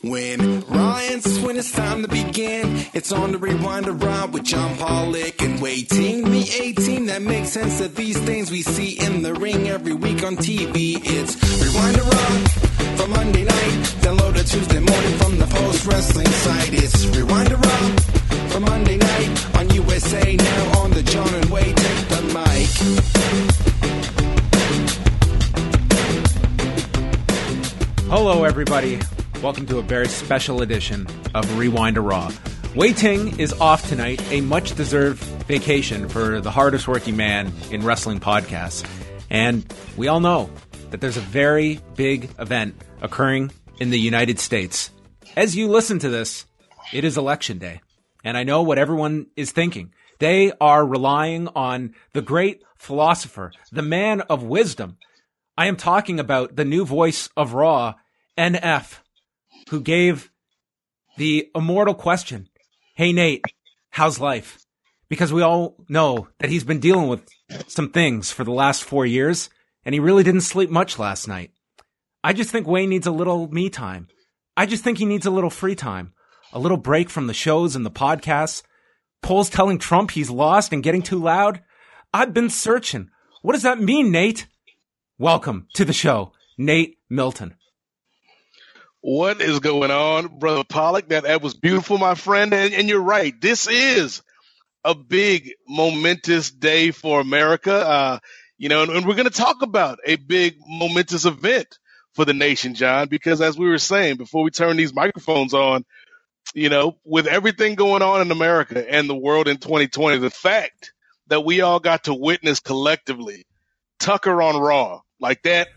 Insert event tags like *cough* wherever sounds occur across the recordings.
When Ryan's when it's time to begin, it's on the rewind around with John Pollock and Wai Ting. The 18 that makes sense of these things we see in the ring every week on TV. It's rewind around for Monday night. Download it Tuesday morning from the post wrestling site. It's rewind around for Monday night on USA now on the John and Wade take the mic. Hello, everybody. Welcome to a very special edition of Rewind to Raw. Wai Ting is off tonight, a much deserved vacation for the hardest working man in wrestling podcasts. And we all know that there's a very big event occurring in the United States. As you listen to this, it is election day. And I know what everyone is thinking. They are relying on the great philosopher, the man of wisdom. I am talking about the new voice of Raw, NF, who gave the immortal question, Hey Nate, how's life? Because we all know that he's been dealing with some things for the last four years, and he really didn't sleep much last night. I just think Wayne needs a little me time. I just think he needs a little free time, a little break from the shows and the podcasts. Polls telling Trump he's lost and getting too loud. I've been searching. What does that mean, Nate? Welcome to the show, Nate Milton. What is going on, brother Pollock? That that was beautiful, my friend. And, and you're right. This is a big, momentous day for America. Uh, you know, and, and we're going to talk about a big, momentous event for the nation, John, because as we were saying before we turn these microphones on, you know, with everything going on in America and the world in 2020, the fact that we all got to witness collectively Tucker on Raw like that,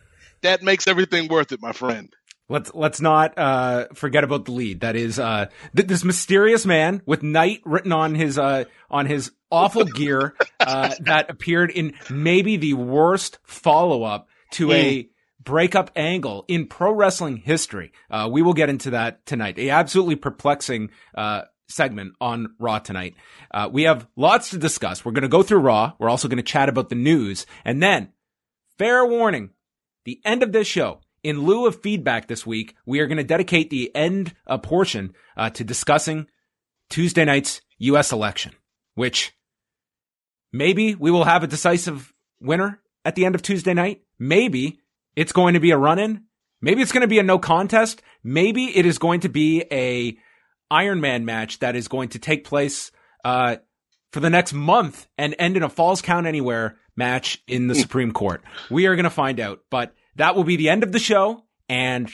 that makes everything worth it, my friend. Let's let's not uh, forget about the lead. That is uh, th- this mysterious man with night written on his uh, on his awful gear uh, that appeared in maybe the worst follow up to a breakup angle in pro wrestling history. Uh, we will get into that tonight. A absolutely perplexing uh, segment on Raw tonight. we have lots to discuss. We're going to go through Raw. We're also going to chat about the news, and then fair warning: the end of this show in lieu of feedback this week, we are going to dedicate the end uh, portion uh, to discussing Tuesday night's U.S. election, which maybe we will have a decisive winner at the end of Tuesday night. Maybe it's going to be a run in. Maybe it's going to be a no contest. Maybe it is going to be a Iron Man match that is going to take place uh, for the next month and end in a Falls Count Anywhere match in the Supreme Court. We are going to find out, but that will be the end of the show. And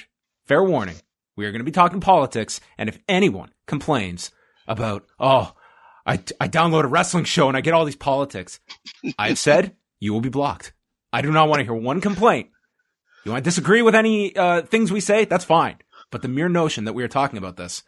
fair warning, we are going to be talking politics. And if anyone complains about, oh, I, I download a wrestling show and I get all these politics, I've said you will be blocked. I do not want to hear one complaint. You want to disagree with any uh, things we say? That's fine. But the mere notion that we are talking about this,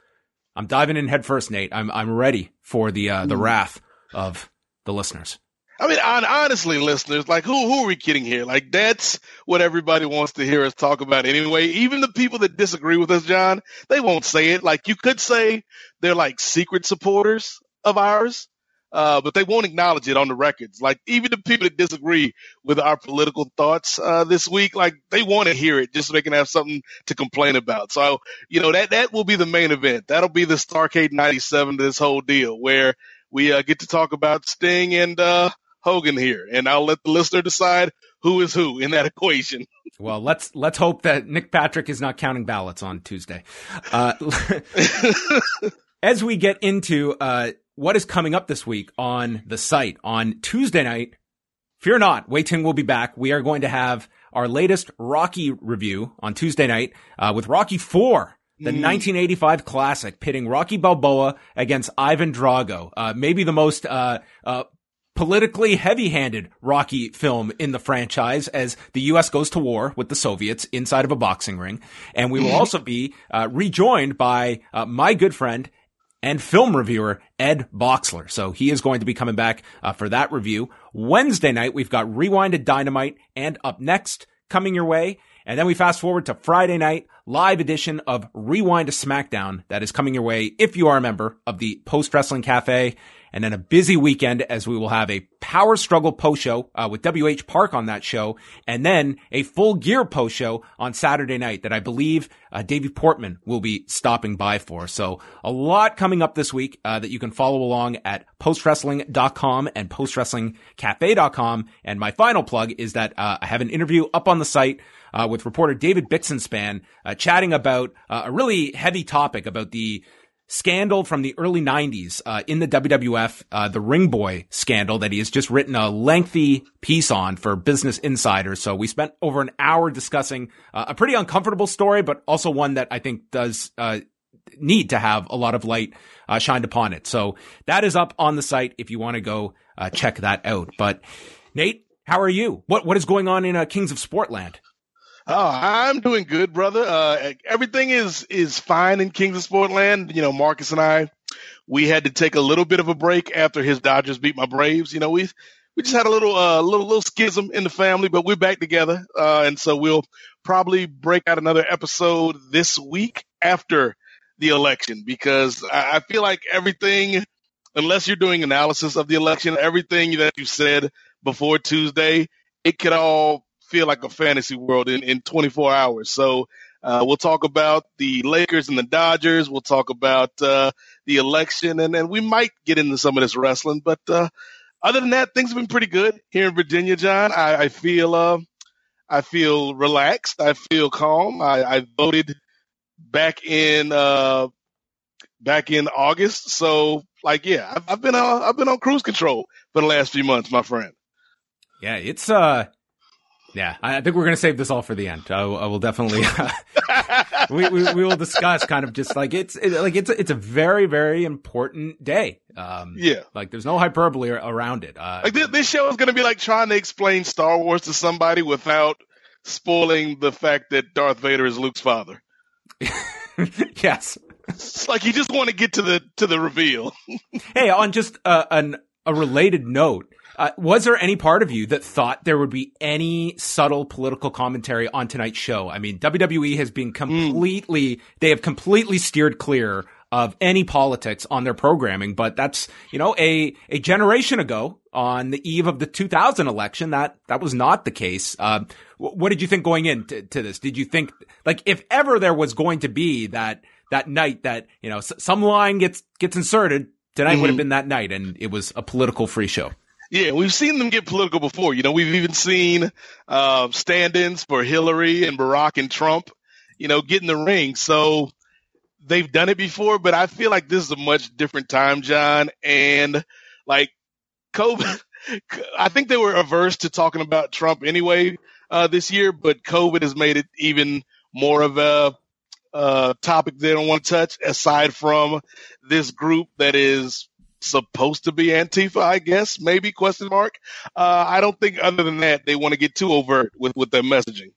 I'm diving in head first, Nate. I'm I'm ready for the uh, the wrath of the listeners. I mean, honestly, listeners, like who who are we kidding here? Like that's what everybody wants to hear us talk about anyway. Even the people that disagree with us, John, they won't say it. Like you could say they're like secret supporters of ours, uh, but they won't acknowledge it on the records. Like even the people that disagree with our political thoughts uh, this week, like they want to hear it just so they can have something to complain about. So you know that that will be the main event. That'll be the Starcade '97 to this whole deal where we uh, get to talk about Sting and uh, Hogan here, and I'll let the listener decide who is who in that *laughs* equation. Well, let's let's hope that Nick Patrick is not counting ballots on Tuesday. Uh, *laughs* as we get into uh, what is coming up this week on the site on Tuesday night, fear not, Wai Ting will be back. We are going to have our latest Rocky review on Tuesday night uh, with Rocky 4. The 1985 classic pitting Rocky Balboa against Ivan Drago. Uh, maybe the most, uh, uh, politically heavy-handed Rocky film in the franchise as the U.S. goes to war with the Soviets inside of a boxing ring. And we will *laughs* also be uh, rejoined by uh, my good friend and film reviewer Ed Boxler. So he is going to be coming back uh, for that review. Wednesday night, we've got Rewinded Dynamite and up next coming your way. And then we fast forward to Friday night, live edition of Rewind to SmackDown that is coming your way if you are a member of the Post Wrestling Cafe and then a busy weekend as we will have a power struggle post show uh, with WH Park on that show, and then a full gear post show on Saturday night that I believe uh, Davey Portman will be stopping by for. So a lot coming up this week uh, that you can follow along at postwrestling.com and postwrestlingcafe.com. And my final plug is that uh, I have an interview up on the site. Uh, with reporter David Bixenspan, uh, chatting about uh, a really heavy topic about the scandal from the early 90s uh, in the WWF, uh, the Ring Boy scandal that he has just written a lengthy piece on for Business Insider. So we spent over an hour discussing uh, a pretty uncomfortable story, but also one that I think does uh, need to have a lot of light uh, shined upon it. So that is up on the site if you want to go uh, check that out. But Nate, how are you? What what is going on in Kings of Sportland? Oh, I'm doing good, brother. Uh, everything is is fine in Kings of Sportland. You know, Marcus and I, we had to take a little bit of a break after his Dodgers beat my Braves. You know, we we just had a little uh, little little schism in the family, but we're back together, uh, and so we'll probably break out another episode this week after the election because I, I feel like everything, unless you're doing analysis of the election, everything that you said before Tuesday, it could all feel like a fantasy world in, in 24 hours. So uh, we'll talk about the Lakers and the Dodgers. We'll talk about uh, the election, and, and we might get into some of this wrestling. But uh, other than that, things have been pretty good here in Virginia, John. I, I feel uh, I feel relaxed. I feel calm. I, I voted back in uh, back in August, so like yeah, I've, I've been on I've been on cruise control for the last few months, my friend. Yeah, it's uh yeah, I think we're going to save this all for the end. I, I will definitely. *laughs* we, we, we will discuss kind of just like it's it, like it's a, it's a very very important day. Um, yeah, like there's no hyperbole around it. Uh, like this, this show is going to be like trying to explain Star Wars to somebody without spoiling the fact that Darth Vader is Luke's father. *laughs* yes, it's like you just want to get to the to the reveal. hey, on just uh, an a related note uh, was there any part of you that thought there would be any subtle political commentary on tonight's show? I mean, WWE has been completely, mm. they have completely steered clear of any politics on their programming, but that's, you know, a, a generation ago on the eve of the 2000 election, that, that was not the case. Uh, what did you think going into to this? Did you think, like, if ever there was going to be that, that night that, you know, some line gets, gets inserted, tonight mm-hmm. would have been that night and it was a political free show. Yeah, we've seen them get political before. You know, we've even seen uh, stand-ins for Hillary and Barack and Trump. You know, get in the ring. So they've done it before, but I feel like this is a much different time, John. And like COVID, *laughs* I think they were averse to talking about Trump anyway uh, this year, but COVID has made it even more of a uh, topic they don't want to touch. Aside from this group that is supposed to be Antifa, I guess, maybe question mark. Uh, I don't think other than that they want to get too overt with with their messaging.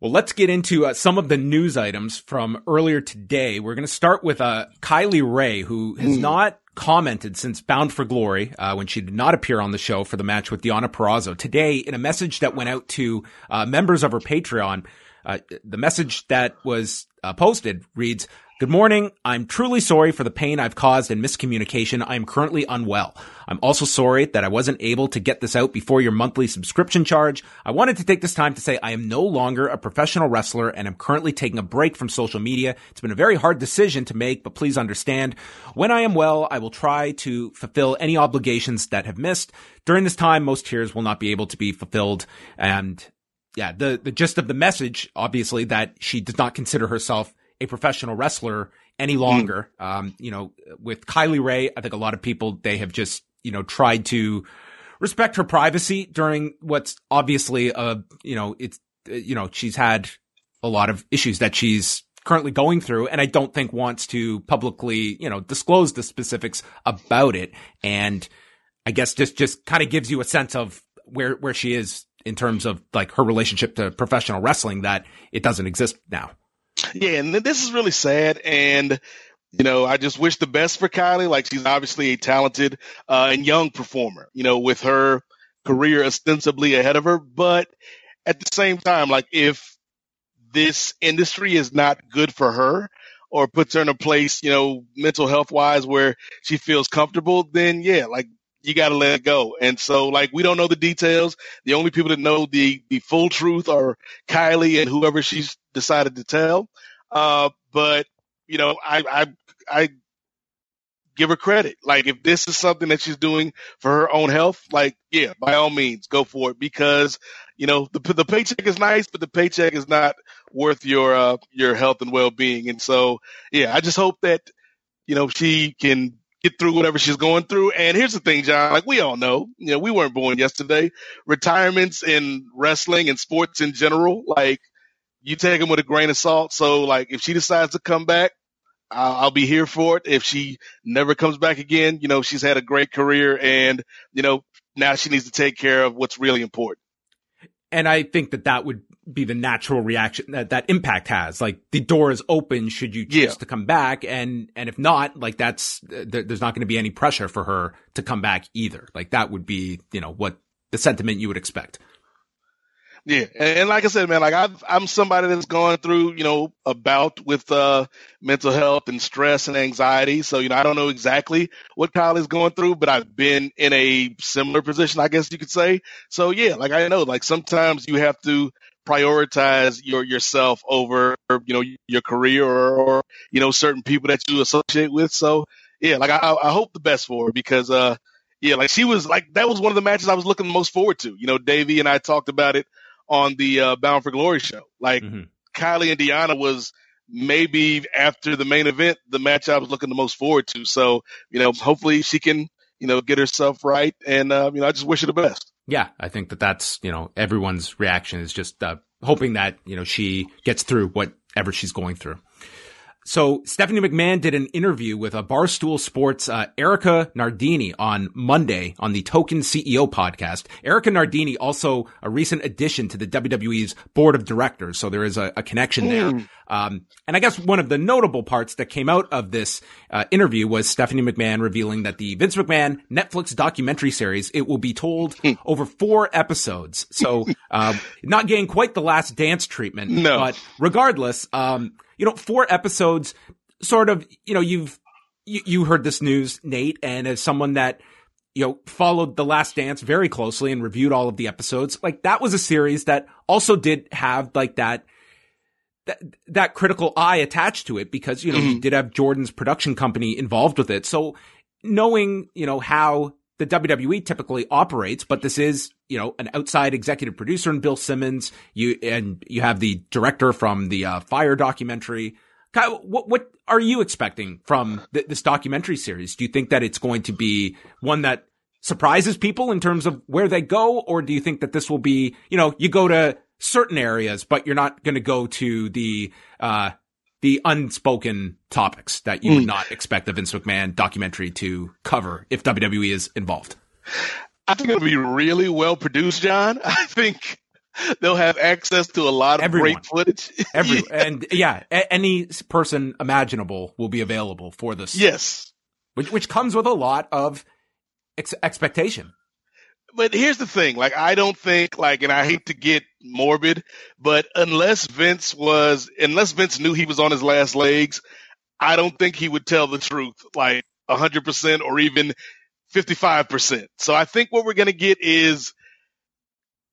Well, let's get into uh, some of the news items from earlier today. We're going to start with uh, Kylie Rae, who has mm. not commented since Bound for Glory uh, when she did not appear on the show for the match with Deonna Purrazzo. Today, in a message that went out to uh, members of her Patreon, uh, the message that was uh, posted reads, Good morning. I'm truly sorry for the pain I've caused and miscommunication. I am currently unwell. I'm also sorry that I wasn't able to get this out before your monthly subscription charge. I wanted to take this time to say I am no longer a professional wrestler and I'm currently taking a break from social media. It's been a very hard decision to make, but please understand. When I am well, I will try to fulfill any obligations that have missed. During this time, most tiers will not be able to be fulfilled and yeah, the, the gist of the message, obviously, that she does not consider herself a professional wrestler any longer. Mm. Um, you know, with Kylie Rae, I think a lot of people, they have just, you know, tried to respect her privacy during what's obviously a, you know, it's, you know, she's had a lot of issues that she's currently going through and I don't think wants to publicly, you know, disclose the specifics about it. And I guess just, just kind of gives you a sense of where, where she is in terms of like her relationship to professional wrestling that it doesn't exist now. Yeah. And this is really sad. And, you know, I just wish the best for Kylie. Like she's obviously a talented uh, and young performer, you know, with her career ostensibly ahead of her. But at the same time, like if this industry is not good for her or puts her in a place, you know, mental health wise where she feels comfortable, then yeah, like you got to let it go. And so, like, we don't know the details. The only people that know the the full truth are Kylie and whoever she's decided to tell. Uh, but you know, I I I give her credit. Like, if this is something that she's doing for her own health, like, yeah, by all means, go for it because you know the the paycheck is nice, but the paycheck is not worth your uh, your health and well being. And so, yeah, I just hope that you know she can get through whatever she's going through. And here's the thing, John, like we all know, you know, we weren't born yesterday. Retirements in wrestling and sports in general, like you take them with a grain of salt. So like if she decides to come back, I'll, I'll be here for it. If she never comes back again, you know, she's had a great career and, you know, now she needs to take care of what's really important. And I think that that would be the natural reaction that that impact has. Like the door is open should you choose yeah. to come back, and and if not, like that's there, there's not going to be any pressure for her to come back either. Like that would be you know what the sentiment you would expect. Yeah, and, and, like I said, man, like i am somebody that's gone through, you know, a bout with uh, mental health and stress and anxiety. So, you know, I don't know exactly what Kyle is going through, but I've been in a similar position, I guess you could say. So, yeah, like I know, like sometimes you have to prioritize your yourself over, you know, your career or, or you know, certain people that you associate with. So, yeah, like I, I hope the best for her because, uh, yeah, like she was like that was one of the matches I was looking most forward to. You know, Davey and I talked about it on the uh, Bound for Glory show. Like mm-hmm. Kylie and Deonna was maybe after the main event the match I was looking the most forward to. So you know, hopefully she can you know get herself right, and uh, you know I just wish her the best. Yeah, I think that that's you know everyone's reaction is just uh, hoping that you know she gets through whatever she's going through. So Stephanie McMahon did an interview with a Barstool Sports uh, Erika Nardini on Monday on the Token CEO podcast. Erika Nardini also a recent addition to the WWE's board of directors, so there is a, a connection there. Mm. Um, and I guess one of the notable parts that came out of this uh, interview was Stephanie McMahon revealing that the Vince McMahon Netflix documentary series it will be told hmm. over four episodes. So *laughs* uh, not getting quite the Last Dance treatment, no. but regardless. Um, you know, four episodes, sort of, you know, you've, you, you heard this news, Nate, and as someone that, you know, followed The Last Dance very closely and reviewed all of the episodes, like that was a series that also did have like that, that, that critical eye attached to it because, you know, mm-hmm. you did have Jordan's production company involved with it. So knowing, you know, how the WWE typically operates, but this is, you know, an outside executive producer in Bill Simmons. You, and you have the director from the uh, Fyre documentary. What, what are you expecting from th- this documentary series? Do you think that it's going to be one that surprises people in terms of where they go? Or do you think that this will be, you know, you go to certain areas, but you're not going to go to the, uh, the unspoken topics that you would hmm. not expect a Vince McMahon documentary to cover if WWE is involved. I think it'll be really well produced, John. *laughs* I think they'll have access to a lot of Everyone. great footage. *laughs* Every yeah. and yeah, a- any person imaginable will be available for this. Yes, which which comes with a lot of ex- expectation but here's the thing. Like, I don't think like, and I hate to get morbid, but unless Vince was, unless Vince knew he was on his last legs, I don't think he would tell the truth like hundred percent or even 55%. So I think what we're going to get is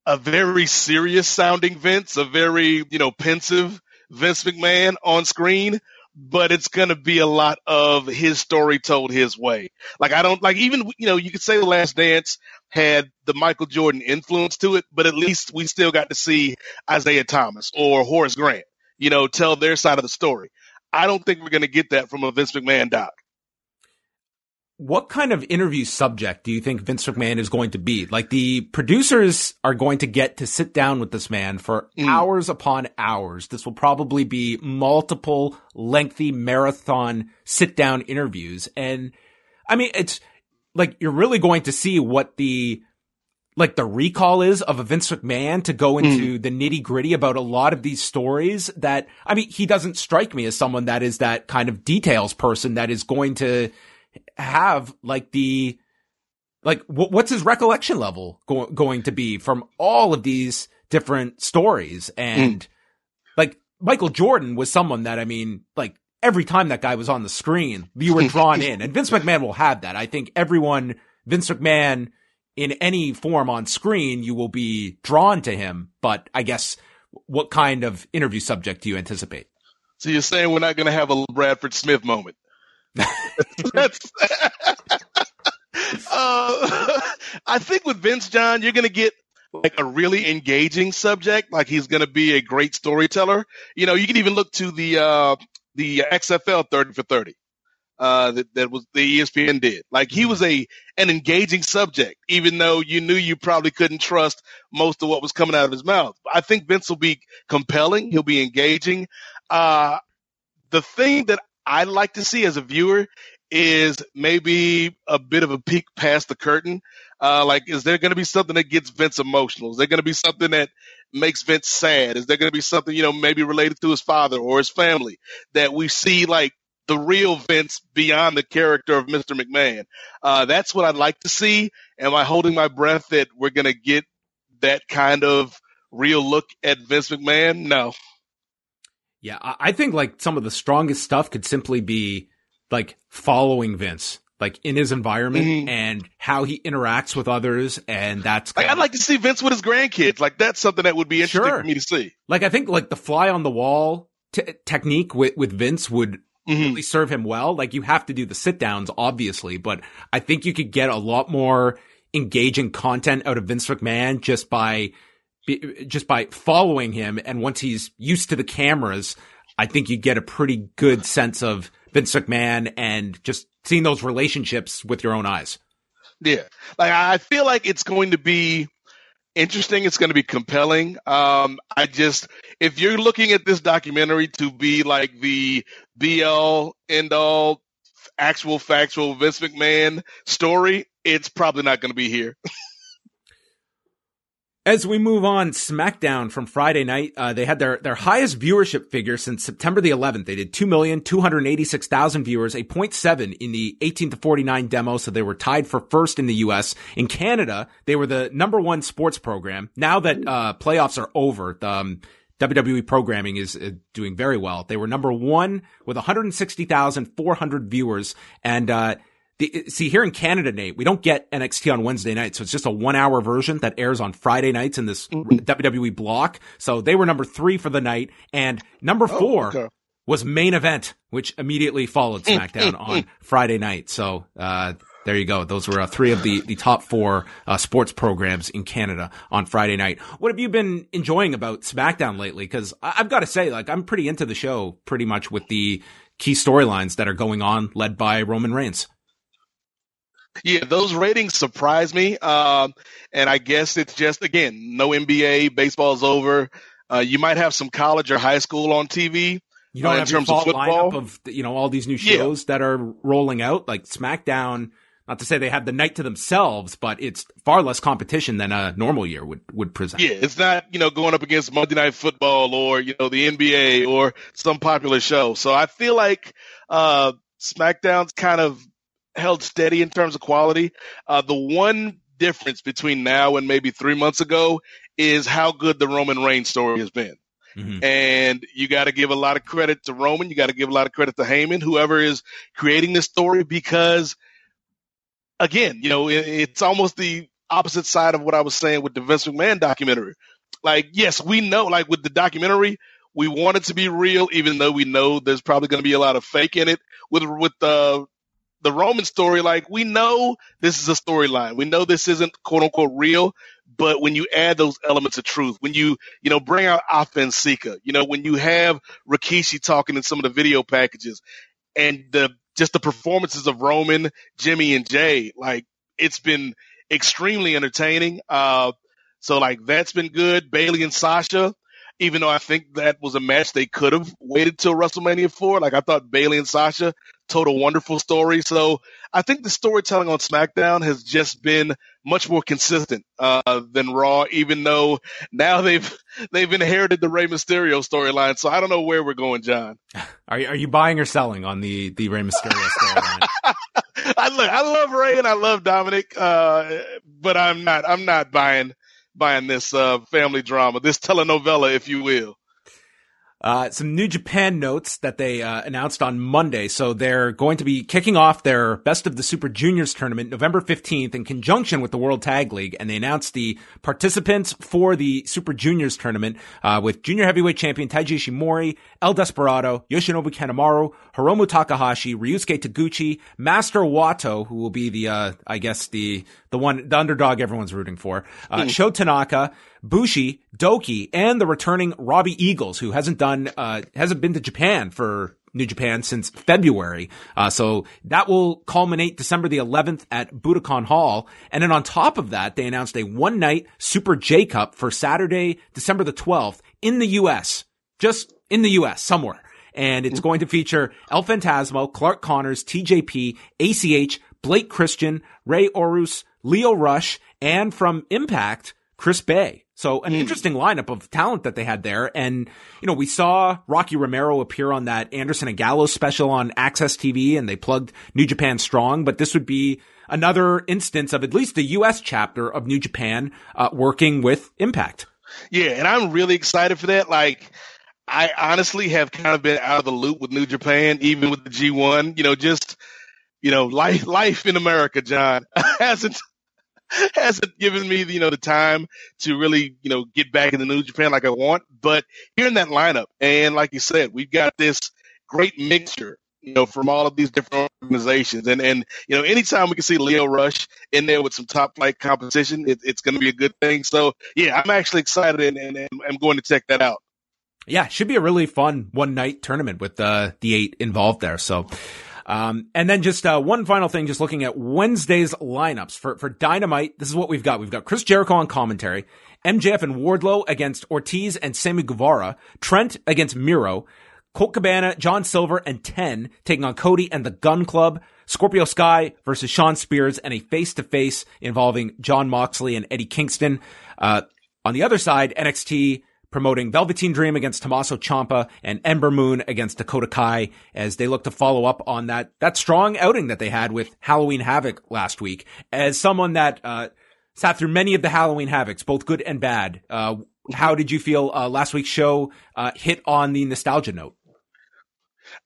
a very serious sounding Vince, a very, you know, pensive Vince McMahon on screen but it's going to be a lot of his story told his way. Like I don't like even you know you could say the Last Dance had the Michael Jordan influence to it, but at least we still got to see Isaiah Thomas or Horace Grant, you know, tell their side of the story. I don't think we're going to get that from a Vince McMahon doc. What kind of interview subject do you think Vince McMahon is going to be? Like the producers are going to get to sit down with this man for mm. hours upon hours. This will probably be multiple lengthy marathon sit down interviews. And I mean, it's like you're really going to see what the like the recall is of a Vince McMahon to go into mm. the nitty gritty about a lot of these stories that, I mean, he doesn't strike me as someone that is that kind of details person that is going to have like the like what's his recollection level go- going to be from all of these different stories? And mm. like Michael Jordan was someone that I mean like every time that guy was on the screen you were drawn in. And Vince McMahon will have that. I think everyone Vince McMahon in any form on screen you will be drawn to him. But I guess what kind of interview subject do you anticipate? So you're saying we're not going to have a Bradford Smith moment That's, *laughs* uh, I think with Vince John, you're going to get like a really engaging subject. Like he's going to be a great storyteller. You know, you can even look to the uh, the XFL 30 for 30 uh, that, that was the ESPN did. Like he was a an engaging subject, even though you knew you probably couldn't trust most of what was coming out of his mouth. I think Vince will be compelling. He'll be engaging. Uh, the thing that I like to see as a viewer is maybe a bit of a peek past the curtain. Uh, like, is there going to be something that gets Vince emotional? Is there going to be something that makes Vince sad? Is there going to be something, you know, maybe related to his father or his family that we see like the real Vince beyond the character of Mr. McMahon? Uh, that's what I'd like to see. Am I holding my breath that we're going to get that kind of real look at Vince McMahon? No. Yeah, I think like some of the strongest stuff could simply be like following Vince, like in his environment mm-hmm. and how he interacts with others. And that's like, I'd like to see Vince with his grandkids. Like that's something that would be interesting sure. for me to see. Like I think like the fly on the wall t- technique with, with Vince would mm-hmm. really serve him well. Like you have to do the sit downs, obviously, but I think you could get a lot more engaging content out of Vince McMahon just by just by following him. And once he's used to the cameras, I think you get a pretty good sense of Vince McMahon and just seeing those relationships with your own eyes. Yeah. Like I feel like it's going to be interesting. It's going to be compelling. Um, I just, if you're looking at this documentary to be like the be all end all actual factual Vince McMahon story, it's probably not going to be here. *laughs* As we move on, SmackDown from Friday night, uh, they had their, their highest viewership figure since September the 11th. They did 2,286,000 viewers, a 0.7 in the 18 to 49 demo. So they were tied for first in the U.S. In Canada, they were the number one sports program. Now that, uh, playoffs are over, the, um, WWE programming is uh, doing very well. They were number one with 160,400 viewers and, uh, the, see here in Canada, Nate, we don't get NXT on Wednesday night, so it's just a one-hour version that airs on Friday nights in this mm-hmm. WWE block. So they were number three for the night, and number oh, four okay. was main event, which immediately followed mm, SmackDown mm, on mm. Friday night. So uh, there you go. Those were uh, three of the the top four uh, sports programs in Canada on Friday night. What have you been enjoying about SmackDown lately? Because I've got to say, like, I'm pretty into the show, pretty much with the key storylines that are going on, led by Roman Reigns. Yeah, those ratings surprise me. Um, and I guess it's just again, no NBA, baseball's over. Uh, you might have some college or high school on TV. You don't uh, have in terms of football of you know all these new shows yeah. that are rolling out, like SmackDown. Not to say they have the night to themselves, but it's far less competition than a normal year would would present. Yeah, it's not you know going up against Monday Night Football or you know the NBA or some popular show. So I feel like uh, SmackDown's kind of held steady in terms of quality. Uh, the one difference between now and maybe three months ago is how good the Roman Reigns story has been. Mm-hmm. And you got to give a lot of credit to Roman. You got to give a lot of credit to Heyman, whoever is creating this story, because again, you know, it, it's almost the opposite side of what I was saying with the Vince McMahon documentary. Like, yes, we know, like with the documentary, we want it to be real, even though we know there's probably going to be a lot of fake in it. With with uh, the Roman story, like we know this is a storyline. We know this isn't quote unquote real, but when you add those elements of truth, when you, you know, bring out Authentica, you know, when you have Rikishi talking in some of the video packages and the just the performances of Roman, Jimmy, and Jay. Like it's been extremely entertaining. Uh, so like that's been good. Bayley and Sasha, even though I think that was a match they could have waited till WrestleMania for. Like I thought Bayley and Sasha told a wonderful story. So I think the storytelling on SmackDown has just been much more consistent uh, than Raw, even though now they've *laughs* they've inherited the Rey Mysterio storyline. So I don't know where we're going, John. *laughs* Are you, are you buying or selling on the the Rey Mysterio storyline? *laughs* I look, I love Rey and I love Dominic, uh, but I'm not I'm not buying buying this uh, family drama, this telenovela, if you will. Uh, some New Japan notes that they uh, announced on Monday. So they're going to be kicking off their Best of the Super Juniors tournament November 15th in conjunction with the World Tag League. And they announced the participants for the Super Juniors tournament uh, with Junior Heavyweight Champion Taiji Ishimori, El Desperado, Yoshinobu Kanemaru, Hiromu Takahashi, Ryusuke Taguchi, Master Wato, who will be the, uh, I guess the, the one, the underdog everyone's rooting for, uh, Sho Tanaka, Bushi, Douki, and the returning Robbie Eagles, who hasn't done, uh, hasn't been to Japan for New Japan since February. Uh, so that will culminate December the 11th at Budokan Hall. And then on top of that, they announced a one night Super J Cup for Saturday, December the 12th in the U.S. Just in the U.S. somewhere. And it's going to feature El Phantasmo, Clark Connors, TJP, ACH, Blake Christian, Rey Horus, Lio Rush, and from Impact, Chris Bey. So an interesting lineup of talent that they had there. And, you know, we saw Rocky Romero appear on that Anderson and Gallows special on AXS TV and they plugged New Japan Strong, but this would be another instance of at least the U.S. chapter of New Japan uh, working with Impact. Yeah, and I'm really excited for that. Like, I honestly have kind of been out of the loop with New Japan, even with the G1. You know, just you know, life life in America, John *laughs* hasn't *laughs* hasn't given me, you know, the time to really, you know, get back into New Japan like I want. But here in that lineup, and like you said, we've got this great mixture, you know, from all of these different organizations. And, and, you know, anytime we can see Lio Rush in there with some top flight competition, it, it's going to be a good thing. So yeah, I'm actually excited and, and, and I'm going to check that out. Yeah, should be a really fun one night tournament with uh, the eight involved there. So, um, and then just uh, one final thing, just looking at Wednesday's lineups for for Dynamite. This is what we've got. We've got Chris Jericho on commentary, MJF and Wardlow against Ortiz and Sammy Guevara, Trent against Miro, Colt Cabana, John Silver, and Ten taking on Cody and the Gun Club. Scorpio Sky versus Shawn Spears and a face to face involving Jon Moxley and Eddie Kingston. Uh, on the other side, NXT promoting Velveteen Dream against Tommaso Ciampa and Ember Moon against Dakota Kai as they look to follow up on that, that strong outing that they had with Halloween Havoc last week. As someone that, uh, sat through many of the Halloween Havocs, both good and bad, uh, how did you feel, uh, last week's show, uh, hit on the nostalgia note?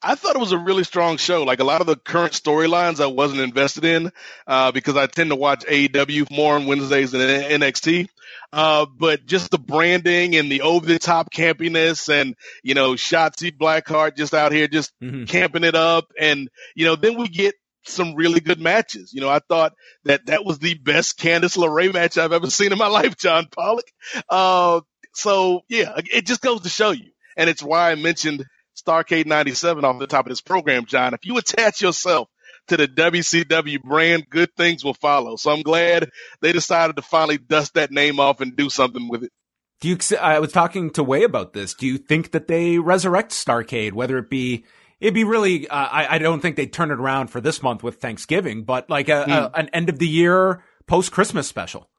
I thought it was a really strong show. Like a lot of the current storylines, I wasn't invested in uh, because I tend to watch AEW more on Wednesdays than NXT. Uh, but just the branding and the over the top campiness and, you know, Shotzi Blackheart just out here just mm-hmm. camping it up. And, you know, then we get some really good matches. You know, I thought that that was the best Candice LeRae match I've ever seen in my *laughs* life, John Pollock. Uh, so yeah, it just goes to show you. And it's why I mentioned Starcade 97 off the top of this program, John. If you attach yourself to the WCW brand, good things will follow. So I'm glad they decided to finally dust that name off and do something with it. Do you, I was talking to Wai about this. Do you think that they resurrect Starcade, whether it be, it'd be really, uh, I, I don't think they'd turn it around for this month with Thanksgiving, but like a, mm. a an end of the year post Christmas special.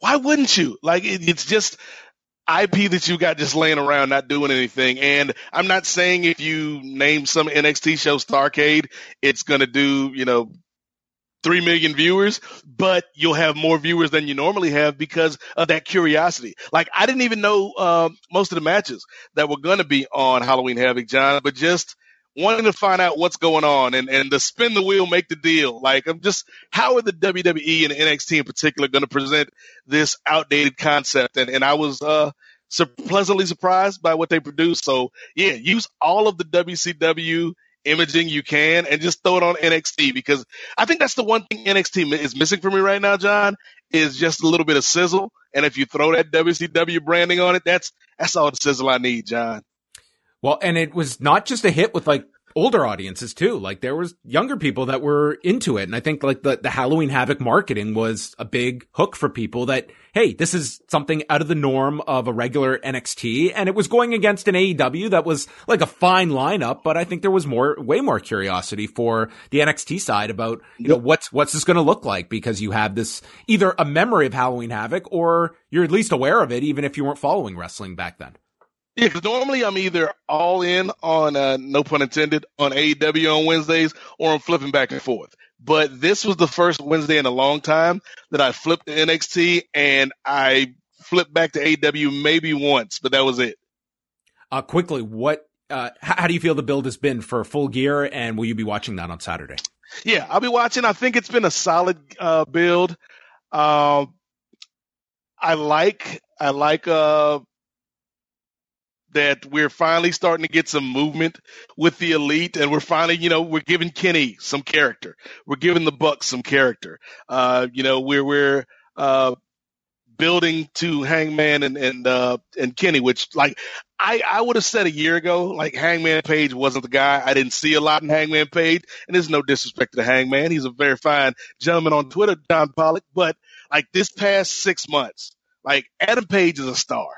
Why wouldn't you? Like it, it's just, IP that you got just laying around not doing anything. And I'm not saying if you name some NXT show Starcade, it's going to do, you know, 3 million viewers, but you'll have more viewers than you normally have because of that curiosity. Like I didn't even know, um, most of the matches that were going to be on Halloween Havoc, John, but just wanting to find out what's going on and, and to spin the wheel, make the deal. Like I'm just, how are the WWE and NXT in particular going to present this outdated concept? And, and I was, uh, so pleasantly surprised by what they produced. So yeah, use all of the WCW imaging you can and just throw it on NXT because I think that's the one thing NXT is missing for me right now, John, is just a little bit of sizzle. And if you throw that WCW branding on it, that's, that's all the sizzle I need, John. Well, and it was not just a hit with like older audiences too. Like there was younger people that were into it. And I think like the, the Halloween Havoc marketing was a big hook for people that, hey, this is something out of the norm of a regular NXT. And it was going against an AEW that was like a fine lineup, but I think there was more, way more curiosity for the NXT side about, you know, what's, what's this going to look like? Because you have this either a memory of Halloween Havoc or you're at least aware of it, even if you weren't following wrestling back then. Yeah, because normally I'm either all in on, uh, no pun intended, on AEW on Wednesdays or I'm flipping back and forth. But this was the first Wednesday in a long time that I flipped to NXT and I flipped back to AEW maybe once, but that was it. Uh, quickly, what, uh, how do you feel the build has been for full gear and will you be watching that on Saturday? Yeah, I'll be watching. I think it's been a solid, uh, build. Um, I like, I like, uh, that we're finally starting to get some movement with the elite and we're finally, you know, we're giving Kenny some character. We're giving the Bucks some character. Uh, you know, we're, we're, uh, building to Hangman and, and, uh, and Kenny, which like I, I would have said a year ago, like Hangman Page wasn't the guy. I didn't see a lot in Hangman Page and there's no disrespect to Hangman. He's a very fine gentleman on Twitter, John Pollock, but like this past six months, like Adam Page is a star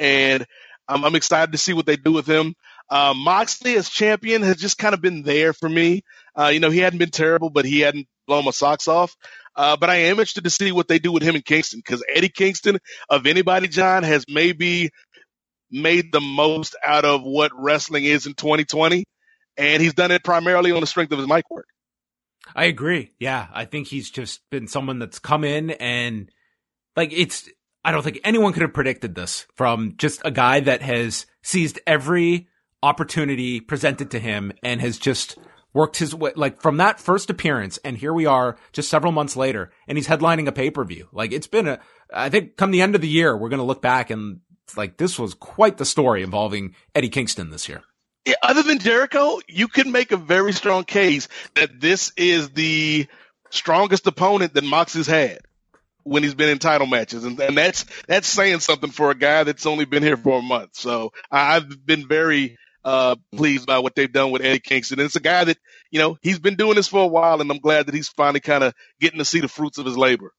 and I'm, I'm excited to see what they do with him. Uh, Moxley as champion has just kind of been there for me. Uh, you know, he hadn't been terrible, but he hadn't blown my socks off. Uh, but I am interested to see what they do with him in Kingston because Eddie Kingston, of anybody, John, has maybe made the most out of what wrestling is in 2020. And he's done it primarily on the strength of his mic work. I agree. Yeah. I think he's just been someone that's come in and like it's, I don't think anyone could have predicted this from just a guy that has seized every opportunity presented to him and has just worked his way, like from that first appearance. And here we are just several months later and he's headlining a pay per view. Like it's been a, I think come the end of the year, we're going to look back and like this was quite the story involving Eddie Kingston this year. Yeah, other than Jericho, you can make a very strong case that this is the strongest opponent that Moxie's had when he's been in title matches, and, and that's that's saying something for a guy that's only been here for a month. So I've been very uh, pleased by what they've done with Eddie Kingston. And it's a guy that you know he's been doing this for a while, and I'm glad that he's finally kind of getting to see the fruits of his labor.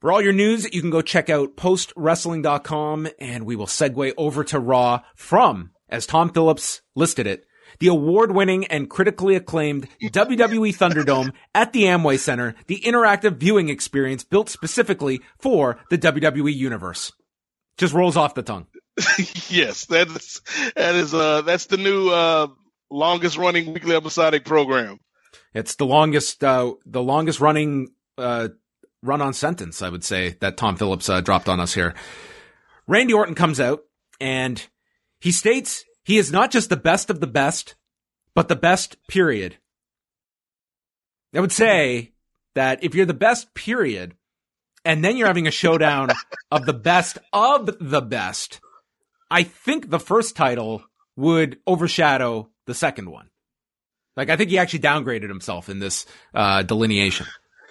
For all your news, you can go check out postwrestling.com and we will segue over to Raw from, as Tom Phillips listed it, the award winning and critically acclaimed WWE Thunderdome *laughs* at the Amway Center, the interactive viewing experience built specifically for the WWE universe. Just rolls off the tongue. *laughs* yes, that is, that is, uh, that's the new, uh, longest running weekly episodic program. It's the longest, uh, the longest running, uh, run on sentence, I would say, that Tom Phillips, uh, dropped on us here. Randy Orton comes out and he states he is not just the best of the best, but the best period. I would say that if you're the best period, and then you're having a showdown *laughs* of the best of the best, I think the first title would overshadow the second one. Like I think he actually downgraded himself in this uh, delineation.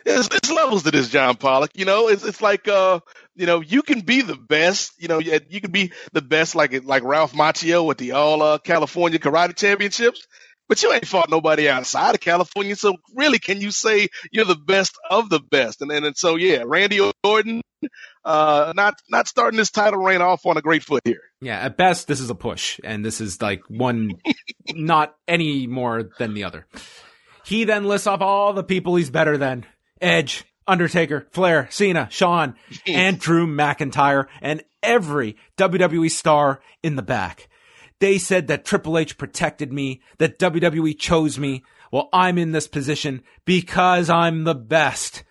It's, it's, levels to this, John Pollock. You know, it's it's like uh, you know, you can be the best. You know, you can be the best, like like Ralph Macchio with the All uh, California Karate Championships. But you ain't fought nobody outside of California, so really, can you say you're the best of the best? And and, and so, yeah, Randy Orton, uh, not not starting this title reign off on a great foot here. Yeah, at best, this is a push, and this is like one, *laughs* not any more than the other. He then lists off all the people he's better than. Edge, Undertaker, Flair, Cena, Shawn, and Drew McIntyre, and every WWE star in the back. They said that Triple H protected me, that WWE chose me. Well, I'm in this position because I'm the best.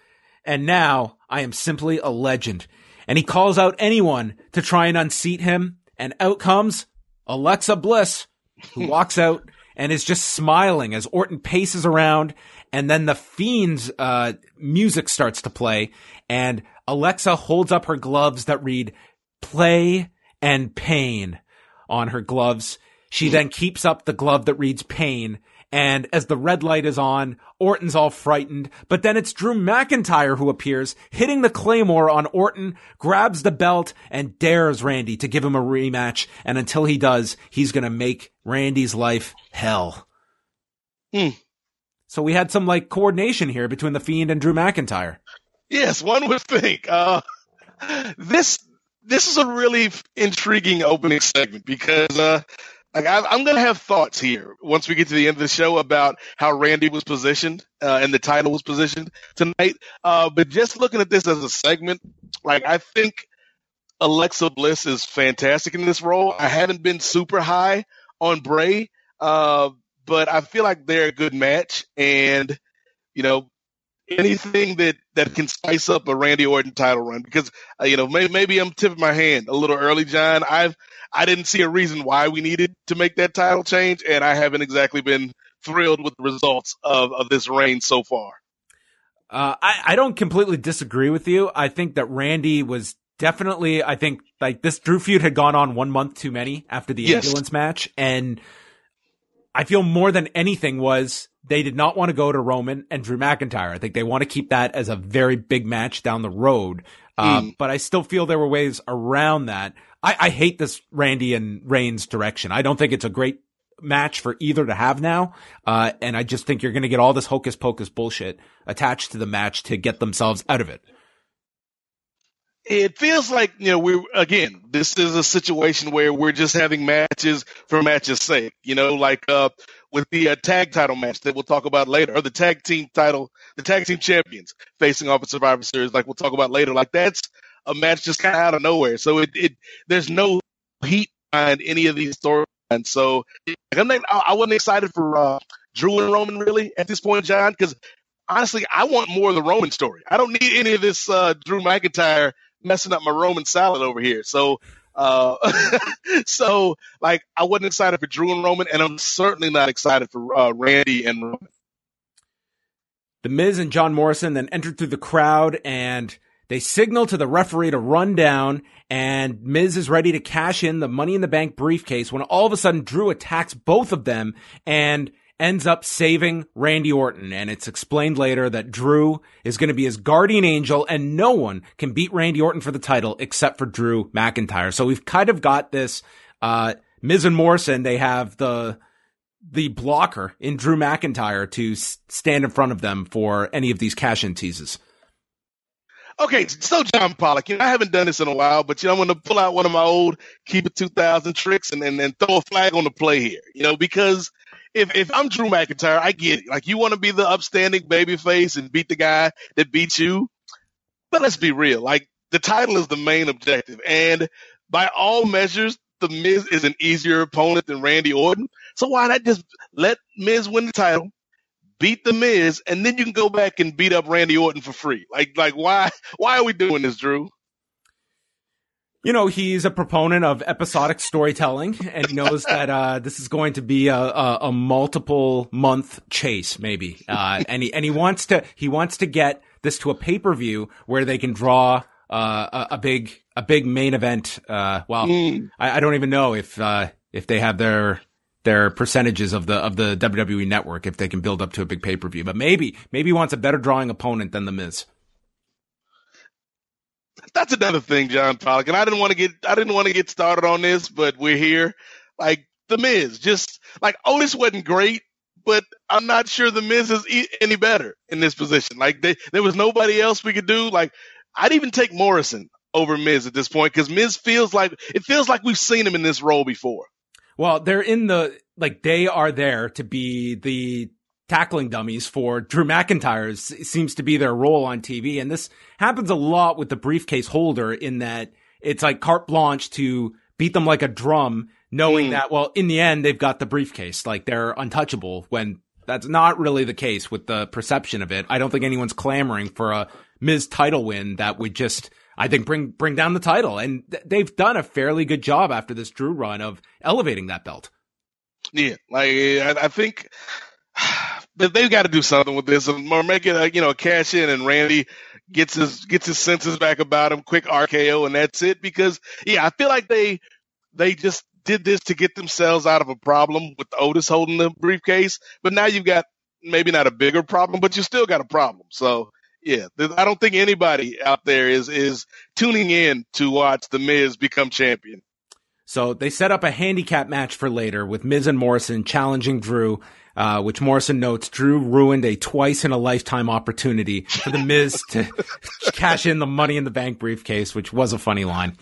And now I am simply a legend. And he calls out anyone to try and unseat him. And out comes Alexa Bliss, who *laughs* walks out and is just smiling as Orton paces around and then the Fiend's uh, music starts to play, and Alexa holds up her gloves that read "Play and Pain" on her gloves. She then keeps up the glove that reads "Pain." And as the red light is on, Orton's all frightened, but then it's Drew McIntyre who appears, hitting the Claymore on Orton, grabs the belt, and dares Randy to give him a rematch. And until he does, he's gonna make Randy's life hell. Hmm. So we had some like coordination here between the Fiend and Drew McIntyre. Yes, one would think. Uh, this this is a really intriguing opening segment because uh, like I, am going to have thoughts here once we get to the end of the show about how Randy was positioned uh, and the title was positioned tonight. Uh, but just looking at this as a segment, like I think Alexa Bliss is fantastic in this role. I haven't been super high on Bray, uh, but I feel like they're a good match, and you know anything that that can spice up a Randy Orton title run because uh, you know maybe, maybe I'm tipping my hand a little early, John. I've I didn't see a reason why we needed to make that title change, and I haven't exactly been thrilled with the results of of this reign so far. Uh, I I don't completely disagree with you. I think that Randy was definitely. I think like this Drew feud had gone on one month too many after the Yes. ambulance match, and I feel more than anything was they did not want to go to Roman and Drew McIntyre. I think they want to keep that as a very big match down the road. Uh, Mm. But I still feel there were ways around that. I, I hate this Randy and Reigns direction. I don't think it's a great match for either to have now. Uh, and I just think you're going to get all this hocus pocus bullshit attached to the match to get themselves out of it. It feels like you know we're again this is a situation where we're just having matches for matches sake you know like uh with the uh, tag title match that we'll talk about later or the tag team title the tag team champions facing off at survivor series like we'll talk about later. Like that's a match just kind of out of nowhere. So it, it there's no heat behind any of these storylines. So I'm not, I I wasn't excited for uh drew and roman really at this point john because honestly i want more of the roman story. I don't need any of this uh drew mcintyre messing up my Roman salad over here. So, uh, *laughs* so like I wasn't excited for Drew and Roman, and I'm certainly not excited for uh, Randy and Roman. The Miz and John Morrison then entered through the crowd and they signal to the referee to run down and Miz is ready to cash in the money in the bank briefcase when all of a sudden Drew attacks both of them and ends up saving Randy Orton. And it's explained later that Drew is going to be his guardian angel and no one can beat Randy Orton for the title except for Drew McIntyre. So we've kind of got this, uh, Miz and Morrison, they have the, the blocker in Drew McIntyre to s- stand in front of them for any of these cash in teases. Okay, so John Pollock, you know, I haven't done this in a while, but you know, I'm going to pull out one of my old keep it 2000 tricks and, and throw a flag on the play here, you know, because if, if I'm Drew McIntyre, I get it. Like you want to be the upstanding baby face and beat the guy that beat you. But let's be real. Like the title is the main objective. And by all measures, the Miz is an easier opponent than Randy Orton. So why not just let Miz win the title? Beat the Miz, and then you can go back and beat up Randy Orton for free. Like, like why? Why are we doing this, Drew? You know, he's a proponent of episodic storytelling and he knows *laughs* that, uh, this is going to be a, a, a multiple month chase, maybe. Uh, and he, and he wants to, he wants to get this to a pay per view where they can draw, uh, a, a big, a big main event. Uh, well, Mm. I, I don't even know if, uh, if they have their, their percentages of the, of the WWE network, if they can build up to a big pay per view, but maybe, maybe he wants a better drawing opponent than the Miz. That's another thing, John Pollock. And I didn't want to get, I didn't want to get started on this, but we're here. Like the Miz, just like oh, Otis wasn't great, but I'm not sure the Miz is e- any better in this position. Like they, there was nobody else we could do. Like I'd even take Morrison over Miz at this point because Miz feels like it feels like we've seen him in this role before. Well, they're in the like they are there to be the tackling dummies for Drew McIntyre seems to be their role on TV, and this happens a lot with the briefcase holder in that it's like carte blanche to beat them like a drum, knowing Hmm. that well, in the end they've got the briefcase, like they're untouchable. When that's not really the case with the perception of it. I don't think anyone's clamoring for a Miz title win that would just. I think bring bring down the title, and th- they've done a fairly good job after this Drew run of elevating that belt. Yeah, like I, I think but they've got to do something with this, or make it a you know cash in, and Randy gets his gets his senses back about him, quick RKO, and that's it. Because yeah, I feel like they they just did this to get themselves out of a problem with Otis holding the briefcase, but now you've got maybe not a bigger problem, but you still got a problem. So yeah, I don't think anybody out there is is tuning in to watch the Miz become champion. So they set up a handicap match for later with Miz and Morrison challenging Drew, uh, which Morrison notes Drew ruined a twice in a lifetime opportunity for the Miz *laughs* to cash in the money in the bank briefcase, which was a funny line.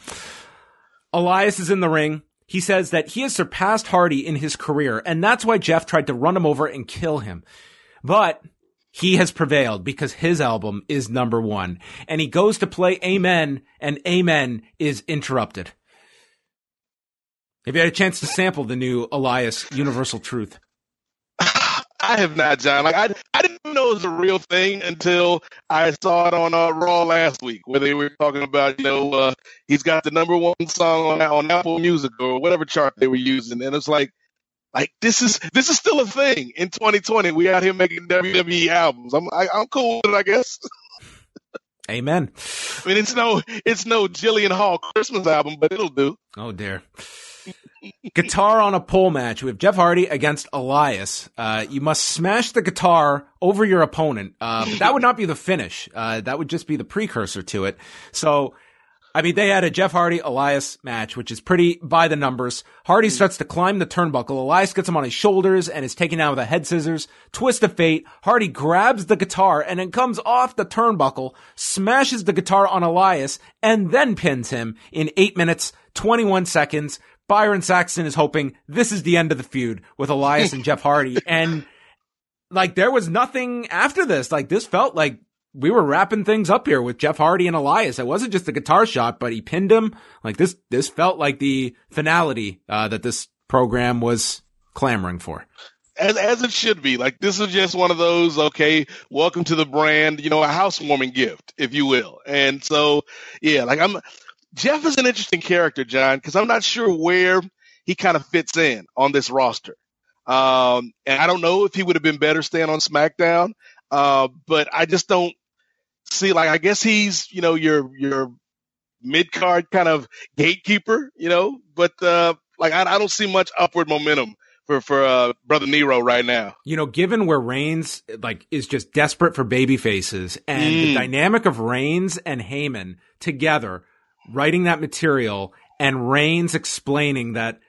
Elias is in the ring. He says that he has surpassed Hardy in his career, and that's why Jeff tried to run him over and kill him. But he has prevailed because his album is number one. And he goes to play Amen, and Amen is interrupted. Have you had a chance to sample the new Elias Universal Truth? *laughs* I have not, John. Like I, I didn't know it was a real thing until I saw it on uh, Raw last week, where they were talking about, you know, uh, he's got the number one song on on Apple Music or whatever chart they were using, and it's like, like this is this is still a thing in 2020. We out here making WWE albums. I'm I, am i am cool with it, I guess. *laughs* Amen. I mean, it's no it's no Jillian Hall Christmas album, but it'll do. Oh dear guitar on a pole match. We have Jeff Hardy against Elias. Uh, you must smash the guitar over your opponent. Uh, but that would not be the finish. Uh, that would just be the precursor to it. So, I mean, they had a Jeff Hardy Elias match, which is pretty by the numbers. Hardy starts to climb the turnbuckle. Elias gets him on his shoulders and is taken down with a head scissors. Twist of fate. Hardy grabs the guitar and then comes off the turnbuckle, smashes the guitar on Elias, and then pins him in eight minutes, 21 seconds. Byron Saxton is hoping this is the end of the feud with Elias and Jeff Hardy. *laughs* And like there was nothing after this. Like this felt like we were wrapping things up here with Jeff Hardy and Elias. It wasn't just a guitar shot, but he pinned him. Like this, this felt like the finality, uh, that this program was clamoring for. As, as it should be. Like this is just one of those, okay, welcome to the brand, you know, a housewarming gift, if you will. And so, yeah, like I'm, Jeff is an interesting character, John, because I'm not sure where he kind of fits in on this roster. Um, and I don't know if he would have been better staying on SmackDown. Uh, but I just don't see like I guess he's you know your your mid card kind of gatekeeper, you know. But uh, like I, I don't see much upward momentum for for uh, brother Nero right now. You know, given where Reigns like is just desperate for baby faces, and mm. the dynamic of Reigns and Heyman together writing that material and Reigns explaining that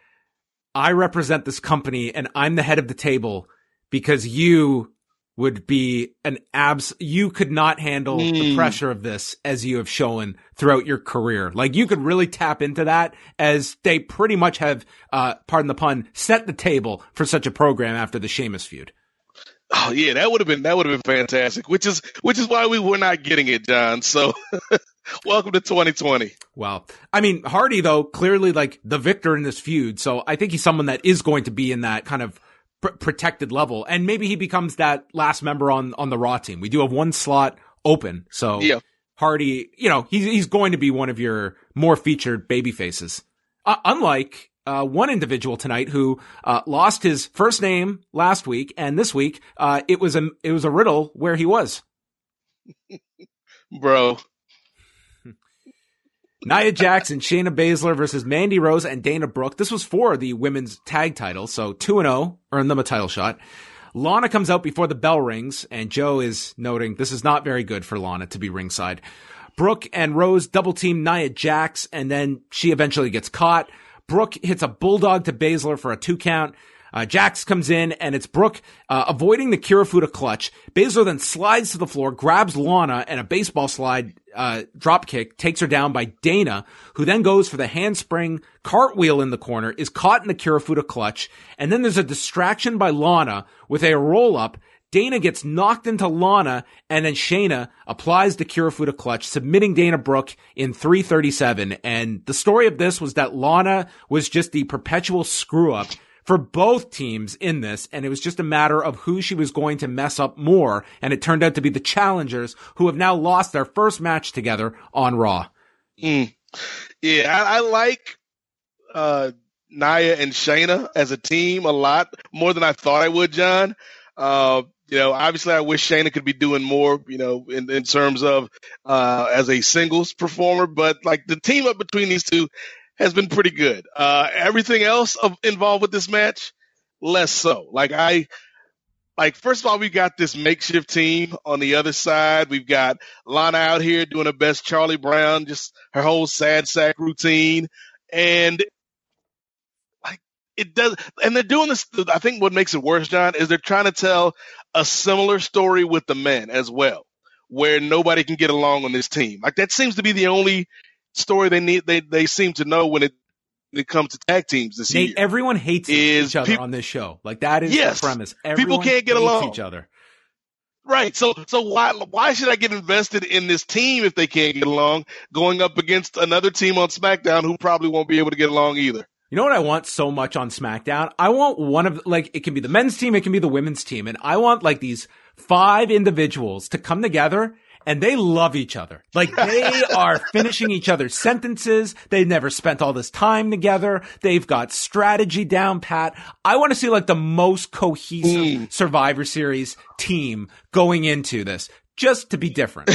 I represent this company and I'm the head of the table because you would be an abs you could not handle mm. the hmm. pressure of this as you have shown throughout your career like you could really tap into that as they pretty much have uh pardon the pun set the table for such a program after the Sheamus feud Oh yeah, that would have been that would have been fantastic. Which is which is why we were not getting it, John. So *laughs* welcome to 2020. Wow. I mean, Hardy though clearly like the victor in this feud, so I think he's someone that is going to be in that kind of pr- protected level, and maybe he becomes that last member on on the Raw team. We do have one slot open, so yeah. Hardy, you know, he's he's going to be one of your more featured baby faces. Uh, unlike uh, one individual tonight who uh, lost his first name last week, and this week uh, it was a it was a riddle where he was. *laughs* Bro. *laughs* Nia Jax and, Shayna Baszler versus Mandy Rose and Dana Brooke. This was for the women's tag title, so 2 and 0 earned them a title shot. Lana comes out before the bell rings, and Joe is noting this is not very good for Lana to be ringside. Brooke and Rose double team Nia Jax, and then she eventually gets caught. Brooke hits a bulldog to Baszler for a two count. Uh, Jax comes in and it's Brooke uh, avoiding the Kirifuda clutch. Baszler then slides to the floor, grabs Lana and a baseball slide uh, drop kick, takes her down by Dana, who then goes for the handspring cartwheel in the corner, is caught in the Kirifuda clutch, and then there's a distraction by Lana with a roll up Dana gets knocked into Lana, and then Shayna applies the Kirifuda clutch, submitting Dana Brooke in 337. And the story of this was that Lana was just the perpetual screw up for both teams in this, and it was just a matter of who she was going to mess up more, and it turned out to be the challengers who have now lost their first match together on Raw. Mm. Yeah, I, I like uh, Nia and Shayna as a team a lot more than I thought I would, John. Uh, you know, obviously, I wish Shayna could be doing more, you know, in, in terms of uh, as a singles performer. But like the team up between these two has been pretty good. Uh, everything else of, involved with this match, less so. Like I, like first of all, we got this makeshift team on the other side. We've got Lana out here doing her best Charlie Brown, just her whole sad sack routine, and it does, and they're doing this. I think what makes it worse, John, is they're trying to tell a similar story with the men as well, where nobody can get along on this team. Like that seems to be the only story they need. They they seem to know when it when it comes to tag teams this Nate, year. everyone hates Is each other on this show. Like that is Yes. the premise. People can't get hates along. each other. Right. So so why why should I get invested in this team if they can't get along going up against another team on SmackDown who probably won't be able to get along either? You know what I want so much on SmackDown? I want one of like it can be the men's team, it can be the women's team, and I want like these five individuals to come together and they love each other. Like *laughs* they are finishing each other's sentences. They've never spent all this time together. They've got strategy down pat. I want to see like the most cohesive mm. Survivor Series team going into this just to be different.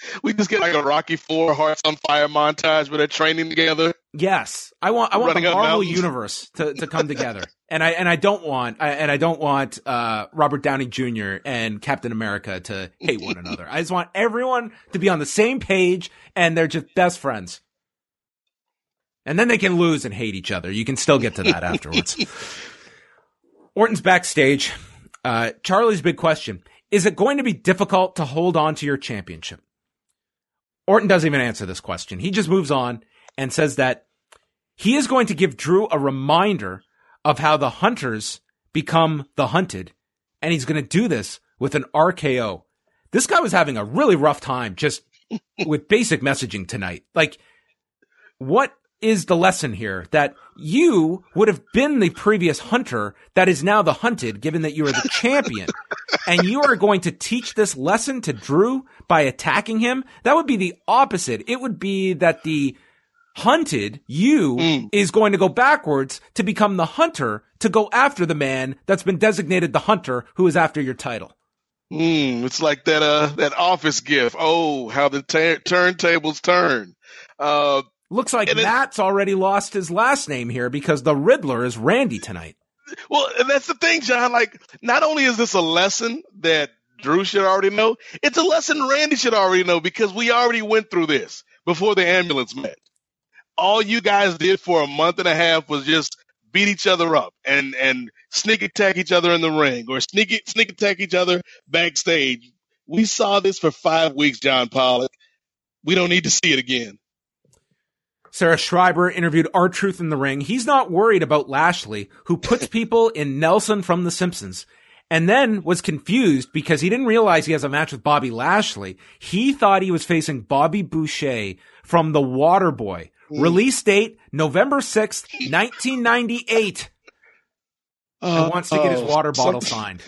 *laughs* we just get like a Rocky Four Hearts on Fire montage where they're training together. Yes, I want I want Running the Marvel universe to, to *laughs* come together, and I and I don't want I, and I don't want uh, Robert Downey Jr. and Captain America to hate one *laughs* another. I just want everyone to be on the same page, and they're just best friends. And then they can lose and hate each other. You can still get to that *laughs* afterwards. Orton's backstage. Uh, Charlie's big question: Is it going to be difficult to hold on to your championship? Orton doesn't even answer this question. He just moves on and says that he is going to give Drew a reminder of how the hunters become the hunted, and he's going to do this with an RKO. This guy was having a really rough time just *laughs* with basic messaging tonight. Like, what is the lesson here? That you would have been the previous hunter that is now the hunted, given that you are the *laughs* champion, and you are going to teach this lesson to Drew by attacking him? That would be the opposite. It would be that the hunted, you, Mm. is going to go backwards to become the hunter to go after the man that's been designated the hunter who is after your title. Mm, it's like that uh that office gif. Oh, how the ta- turntables turn. Uh, Looks like And it- Matt's already lost his last name here because the Riddler is Randy tonight. well, and that's the thing, John. Like, not only is this a lesson that Drew should already know, it's a lesson Randy should already know because we already went through this before the ambulance met. All you guys did for a month and a half was just beat each other up and and sneak attack each other in the ring or sneak sneak attack each other backstage. We saw this for five weeks, John Pollock. We don't need to see it again. Sarah Schreiber interviewed R Truth in the ring. He's not worried about Lashley, who puts *laughs* people in Nelson from The Simpsons. And then was confused because he didn't realize he has a match with Bobby Lashley. He thought he was facing Bobby Boucher from The Waterboy. Release date November 6th, 1998. And wants to get his Uh, water bottle something- signed.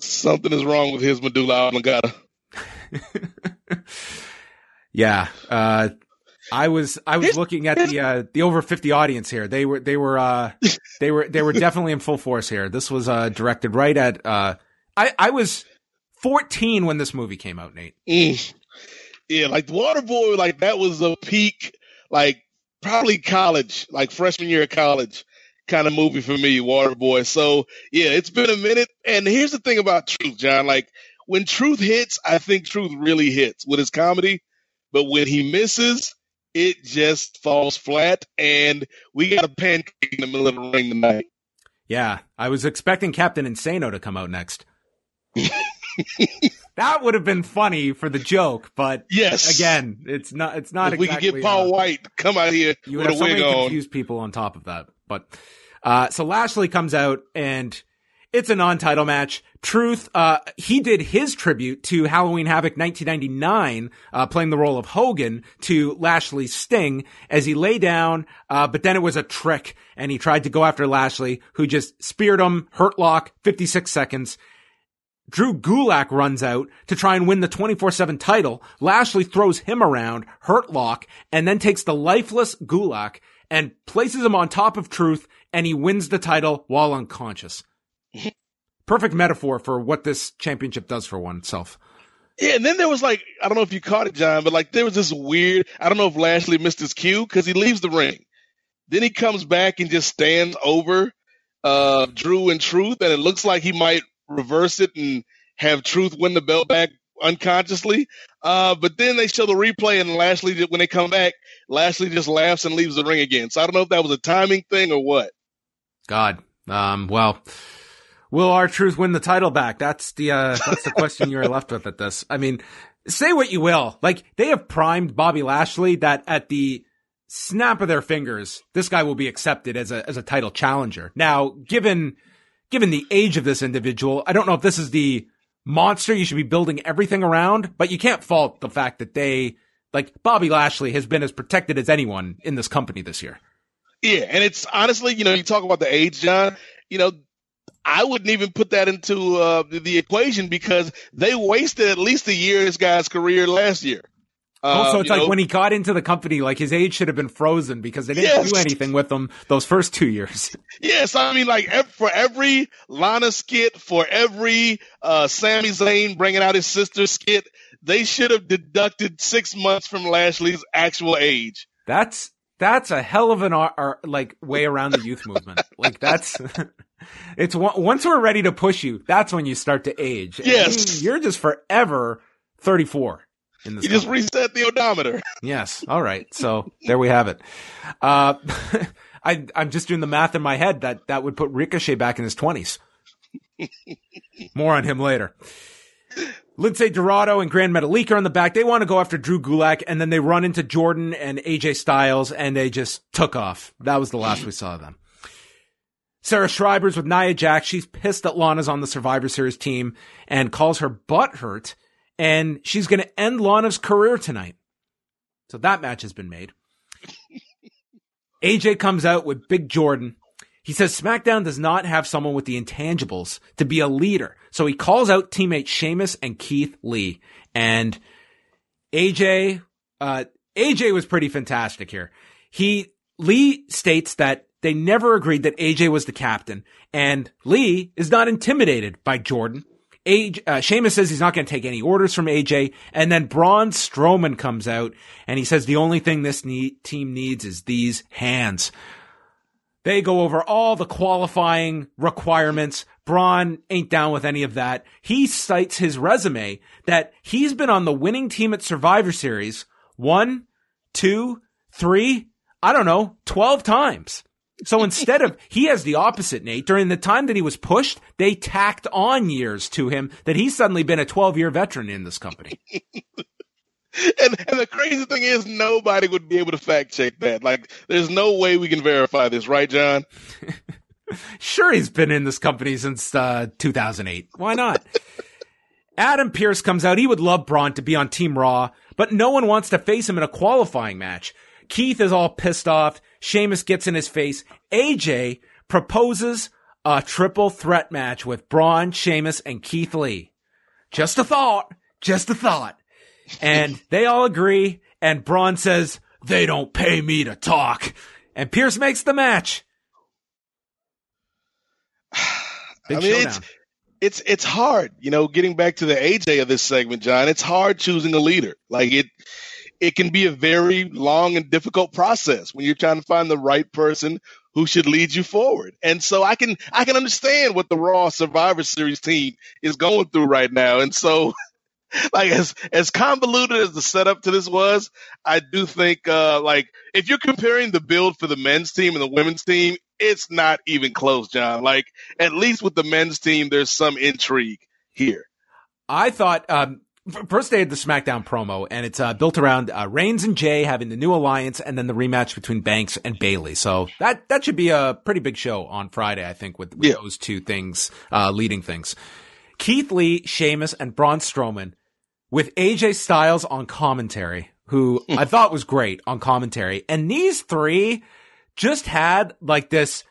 Something is wrong with his medulla oblongata. *laughs* Yeah. Uh, I was I was looking at the uh, the over fifty audience here. They were they were uh, *laughs* they were they were definitely in full force here. This was uh, directed right at uh, I I was fourteen when this movie came out. Nate. Mm. Yeah, like Waterboy, like that was a peak, like probably college, like freshman year of college kind of movie for me, Waterboy. So yeah, it's been a minute. And here's the thing about Truth, John. Like when Truth hits, I think Truth really hits with his comedy. But when he misses, it just falls flat. And we got a pancake in the middle of the ring tonight. Yeah, I was expecting Captain Insano to come out next. *laughs* *laughs* that would have been funny for the joke, but Yes. again, it's not. It's not if we could get Paul uh, White come out here you would with have so many on. confused people on top of that. But uh, so Lashley comes out and it's a non-title match. Truth, uh, he did his tribute to Halloween Havoc 1999, uh, playing the role of Hogan to Lashley's Sting as he lay down. Uh, but then it was a trick and he tried to go after Lashley, who just speared him, hurt lock, 56 seconds. Drew Gulak runs out to try and win the 24-7 title. Lashley throws him around, hurt lock, and then takes the lifeless Gulak and places him on top of Truth, and he wins the title while unconscious. *laughs* Perfect metaphor for what this championship does for oneself. Yeah, and then there was like I don't know if you caught it, John, but like there was this weird. I don't know if Lashley missed his cue because he leaves the ring, then he comes back and just stands over uh, Drew and Truth, and it looks like he might reverse it and have Truth win the belt back unconsciously. Uh, but then they show the replay, and Lashley, when they come back, Lashley just laughs and leaves the ring again. So I don't know if that was a timing thing or what. God. Um, well, will R Truth win the title back? That's the, uh, that's the question you're left with at this. I mean, say what you will. Like, they have primed Bobby Lashley that at the snap of their fingers, this guy will be accepted as a, as a title challenger. Now, given, given the age of this individual, I don't know if this is the monster you should be building everything around, but you can't fault the fact that they, like, Bobby Lashley has been as protected as anyone in this company this year. Yeah, and it's honestly, you know, you talk about the age, John. You know, I wouldn't even put that into uh, the equation because they wasted at least a year of this guy's career last year. Also, Uh, it's you like know, when he got into the company, like his age should have been frozen because they didn't Yes. do anything with him those first two years. *laughs* Yes, I mean, like for every Lana skit, for every uh, Sami Zayn bringing out his sister skit, they should have deducted six months from Lashley's actual age. That's that's a hell of an ar- ar- like way around the youth movement. *laughs* Like that's *laughs* it's once we're ready to push you, that's when you start to age. Yes. you- you're just forever thirty four in this. You just reset the odometer. Yes. All right. So there we have it. Uh, *laughs* I, I'm just doing the math in my head that that would put Ricochet back in his twenties. *laughs* More on him later. Lince Dorado and Grand Metalik are in the back. They want to go after Drew Gulak and then they run into Jordan and AJ Styles and they just took off. That was the last we saw of them. Sarah Schreiber's with Nia Jax. She's pissed that Lana's on the Survivor Series team and calls her butt hurt and she's going to end Lana's career tonight. So that match has been made. *laughs* AJ comes out with Big Jordan. He says SmackDown does not have someone with the intangibles to be a leader. So he calls out teammate Sheamus and Keith Lee. And AJ, uh, AJ was pretty fantastic here. He, Lee states that they never agreed that AJ was the captain and Lee is not intimidated by Jordan. AJ, uh, Sheamus says he's not going to take any orders from AJ. And then Braun Strowman comes out and he says the only thing this ne- team needs is these hands. They go over all the qualifying requirements. Braun ain't down with any of that. He cites his resume that he's been on the winning team at Survivor Series one, two, three, I don't know, 12 times. So instead of, he has the opposite, Nate. During the time that he was pushed, they tacked on years to him that he's suddenly been a 12 year veteran in this company. *laughs* And, and the crazy thing is, nobody would be able to fact check that. Like, there's no way we can verify this, right, John? *laughs* Sure, he's been in this company since uh, 2008. Why not? Adam Pearce comes out. He would love Braun to be on Team Raw, but no one wants to face him in a qualifying match. Keith is all pissed off. Sheamus gets in his face. AJ proposes a triple threat match with Braun, Sheamus, and Keith Lee. Just a thought. Just a thought. And *laughs* they all agree. And Braun says, they don't pay me to talk. And Pearce makes the match. *sighs* Big I mean, showdown. it's it's it's hard, you know, getting back to the AJ of this segment, John. It's hard choosing a leader. Like it it can be a very long and difficult process when you're trying to find the right person who should lead you forward. And so I can I can understand what the Raw Survivor Series team is going through right now. And so *laughs* like as as convoluted as the setup to this was, I do think uh like if you're comparing the build for the men's team and the women's team, it's not even close, John. Like at least with the men's team, there's some intrigue here. I thought, um, first day of the SmackDown promo, and it's uh, built around uh, Reigns and Jey having the new alliance, and then the rematch between Banks and Bayley. So that that should be a pretty big show on Friday, I think, with, with Yeah. those two things uh, leading things. Keith Lee, Sheamus, and Braun Strowman with AJ Styles on commentary, who *laughs* I thought was great on commentary, and these three just had like this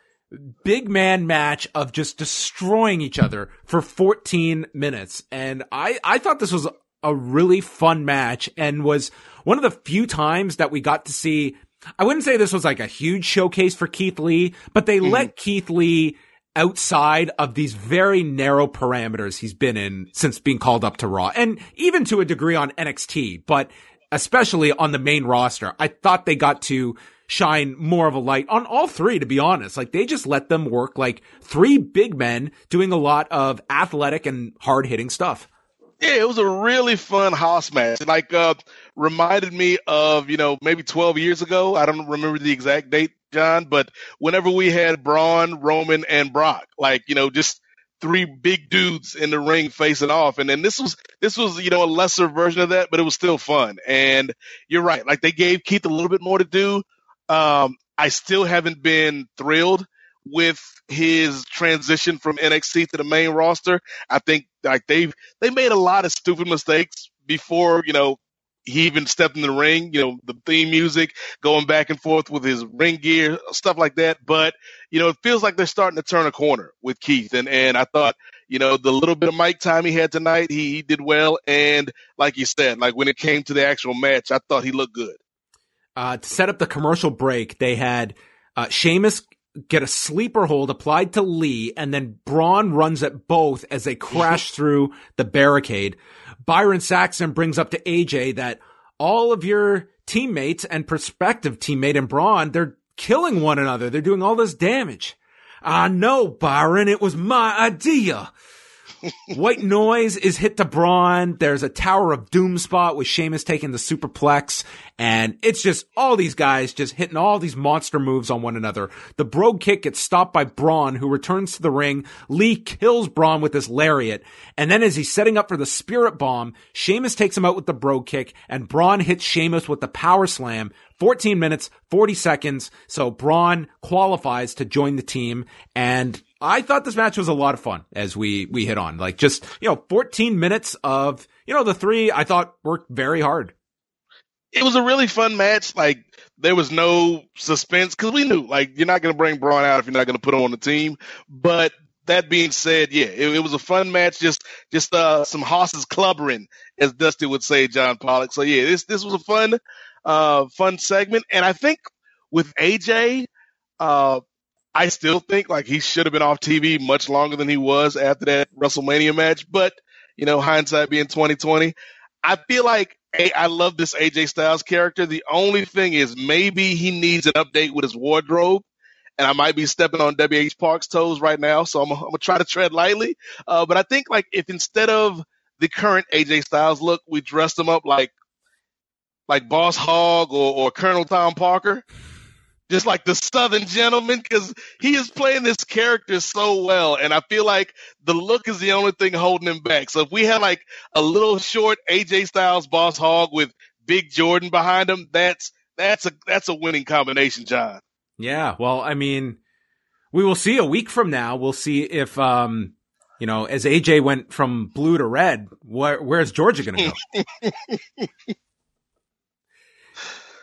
big man match of just destroying each other for 14 minutes. And I, I thought this was a really fun match and was one of the few times that we got to see. I wouldn't say this was like a huge showcase for Keith Lee, but they let mm-hmm. Keith Lee outside of these very narrow parameters he's been in since being called up to Raw and even to a degree on NXT, but especially on the main roster. I thought they got to shine more of a light on all three, to be honest. Like they just let them work like three big men doing a lot of athletic and hard hitting stuff. Yeah, it was a really fun house match. Like, uh, reminded me of, you know, maybe 12 years ago. I don't remember the exact date, John, but whenever we had Braun, Roman, and Brock, like, you know, just three big dudes in the ring facing off. And then this was, this was, you know, a lesser version of that, but it was still fun. And you're right. Like they gave Keith a little bit more to do. Um, I still haven't been thrilled with his transition from NXT to the main roster. I think like they've they made a lot of stupid mistakes before you know he even stepped in the ring. You know the theme music going back and forth with his ring gear stuff like that. But you know it feels like they're starting to turn a corner with Keith, and and I thought. You know, the little bit of mic time he had tonight, he, he did well. And like you said, like when it came to the actual match, I thought he looked good. Uh, to set up the commercial break, they had uh, Sheamus get a sleeper hold applied to Lee, and then Braun runs at both as they crash *laughs* through the barricade. Byron Saxton brings up to AJ that all of your teammates and prospective teammate and Braun, they're killing one another. They're doing all this damage. Ah, I know, Byron, it was my idea. White noise is hit to Braun. There's a Tower of Doom spot with Sheamus taking the superplex. And it's just all these guys just hitting all these monster moves on one another. The Brogue kick gets stopped by Braun, who returns to the ring. Lee kills Braun with his lariat. And then as he's setting up for the spirit bomb, Sheamus takes him out with the Brogue kick and Braun hits Sheamus with the power slam. 14 minutes, 40 seconds. So Braun qualifies to join the team and I thought this match was a lot of fun as we, we hit on like just, you know, 14 minutes of, you know, the three I thought worked very hard. It was a really fun match. Like there was no suspense because we knew like you're not going to bring Braun out if you're not going to put him on the team. But that being said, yeah, it, it was a fun match. Just, just, uh, some horses clubbering as Dusty would say, John Pollock. So yeah, this, this was a fun, uh, fun segment. And I think with AJ, uh, I still think like he should have been off TV much longer than he was after that WrestleMania match. But you know, hindsight being 2020, I feel like I love this AJ Styles character. The only thing is maybe he needs an update with his wardrobe. And I might be stepping on WH Park's toes right now, so I'm, I'm gonna try to tread lightly. Uh, but I think like if instead of the current AJ Styles look, we dressed him up like like Boss Hogg or, or Colonel Tom Parker, just like the Southern gentleman, because he is playing this character so well, and I feel like the look is the only thing holding him back. So if we had like a little short AJ Styles Boss hog with Big Jordan behind him, that's that's a that's a winning combination, John. Yeah, well, I mean, we will see a week from now. We'll see if um, you know, as AJ went from blue to red, where where's Georgia going to go? *laughs*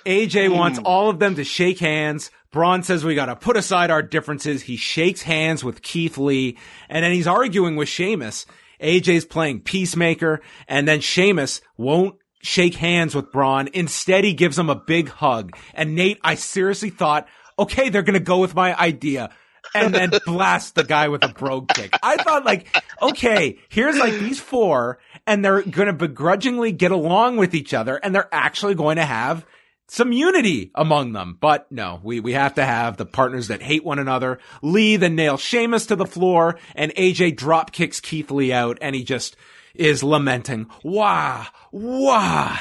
AJ hmm. wants all of them to shake hands. Braun says we gotta put aside our differences. He shakes hands with Keith Lee and then he's arguing with Sheamus. AJ's playing peacemaker and then Sheamus won't shake hands with Braun. Instead, he gives him a big hug. And Nate, I seriously thought, okay, they're gonna go with my idea. And then *laughs* blast the guy with a brogue kick. I thought like, okay, here's like these four and they're gonna begrudgingly get along with each other and they're actually going to have some unity among them. But no, we, we have to have the partners that hate one another. Lee then nails Sheamus to the floor and AJ drop kicks Keith Lee out and he just is lamenting, wah, wah.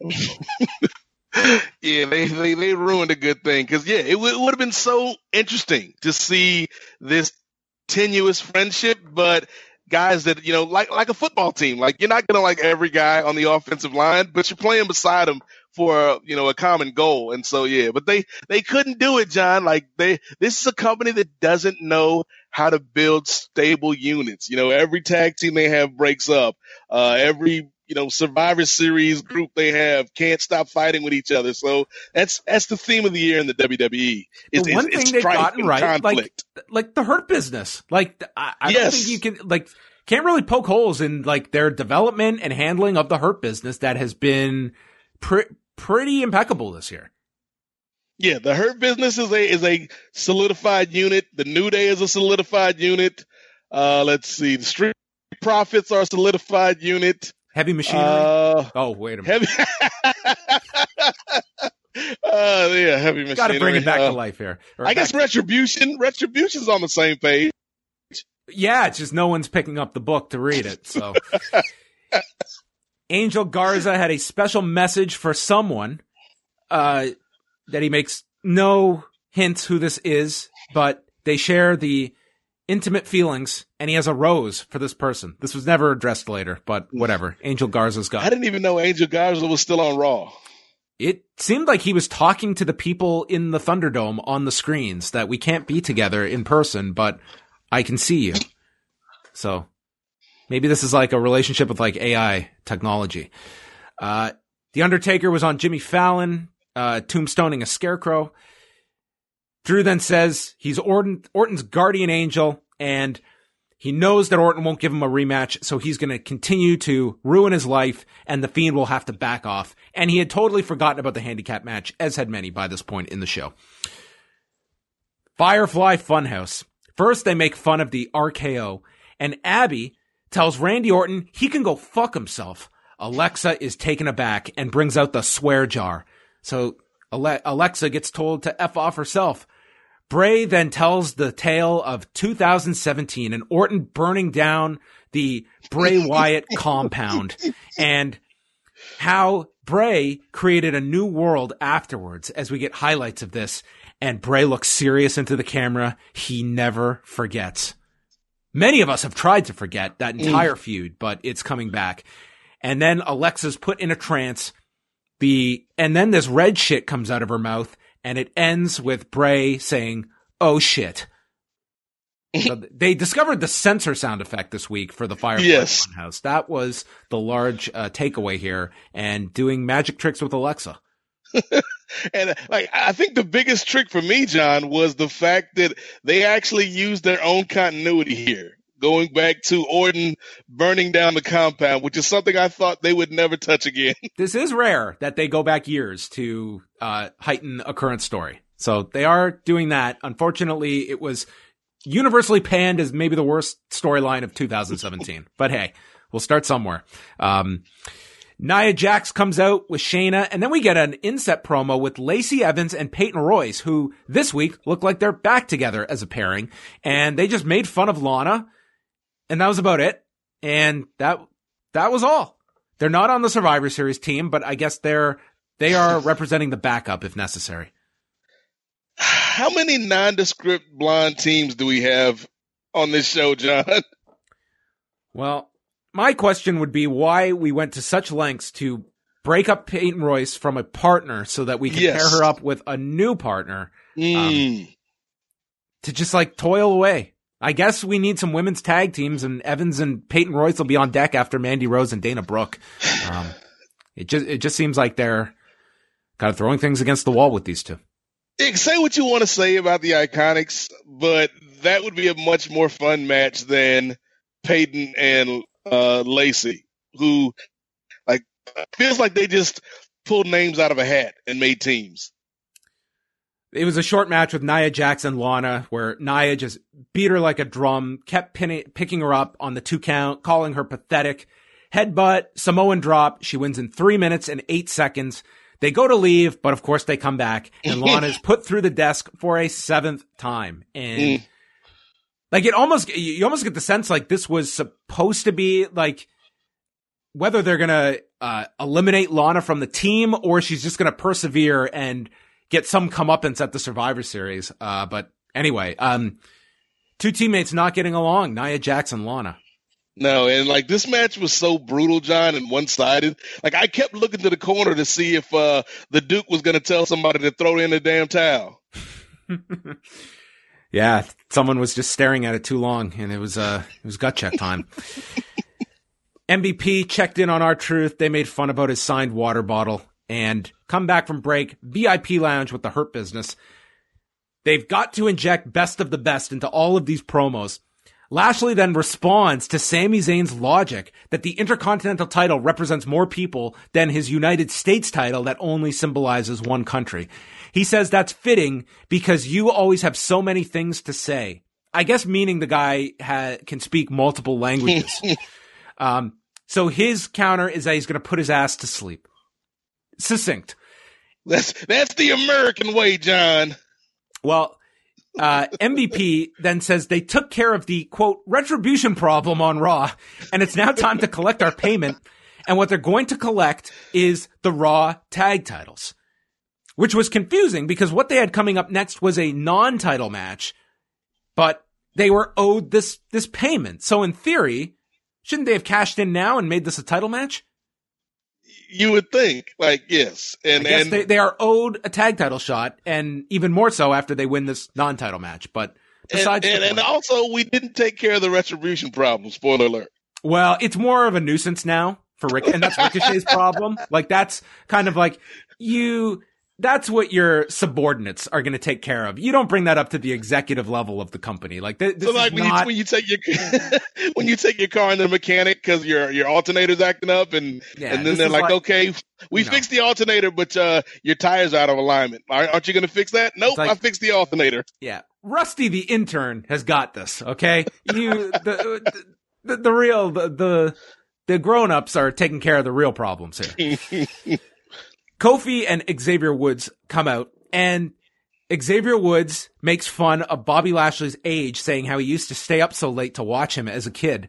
*laughs* yeah, they, they, they ruined a good thing. Cause yeah, it, w- it would have been so interesting to see this tenuous friendship, but guys that, you know, like, like a football team, like you're not going to like every guy on the offensive line, but you're playing beside them for you know a common goal. And so yeah, but they they couldn't do it, John. Like they this is a company that doesn't know how to build stable units. You know, every tag team they have breaks up. Uh, every you know Survivor Series group they have can't stop fighting with each other. So that's that's the theme of the year in the WWE. It's, the one it's, thing it's they've gotten right, conflict. like like the hurt business. Like I, I yes. don't think you can like can't really poke holes in like their development and handling of the hurt business that has been pre- pretty impeccable this year. Yeah, the Hurt Business is a is a solidified unit. The New Day is a solidified unit. Uh, let's see, the Street Profits are a solidified unit. Heavy Machinery. Uh, oh, wait a minute. Heavy. *laughs* uh, yeah, heavy machinery. Got to bring it back uh, to life here. Or I guess Retribution. Retribution's on the same page. Yeah, it's just no one's picking up the book to read it. So *laughs* Angel Garza had a special message for someone uh, that he makes no hints who this is, but they share the intimate feelings, and he has a rose for this person. This was never addressed later, but whatever. Angel Garza's got. I didn't even know Angel Garza was still on Raw. It seemed like he was talking to the people in the Thunderdome on the screens that we can't be together in person, but I can see you. So maybe this is like a relationship with like AI technology. Uh, the Undertaker was on Jimmy Fallon, uh, tombstoning a scarecrow. Drew then says he's Orton, Orton's guardian angel and he knows that Orton won't give him a rematch, so he's going to continue to ruin his life, and the Fiend will have to back off. And he had totally forgotten about the handicap match, as had many by this point in the show. Firefly Funhouse. First, they make fun of the RKO, and Abby tells Randy Orton he can go fuck himself. Alexa is taken aback and brings out the swear jar. So Ale- Alexa gets told to F off herself. Bray then tells the tale of 2017 and Orton burning down the Bray *laughs* Wyatt compound and how Bray created a new world afterwards as we get highlights of this. And Bray looks serious into the camera. He never forgets. Many of us have tried to forget that entire mm. feud, but it's coming back. And then Alexa's put in a trance. The, and then this red shit comes out of her mouth and it ends with Bray saying, "Oh shit." so *laughs* they discovered the censor sound effect this week for the Firefly yes. Funhouse. That was the large uh, takeaway here, and doing magic tricks with Alexa. *laughs* and like I think the biggest trick for me, John, was the fact that they actually used their own continuity here going back to Orton burning down the compound, which is something I thought they would never touch again. *laughs* This is rare that they go back years to uh, heighten a current story. So they are doing that. Unfortunately, it was universally panned as maybe the worst storyline of 2017. but hey, we'll start somewhere. Um, Nia Jax comes out with Shayna, and then we get an inset promo with Lacey Evans and Peyton Royce, who this week look like they're back together as a pairing, and they just made fun of Lana and that was about it. And that that was all. They're not on the Survivor Series team, but I guess they're they are *laughs* representing the backup if necessary. How many nondescript blonde teams do we have on this show, John? Well, my question would be why we went to such lengths to break up Peyton Royce from a partner so that we can yes. pair her up with a new partner. Um, mm. Um, to just like toil away. I guess we need some women's tag teams, and Evans and Peyton Royce will be on deck after Mandy Rose and Dana Brooke. Um, it just it just seems like they're kind of throwing things against the wall with these two. Say what you want to say about the Iconics, but that would be a much more fun match than Peyton and uh, Lacey, who like feels like they just pulled names out of a hat and made teams. It was a short match with Nia Jax and Lana where Nia just beat her like a drum, kept pinning, picking her up on the two count, calling her pathetic. Headbutt, Samoan drop. She wins in three minutes and eight seconds. They go to leave, but of course they come back and *laughs* Lana is put through the desk for a seventh time. And mm. Like it almost, you almost get the sense like this was supposed to be like whether they're going to uh, eliminate Lana from the team or she's just going to persevere and get some comeuppance at the Survivor Series. Uh, but anyway, um, two teammates not getting along, Nia Jax and, Lana. No, and like this match was so brutal, John, and one sided. Like I kept looking to the corner to see if uh, the Duke was going to tell somebody to throw in the damn towel. *laughs* yeah, someone was just staring at it too long, and it was uh, it was gut check time. *laughs* MVP checked in on R Truth. They made fun about his signed water bottle and come back from break, VIP lounge with the Hurt Business. They've got to inject best of the best into all of these promos. Lashley then responds to Sami Zayn's logic that the Intercontinental title represents more people than his United States title that only symbolizes one country. He says that's fitting because you always have so many things to say. I guess meaning the guy ha- can speak multiple languages. *laughs* um, so his counter is that he's going to put his ass to sleep succinct. That's that's the American way, John. Well, Uh, MVP then says they took care of the quote retribution problem on Raw, and it's now time to collect our payment. And what they're going to collect is the Raw tag titles, which was confusing because what they had coming up next was a non-title match, but they were owed this this payment. So in theory, shouldn't they have cashed in now and made this a title match? You would think, like, yes, and I guess and they, they are owed a tag title shot, and even more so after they win this non-title match. But besides, the and, and also we didn't take care of the retribution problem. Spoiler alert. well, it's more of a nuisance now for Rick, and that's *laughs* Ricochet's problem. Like that's kind of like you. That's what your subordinates are going to take care of. You don't bring that up to the executive level of the company. Like th- this So like is when not. you when you take your *laughs* when you take your car in the mechanic because your your alternator's acting up and Yeah, and then they're like, like- okay, we No. fixed the alternator, but uh, your tires out of alignment. Aren't aren't you going to fix that? Nope, like- I fixed the alternator. Yeah, Rusty the intern has got this. Okay, you the the, the real the the, the grown ups are taking care of the real problems here. *laughs* Kofi and Xavier Woods come out and Xavier Woods makes fun of Bobby Lashley's age, saying how he used to stay up so late to watch him as a kid.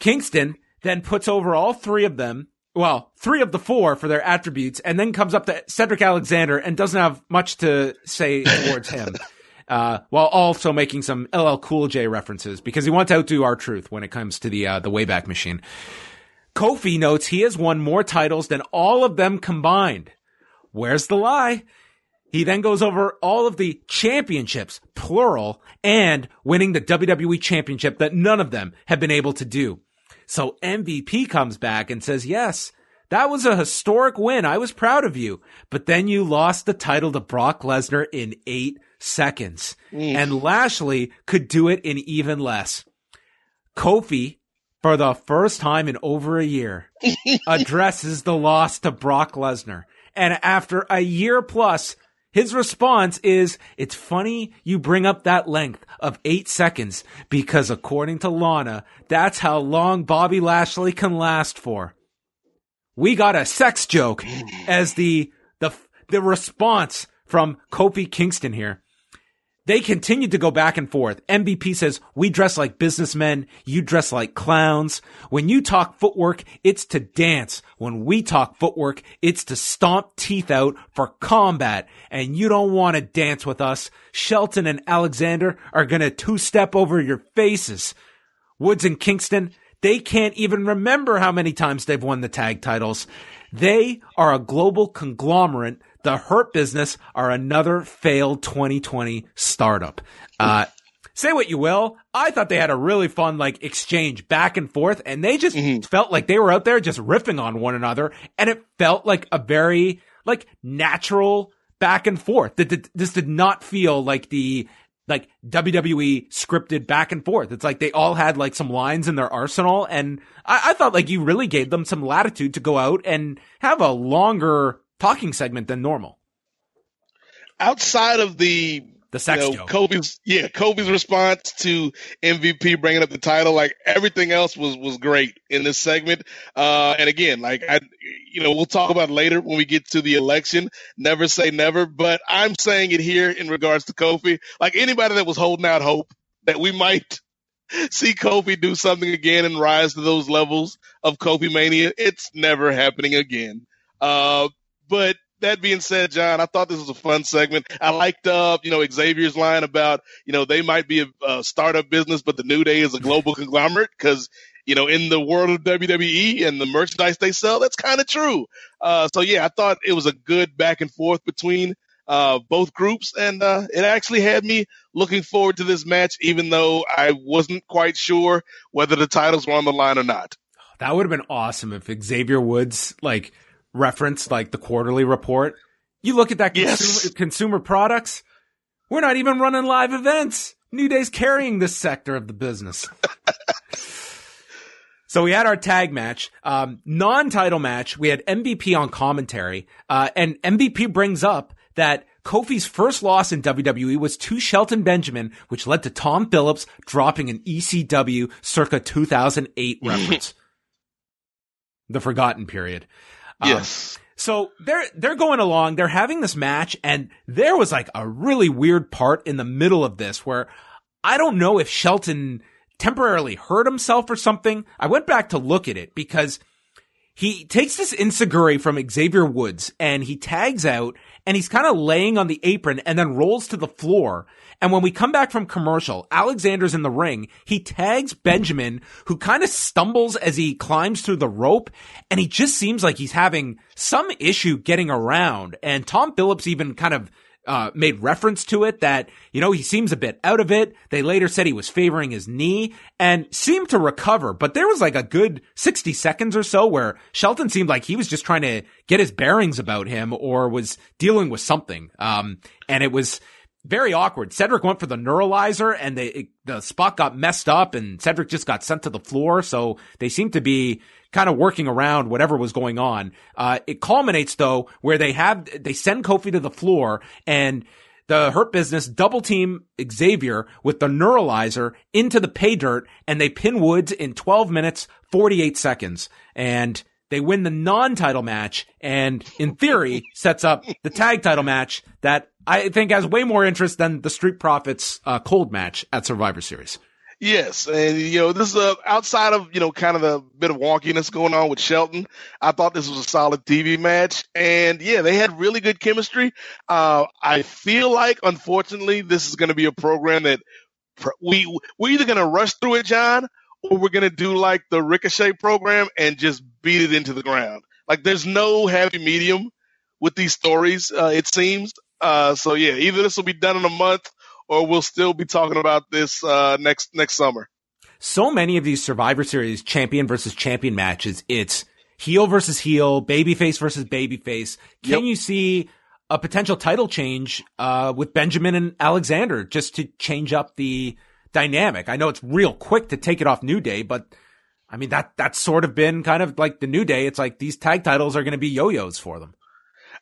Kingston then puts over all three of them, well, three of the four for their attributes, and then comes up to Cedric Alexander and doesn't have much to say *laughs* towards him. Uh, while also making some LL Cool J references because he wants to outdo R Truth when it comes to the uh, the Wayback Machine. Kofi notes he has won more titles than all of them combined. Where's the lie? He then goes over all of the championships, plural, and winning the WWE championship that none of them have been able to do. So MVP comes back and says, yes, that was a historic win. I was proud of you. But then you lost the title to Brock Lesnar in eight seconds. And Lashley could do it in even less. Kofi, for the first time in over a year, *laughs* addresses the loss to Brock Lesnar. And after a year plus, his response is, it's funny you bring up that length of eight seconds because according to Lana, that's how long Bobby Lashley can last for. We got a sex joke as the, the, the response from Kofi Kingston here. They continued to go back and forth. MVP says, we dress like businessmen. You dress like clowns. When you talk footwork, it's to dance. When we talk footwork, it's to stomp teeth out for combat. And you don't want to dance with us. Shelton and Alexander are going to two step over your faces. Woods and Kingston, they can't even remember how many times they've won the tag titles. They are a global conglomerate. The Hurt Business are another failed 2020 startup. Uh, say what you will. I thought they had a really fun, like, exchange back and forth, and they just felt like they were out there just riffing on one another, and it felt like a very, like, natural back and forth. That that- This did not feel like the, like WWE scripted back and forth. It's like they all had like some lines in their arsenal, and I, I thought like you really gave them some latitude to go out and have a longer talking segment than normal. Outside of the The sex you know, joke. Kofi's yeah, Kofi's response to MVP bringing up the title, like everything else was was great in this segment. Uh, and again, like I, you know, we'll talk about it later when we get to the election. Never say never, but I'm saying it here in regards to Kofi. Like anybody that was holding out hope that we might *laughs* see Kofi do something again and rise to those levels of Kofi mania, it's never happening again. Uh, but that being said, John, I thought this was a fun segment. I liked, uh, you know, Xavier's line about, you know, they might be a, a startup business, but the New Day is a global *laughs* conglomerate because, you know, in the world of WWE and the merchandise they sell, that's kind of true. Uh, so yeah, I thought it was a good back and forth between, uh, both groups. And, uh, it actually had me looking forward to this match, even though I wasn't quite sure whether the titles were on the line or not. That would have been awesome if Xavier Woods like referenced like the quarterly report. You look at that Yes. consumer, consumer products. We're not even running live events. New Day's carrying this sector of the business. *laughs* so we had our tag match, um, non-title match. We had MVP on commentary, uh, and MVP brings up that Kofi's first loss in WWE was to Shelton Benjamin, which led to Tom Phillips dropping an ECW circa 2008 reference. *laughs* the forgotten period. Um, Yes. So they're they're going along, they're having this match, and there was like a really weird part in the middle of this where I don't know if Shelton temporarily hurt himself or something. I went back to look at it because he takes this Enzuigiri from Xavier Woods and he tags out and he's kind of laying on the apron and then rolls to the floor. And when we come back from commercial, Alexander's in the ring. He tags Benjamin, who kind of stumbles as he climbs through the rope. And he just seems like he's having some issue getting around. And Tom Phillips even kind of uh, made reference to it that, you know, he seems a bit out of it. They later said he was favoring his knee and seemed to recover, but there was like a good 60 seconds or so where Shelton seemed like he was just trying to get his bearings about him or was dealing with something. Um, and it was, very awkward. Cedric went for the Neuralyzer and they, it, the spot got messed up and Cedric just got sent to the floor. So they seemed to be kind of working around whatever was going on. Uh, it culminates though where they have, they send Kofi to the floor and the Hurt Business double team Xavier with the Neuralyzer into the pay dirt and they pin Woods in 12 minutes, 48 seconds. And they win the non-title match and in theory *laughs* sets up the tag title match that I think has way more interest than the Street Profits uh, cold match at Survivor Series. Yes, and you know this is a, outside of you know kind of the bit of wonkiness going on with Shelton. I thought this was a solid TV match, and yeah, they had really good chemistry. Uh, I feel like, unfortunately, this is going to be a program that we we're either going to rush through it, John, or we're going to do like the Ricochet program and just beat it into the ground. Like there's no happy medium with these stories. Uh, it seems. Uh, so yeah, either this will be done in a month or we'll still be talking about this uh, next next summer. So many of these Survivor Series champion versus champion matches, it's heel versus heel, babyface versus babyface. Can yep. you see a potential title change uh, with Benjamin and Alexander just to change up the dynamic? I know it's real quick to take it off New Day, but I mean that that's sort of been kind of like the New Day. It's like these tag titles are going to be yo-yos for them.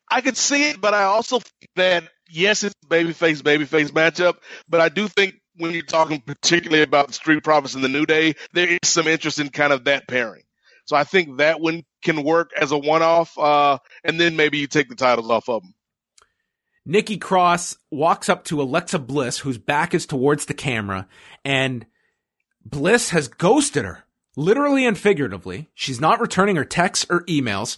I could see it, but I also think that yes, it's babyface babyface matchup, but I do think when you're talking particularly about the Street Profits and the New Day, there is some interest in kind of that pairing. So I think that one can work as a one-off, uh, and then maybe you take the titles off of them. Nikki Cross walks up to Alexa Bliss, whose back is towards the camera, and Bliss has ghosted her, literally and figuratively. She's not returning her texts or emails.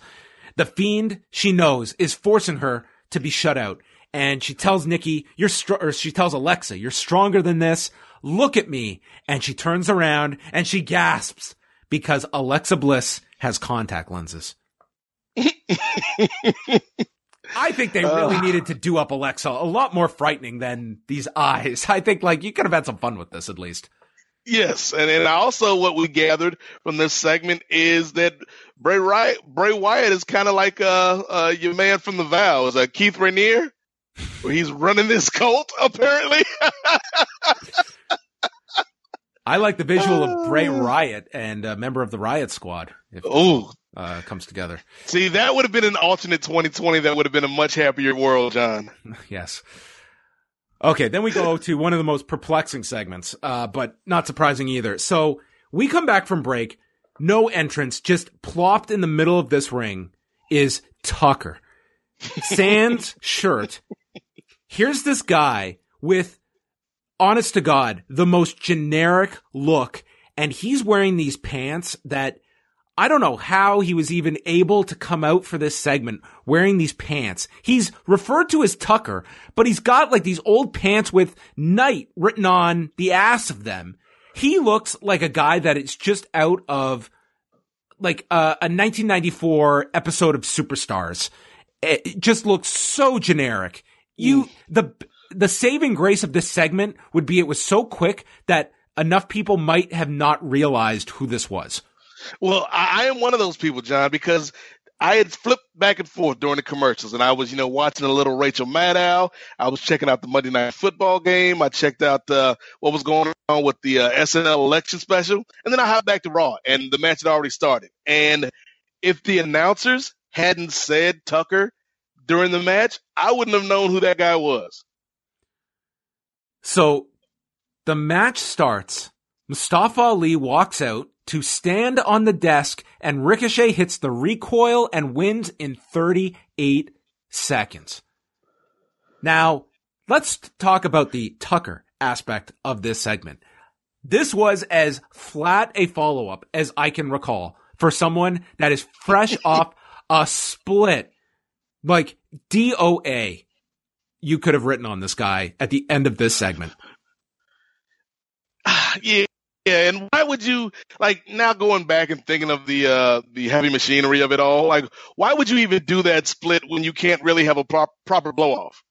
The fiend she knows is forcing her to be shut out. And she tells Nikki, you're str- or she tells Alexa, you're stronger than this. Look at me. And she turns around and she gasps because Alexa Bliss has contact lenses. *laughs* I think they really uh, needed to do up Alexa a lot more frightening than these eyes. *laughs* I think like you could have had some fun with this at least. Yes, and and also what we gathered from this segment is that Bray Wyatt, Bray Wyatt is kind of like uh, uh your man from the Vows, uh, Keith where *laughs* he's running this cult apparently. *laughs* I like the visual of Bray Riot and a member of the Riot Squad. Oh, uh, comes together. See, that would have been an alternate 2020. That would have been a much happier world, John. *laughs* yes. Okay, then we go to one of the most perplexing segments, uh, but not surprising either. So we come back from break. No entrance, just plopped in the middle of this ring is Tucker. Sans shirt. Here's this guy with, honest to God, the most generic look. And he's wearing these pants that I don't know how he was even able to come out for this segment wearing these pants. He's referred to as Tucker, but he's got like these old pants with night written on the ass of them. He looks like a guy that is just out of like a 1994 episode of Superstars. It just looks so generic. You, the, the saving grace of this segment would be it was so quick that enough people might have not realized who this was. Well, I, I am one of those people, John, because I had flipped back and forth during the commercials, and I was, you know, watching a little Rachel Maddow. I was checking out the Monday Night Football game. I checked out uh, what was going on with the uh, SNL election special, and then I hopped back to Raw, and the match had already started. And if the announcers hadn't said Tucker during the match, I wouldn't have known who that guy was. So the match starts. Mustafa Ali walks out to stand on the desk and Ricochet hits the recoil and wins in 38 seconds. Now, let's talk about the Tucker aspect of this segment. This was as flat a follow up as I can recall for someone that is fresh *laughs* off a split. Like DOA, you could have written on this guy at the end of this segment. *sighs* yeah. Yeah, and why would you like now going back and thinking of the uh the heavy machinery of it all? Like, why would you even do that split when you can't really have a prop, proper blow off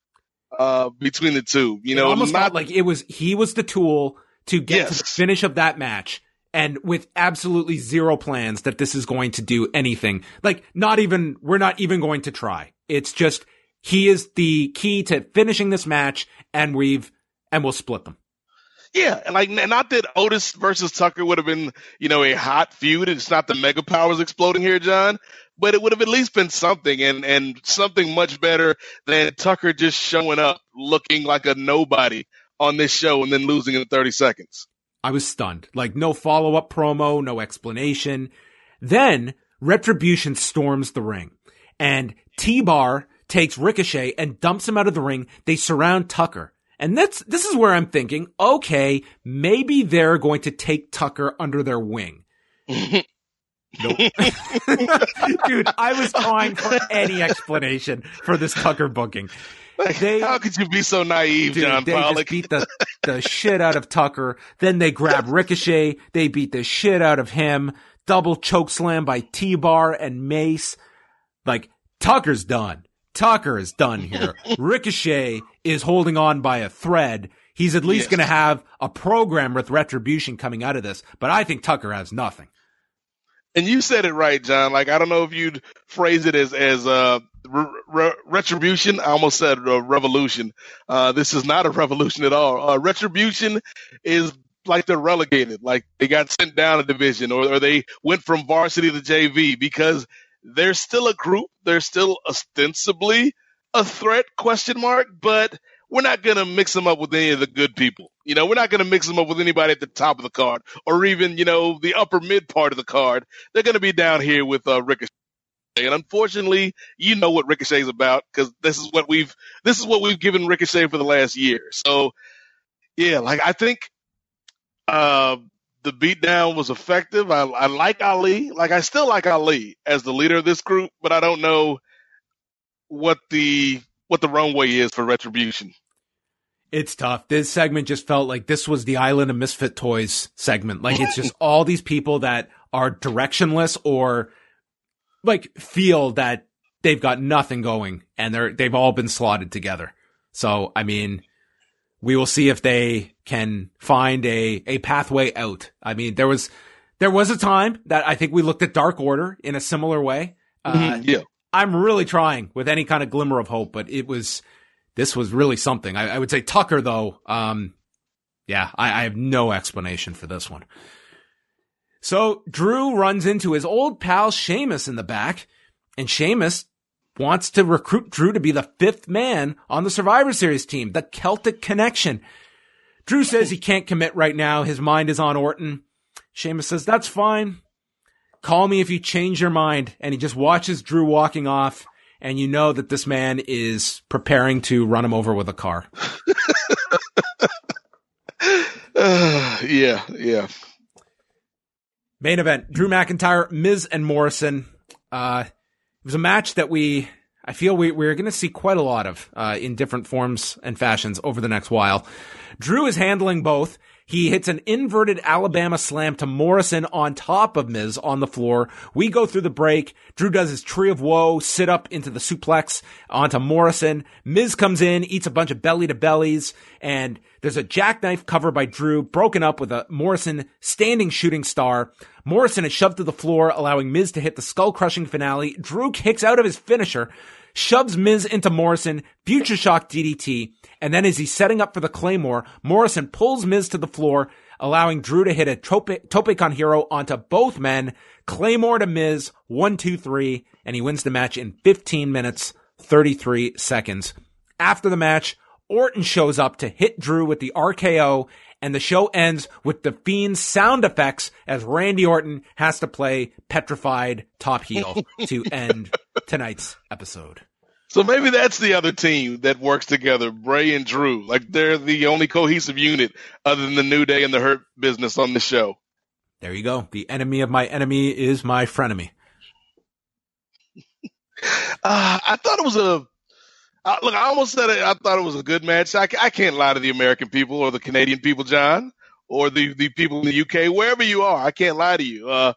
uh between the two? You It know, almost not like it was he was the tool to get to the finish of that match, and with absolutely zero plans that this is going to do anything. Like, not even we're not even going to try. It's just he is the key to finishing this match, and we've and we'll split them. Yeah, and like not that Otis versus Tucker would have been, you know, a hot feud. It's not the mega powers exploding here, John, but it would have at least been something and and something much better than Tucker just showing up looking like a nobody on this show and then losing in 30 seconds. I was stunned. Like no follow up promo, no explanation. Then Retribution storms the ring and T-Bar takes Ricochet and dumps him out of the ring. They surround Tucker. And that's, this is where I'm thinking, okay, maybe they're going to take Tucker under their wing. Nope. *laughs* Dude, I was trying for any explanation for this Tucker booking. They- how could you be so naive, Dude, John they Pollock? just beat the, the shit out of Tucker. Then they grab Ricochet. They beat the shit out of him. Double choke slam by T-Bar and Mace. Like, Tucker's done. Tucker is done here. *laughs* Ricochet is holding on by a thread. He's at least Yes. going to have a program with retribution coming out of this, but I think Tucker has nothing. And you said it right, John. Like I don't know if you'd phrase it as as uh, re- re- retribution. I almost said uh, revolution. Uh, this is not a revolution at all. Uh, retribution is like they're relegated, like they got sent down a division, or, or they went from varsity to JV because they're still a group. They're still ostensibly a threat? Question mark. But we're not gonna mix them up with any of the good people. You know, we're not gonna mix them up with anybody at the top of the card, or even you know the upper mid part of the card. They're gonna be down here with uh, Ricochet. And unfortunately, you know what Ricochet's about because this is what we've this is what we've given Ricochet for the last year. So, yeah, like I think uh, the beatdown was effective. I, I like Ali, like I still like Ali as the leader of this group, but I don't know what the what the runway is for Retribution. It's tough. This segment just felt like this was the Island of Misfit Toys segment. Like it's just *laughs* all these people that are directionless or like feel that they've got nothing going and they're they've all been slotted together. So I mean, we will see if they can find a a pathway out. I mean, there was there was a time that I think we looked at Dark Order in a similar way. Uh, yeah. I'm really trying with any kind of glimmer of hope, but it was this was really something. I, I would say Tucker though. Um, yeah, I, I have no explanation for this one. So Drew runs into his old pal Sheamus in the back, and Sheamus wants to recruit Drew to be the fifth man on the Survivor Series team, the Celtic Connection. Drew says he can't commit right now. His mind is on Orton. Sheamus says, that's fine. Call me if you change your mind. And he just watches Drew walking off. And you know that this man is preparing to run him over with a car. Uh, *laughs* *sighs* yeah, yeah. Main event, Drew McIntyre, Miz and Morrison. Uh, was a match that we, I feel we, we're going to see quite a lot of, uh, in different forms and fashions over the next while. Drew is handling both. He hits an inverted Alabama slam to Morrison on top of Miz on the floor. We go through the break. Drew does his tree of woe, sit up into the suplex onto Morrison. Miz comes in, eats a bunch of belly to bellies, and there's a jackknife cover by Drew, broken up with a Morrison standing shooting star. Morrison is shoved to the floor, allowing Miz to hit the skull crushing finale. Drew kicks out of his finisher, shoves Miz into Morrison, future shock DDT, and then as he's setting up for the Claymore, Morrison pulls Miz to the floor, allowing Drew to hit a tope, tope hero onto both men. Claymore to Miz, one, two, three, and he wins the match in 15 minutes, 33 seconds. After the match, Orton shows up to hit Drew with the RKO, and the show ends with the Fiend's sound effects as Randy Orton has to play petrified top heel *laughs* to end tonight's episode. So maybe that's the other team that works together, Bray and Drew. Like they're the only cohesive unit other than the New Day and the Hurt Business on the show. There you go. The enemy of my enemy is my frenemy. uh, *laughs* I thought it was a look. I almost said it. I thought it was a good match. I, I can't lie to the American people or the Canadian people, John, or the the people in the UK, wherever you are. I can't lie to you. Uh,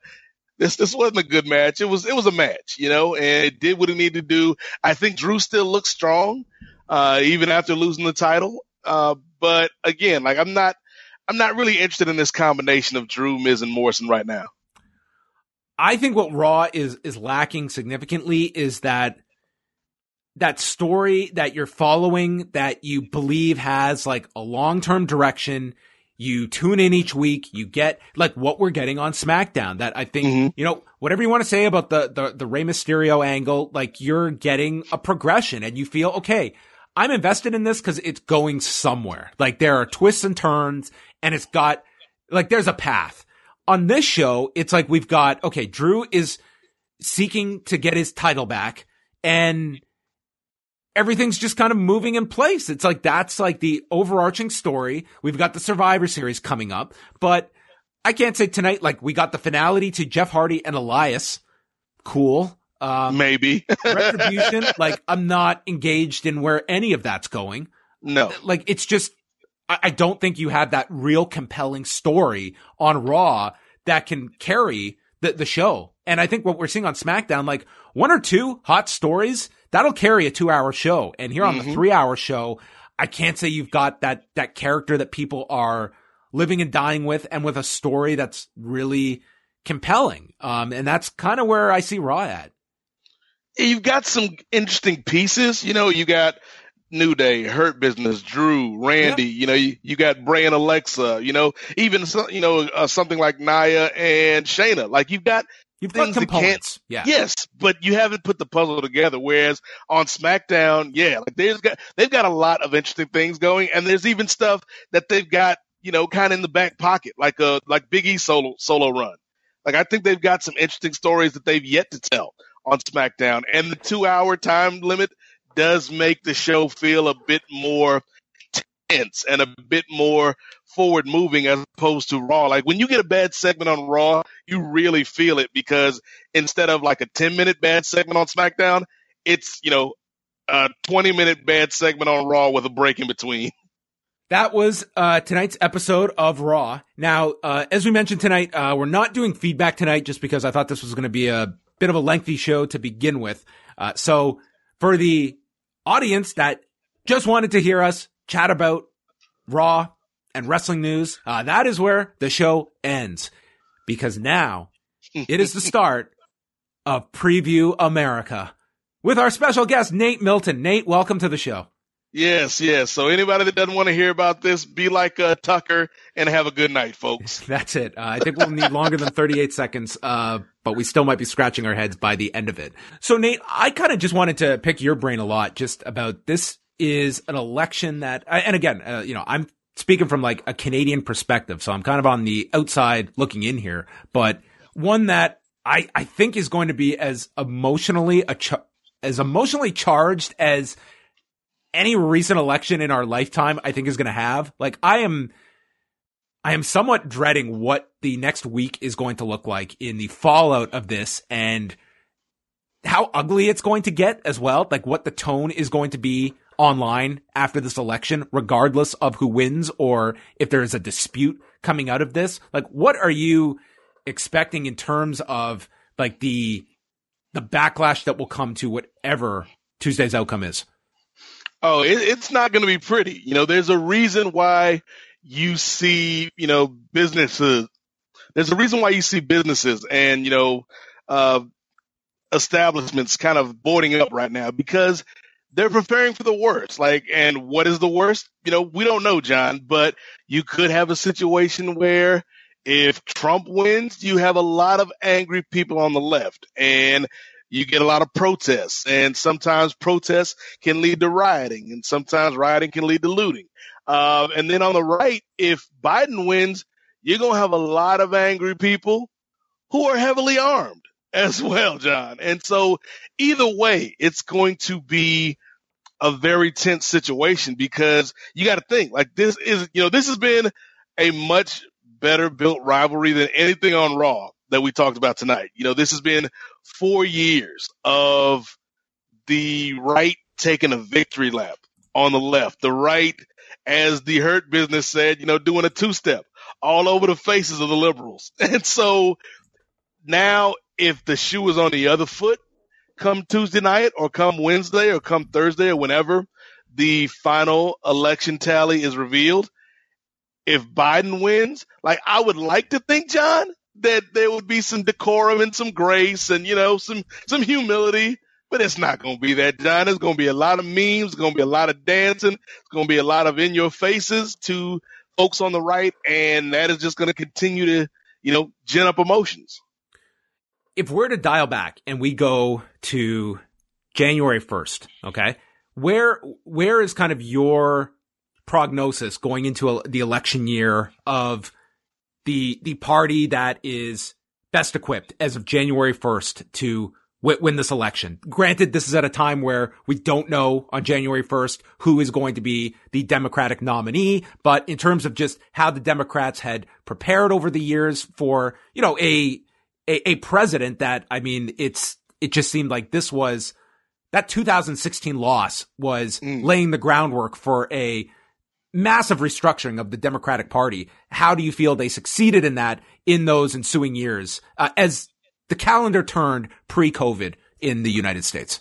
this this wasn't a good match. It was it was a match, you know, and it did what it needed to do. I think Drew still looks strong, uh, even after losing the title. Uh, but again, like I'm not I'm not really interested in this combination of Drew, Miz, and Morrison right now. I think what Raw is is lacking significantly is that that story that you're following that you believe has like a long term direction you tune in each week. You get like what we're getting on SmackDown that I think, mm-hmm. you know, whatever you want to say about the, the, the Rey Mysterio angle, like you're getting a progression and you feel, okay, I'm invested in this because it's going somewhere. Like there are twists and turns and it's got like there's a path. On this show, it's like we've got, okay, Drew is seeking to get his title back and everything's just kind of moving in place. It's like that's like the overarching story. We've got the Survivor Series coming up, but I can't say tonight like we got the finality to Jeff Hardy and Elias. Cool. Um, Maybe *laughs* retribution. like I'm not engaged in where any of that's going. No, like it's just I, I don't think you have that real compelling story on Raw that can carry the the show. And I think what we're seeing on SmackDown, like one or two hot stories that'll carry a two hour show. And here on mm-hmm. the three hour show, I can't say you've got that, that character that people are living and dying with and with a story that's really compelling. Um, and that's kind of where I see Raw at. You've got some interesting pieces. You know, you got New Day, Hurt Business, Drew, Randy. You know, you, you got Bray and Alexa. You know, even you know uh, something like Nia and Shayna. Like you've got You've got components. Yeah. Yes, but you haven't put the puzzle together. Whereas on SmackDown, yeah, like there's got they've got a lot of interesting things going, and there's even stuff that they've got, you know, kind of in the back pocket, like a like Big E solo solo run. Like I think they've got some interesting stories that they've yet to tell on SmackDown, and the two hour time limit does make the show feel a bit more and a bit more forward moving as opposed to Raw. Like when you get a bad segment on Raw, you really feel it because instead of like a 10 minute bad segment on SmackDown, it's, you know, a 20 minute bad segment on Raw with a break in between. That was uh, tonight's episode of Raw. Now, uh, as we mentioned tonight, uh, we're not doing feedback tonight just because I thought this was going to be a bit of a lengthy show to begin with. Uh, so, for the audience that just wanted to hear us chat about Raw and wrestling news, uh, that is where the show ends. Because now it is the *laughs* start of Preview America with our special guest, Nate Milton. Nate, welcome to the show. Yes, yes. So anybody that doesn't want to hear about this, be like uh, Tucker and have a good night, folks. *laughs* That's it. Uh, I think we'll need longer than 38 seconds, uh, but we still might be scratching our heads by the end of it. So Nate, I kind of just wanted to pick your brain a lot just about this is an election that, and again, uh, you know, I'm speaking from like a Canadian perspective. So I'm kind of on the outside looking in here, but one that I, I think is going to be as emotionally, a as emotionally charged as any recent election in our lifetime, I think is going to have. Like I am, I am somewhat dreading what the next week is going to look like in the fallout of this and how ugly it's going to get as well. Like what the tone is going to be online after this election, regardless of who wins or if there is a dispute coming out of this? Like, what are you expecting in terms of like the the backlash that will come to whatever Tuesday's outcome is? Oh, it, it's not going to be pretty. You know, there's a reason why you see, you know, businesses. There's a reason why you see businesses and you know, uh, establishments kind of boarding up right now because they're preparing for the worst. Like, and what is the worst? You know, we don't know, John, but you could have a situation where if Trump wins, you have a lot of angry people on the left and you get a lot of protests and sometimes protests can lead to rioting and sometimes rioting can lead to looting. Uh, and then on the right, if Biden wins, you're going to have a lot of angry people who are heavily armed as well, John. And so either way, it's going to be a very tense situation because you got to think like this is, you know, this has been a much better built rivalry than anything on Raw that we talked about tonight. You know, this has been four years of the right taking a victory lap on the left, the right, as the Hurt Business said, you know, doing a two step all over the faces of the liberals. *laughs* And so now if the shoe is on the other foot come Tuesday night or come Wednesday or come Thursday or whenever the final election tally is revealed, if Biden wins, like I would like to think, John, that there would be some decorum and some grace and, you know, some, some humility, but it's not going to be that, John. There's going to be a lot of memes. It's going to be a lot of dancing. It's going to be a lot of in your faces to folks on the right. And that is just going to continue to, you know, gin up emotions. If we're to dial back and we go to January 1st, okay, where, where is kind of your prognosis going into a, the election year of the the party that is best equipped as of January 1st to w- win this election. Granted, this is at a time where we don't know on January 1st who is going to be the Democratic nominee, but in terms of just how the Democrats had prepared over the years for, you know, a a, a president that I mean, it's it just seemed like this was that 2016 loss was mm. laying the groundwork for a massive restructuring of the Democratic Party. How do you feel they succeeded in that in those ensuing years uh, as the calendar turned pre-COVID in the United States?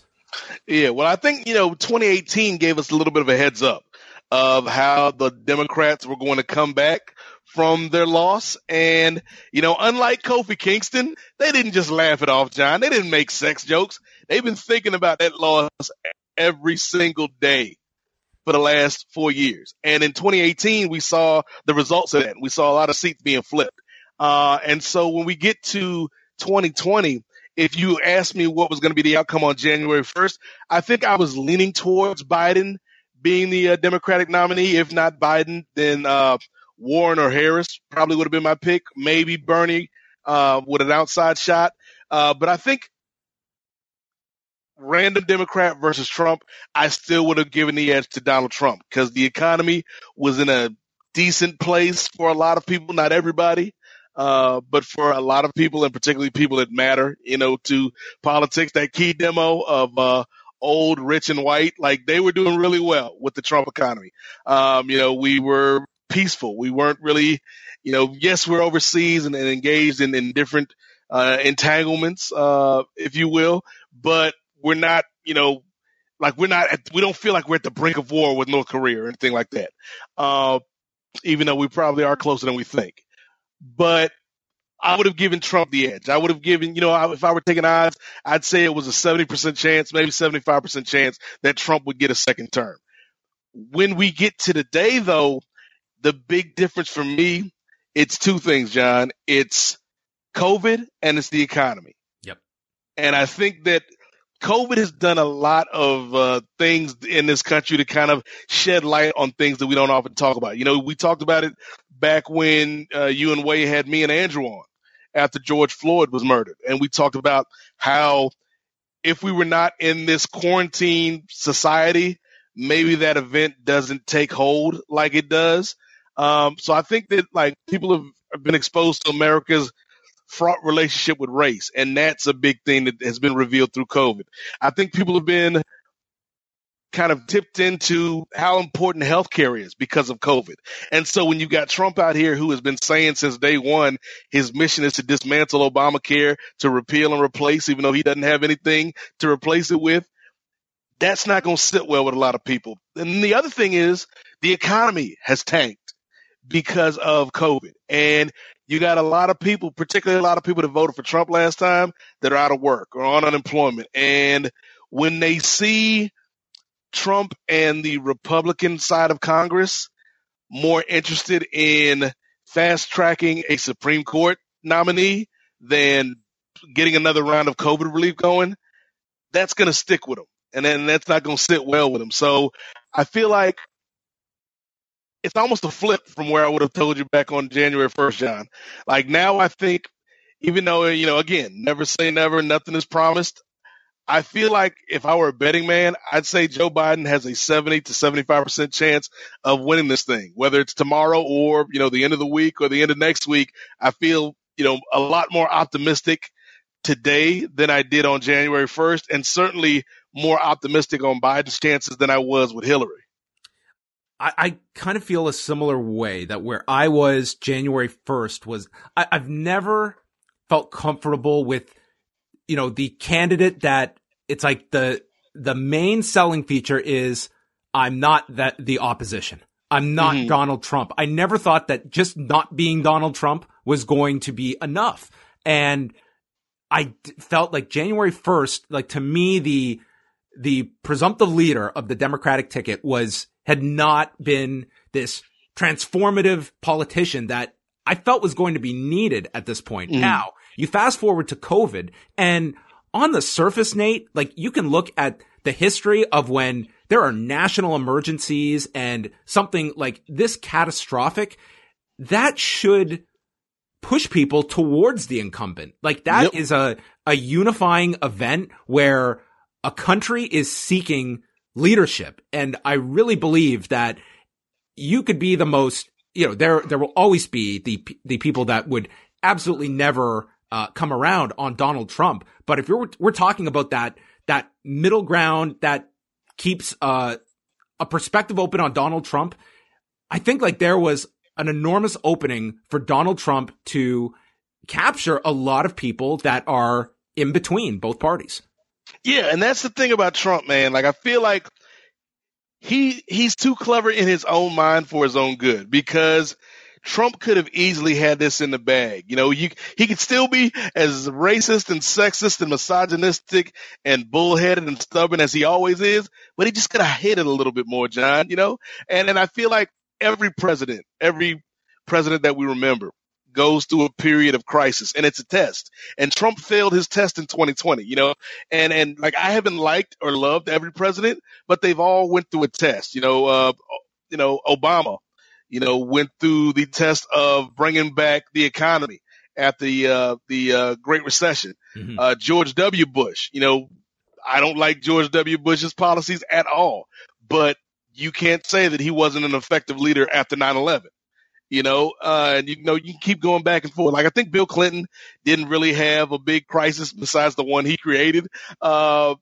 Yeah, well, I think, you know, 2018 gave us a little bit of a heads up of how the Democrats were going to come back from their loss. And, you know, unlike Kofi Kingston, they didn't just laugh it off, John. They didn't make sex jokes. They've been thinking about that loss every single day for the last four years. And in 2018, we saw the results of that. We saw a lot of seats being flipped. Uh, and so when we get to 2020, if you asked me what was going to be the outcome on January 1st, I think I was leaning towards Biden being the uh, Democratic nominee. If not Biden, then uh, Warren or Harris probably would have been my pick. Maybe Bernie uh, with an outside shot. Uh, but I think random Democrat versus Trump, I still would have given the edge to Donald Trump because the economy was in a decent place for a lot of people, not everybody. Uh, but for a lot of people, and particularly people that matter, you know, to politics, that key demo of, uh, old, rich, and white, like they were doing really well with the Trump economy. Um, you know, we were peaceful. We weren't really, you know, yes, we're overseas and, and engaged in, in different, uh, entanglements, uh, if you will, but we're not, you know, like we're not, at, we don't feel like we're at the brink of war with North Korea or anything like that. Uh, even though we probably are closer than we think. But I would have given Trump the edge. I would have given, you know, if I were taking odds, I'd say it was a 70% chance, maybe 75% chance that Trump would get a second term. When we get to the day, though, the big difference for me, it's two things, John. It's COVID and it's the economy. Yep. And I think that COVID has done a lot of uh, things in this country to kind of shed light on things that we don't often talk about. You know, we talked about it back when uh, you and Wai had me and Andrew on after George Floyd was murdered, and we talked about how if we were not in this quarantine society, maybe that event doesn't take hold like it does. Um, so I think that like people have been exposed to America's fraught relationship with race. And that's a big thing that has been revealed through COVID. I think people have been kind of tipped into how important healthcare is because of COVID. And so when you got Trump out here who has been saying since day one, his mission is to dismantle Obamacare, to repeal and replace, even though he doesn't have anything to replace it with, that's not going to sit well with a lot of people. And the other thing is the economy has tanked because of COVID. And you got a lot of people, particularly a lot of people that voted for Trump last time, that are out of work or on unemployment. And when they see Trump and the Republican side of Congress more interested in fast tracking a Supreme Court nominee than getting another round of COVID relief going, that's going to stick with them. And then that's not going to sit well with them. So I feel like it's almost a flip from where I would have told you back on January 1st, John. Like now I think, even though, you know, again, never say never, nothing is promised. I feel like if I were a betting man, I'd say Joe Biden has a 70 to 75% chance of winning this thing, whether it's tomorrow or, you know, the end of the week or the end of next week. I feel, you know, a lot more optimistic today than I did on January 1st and certainly more optimistic on Biden's chances than I was with Hillary. I, I kind of feel a similar way that where I was January 1st was I, I've never felt comfortable with, you know, the candidate that it's like the, the main selling feature is I'm not that the opposition. I'm not mm-hmm. Donald Trump. I never thought that just not being Donald Trump was going to be enough. And I d- felt like January 1st, like to me, the, the presumptive leader of the Democratic ticket was had not been this transformative politician that I felt was going to be needed at this point. Mm. Now, you fast forward to COVID and on the surface, Nate, like you can look at the history of when there are national emergencies and something like this catastrophic that should push people towards the incumbent. Like that yep. is a, a unifying event where a country is seeking leadership. And I really believe that you could be the most, you know, there, there will always be the, the people that would absolutely never, uh, come around on Donald Trump. But if you're, we're talking about that, that middle ground that keeps, uh, a perspective open on Donald Trump, I think like there was an enormous opening for Donald Trump to capture a lot of people that are in between both parties. Yeah, and that's the thing about Trump, man. Like I feel like he he's too clever in his own mind for his own good because Trump could have easily had this in the bag. You know, you, he could still be as racist and sexist and misogynistic and bullheaded and stubborn as he always is, but he just could have hit it a little bit more, John, you know? And, and I feel like every president, every president that we remember goes through a period of crisis and it's a test. And Trump failed his test in 2020, you know, and, and like I haven't liked or loved every president, but they've all went through a test, you know, uh, you know, Obama, you know, went through the test of bringing back the economy at the, uh, the, uh, Great Recession. Mm-hmm. Uh, George W. Bush, you know, I don't like George W. Bush's policies at all, but you can't say that he wasn't an effective leader after 9-11 you know, uh, and you know, you keep going back and forth. Like I think Bill Clinton didn't really have a big crisis besides the one he created. Uh,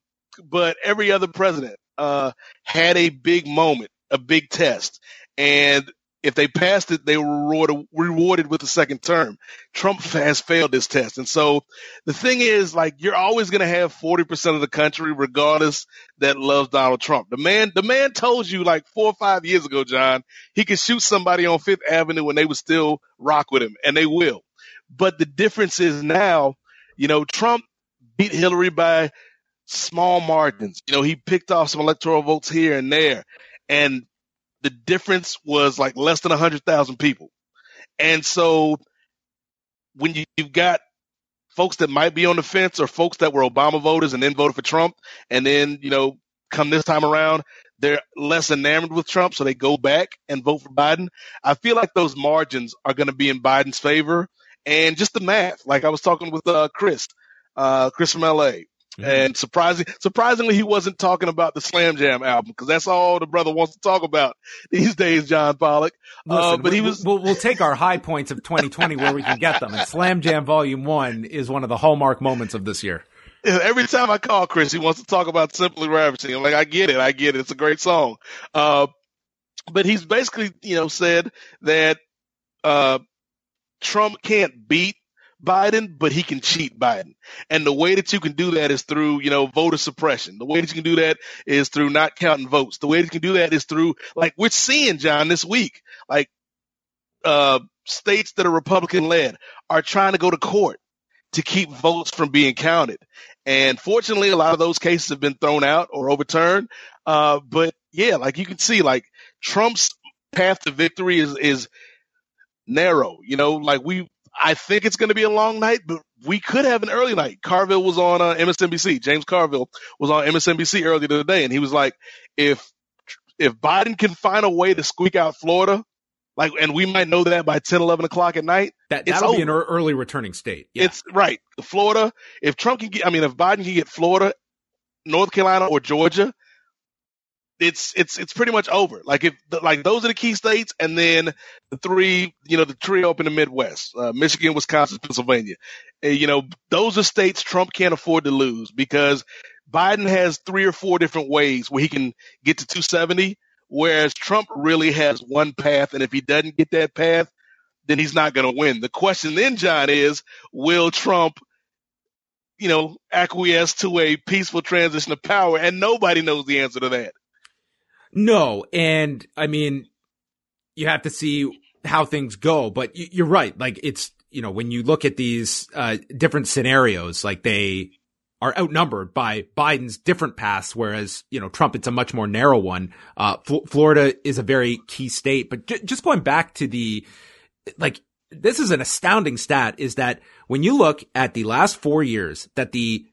but every other president, uh, had a big moment, a big test. And if they passed it, they were rewarded, rewarded with a second term. Trump has failed this test. And so the thing is, like, you're always going to have 40% of the country, regardless, that loves Donald Trump. The man, the man told you like four or five years ago, John, he could shoot somebody on Fifth Avenue when they would still rock with him, and they will. But the difference is now, you know, Trump beat Hillary by small margins. You know, he picked off some electoral votes here and there. And the difference was like less than 100,000 people. And so when you, you've got folks that might be on the fence or folks that were Obama voters and then voted for Trump and then, you know, come this time around, they're less enamored with Trump, so they go back and vote for Biden. I feel like those margins are going to be in Biden's favor. And just the math, like I was talking with uh, Chris, uh, Chris from LA. Mm-hmm. And surprising, surprisingly, he wasn't talking about the Slam Jam album because that's all the brother wants to talk about *laughs* these days, John Pollock. Uh, Listen, uh, but he was. We'll, we'll take our high points of 2020 where we can get them, and Slam Jam Volume One is one of the hallmark moments of this year. Every time I call Chris, he wants to talk about Simply Ravishing. I'm like, I get it, I get it. It's a great song. Uh, but he's basically, you know, said that uh, Trump can't beat Biden, but he can cheat Biden. And the way that you can do that is through, you know, voter suppression. The way that you can do that is through not counting votes. The way that you can do that is through, like we're seeing, John, this week, like, uh, states that are Republican led are trying to go to court to keep votes from being counted. And fortunately, a lot of those cases have been thrown out or overturned. Uh, but yeah, like you can see, like Trump's path to victory is, is narrow. You know, like we, I think it's going to be a long night, but we could have an early night. Carville was on uh, MSNBC. James Carville was on MSNBC earlier today, and he was like, if if Biden can find a way to squeak out Florida, like, and we might know that by 10, 11 o'clock at night. That that'll be an early returning state. Yeah. It's right. Florida. If Trump can get, I mean, if Biden can get Florida, North Carolina, or Georgia, it's it's it's pretty much over. Like if like those are the key states, and then the three, you know, the trio up in the Midwest, uh, Michigan, Wisconsin, Pennsylvania. And, you know, those are states Trump can't afford to lose because Biden has three or four different ways where he can get to 270, whereas Trump really has one path, and if he doesn't get that path, then he's not going to win. The question then, John, is will Trump you know, acquiesce to a peaceful transition of power, and nobody knows the answer to that. No, and I mean, you have to see how things go, but you're right. Like it's, you know, when you look at these uh, different scenarios, like they are outnumbered by Biden's different paths, whereas, you know, Trump, it's a much more narrow one. Uh, F- Florida is a very key state, but j- just going back to the, like, this is an astounding stat is that when you look at the last four years, that the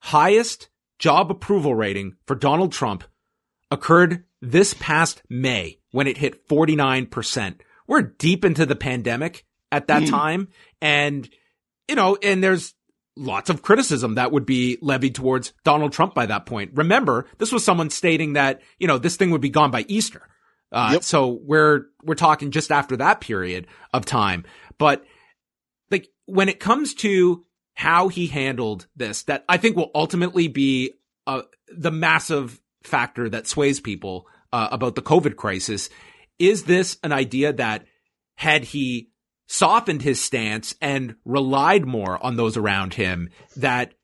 highest job approval rating for Donald Trump occurred this past May when it hit 49%. We're deep into the pandemic at that mm. time. And, you know, and there's lots of criticism that would be levied towards Donald Trump by that point. Remember, this was someone stating that, you know, this thing would be gone by Easter. Uh, yep. so we're, we're talking just after that period of time. But like when it comes to how he handled this, that I think will ultimately be, uh, the massive factor that sways people uh, about the COVID crisis. Is this an idea that had he softened his stance and relied more on those around him, that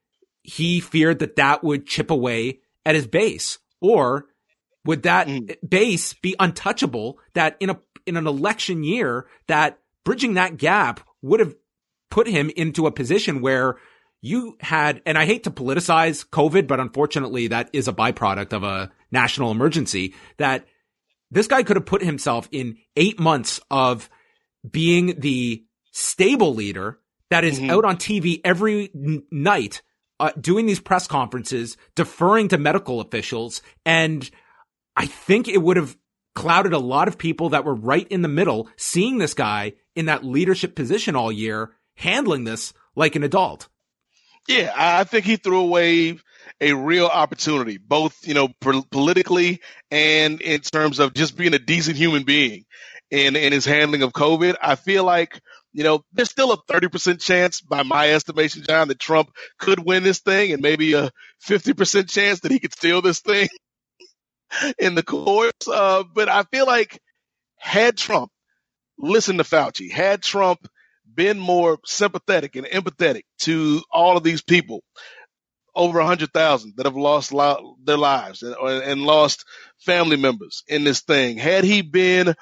he feared that that would chip away at his base? Or would that mm. base be untouchable that in a, in an election year that bridging that gap would have put him into a position where you had, and I hate to politicize COVID, but unfortunately that is a byproduct of a national emergency that this guy could have put himself in eight months of being the stable leader that is mm-hmm. out on TV every n- night, uh, doing these press conferences, deferring to medical officials. And I think it would have clouded a lot of people that were right in the middle, seeing this guy in that leadership position all year, handling this like an adult. Yeah, I think he threw away a real opportunity, both you know politically and in terms of just being a decent human being in in his handling of COVID. I feel like you know there's still a 30% chance, by my estimation, John, that Trump could win this thing, and maybe a 50% chance that he could steal this thing *laughs* in the courts. Uh, but I feel like had Trump listened to Fauci, had Trump been more sympathetic and empathetic to all of these people, over a hundred thousand that have lost lo- their lives and, and, lost family members in this thing. Had he been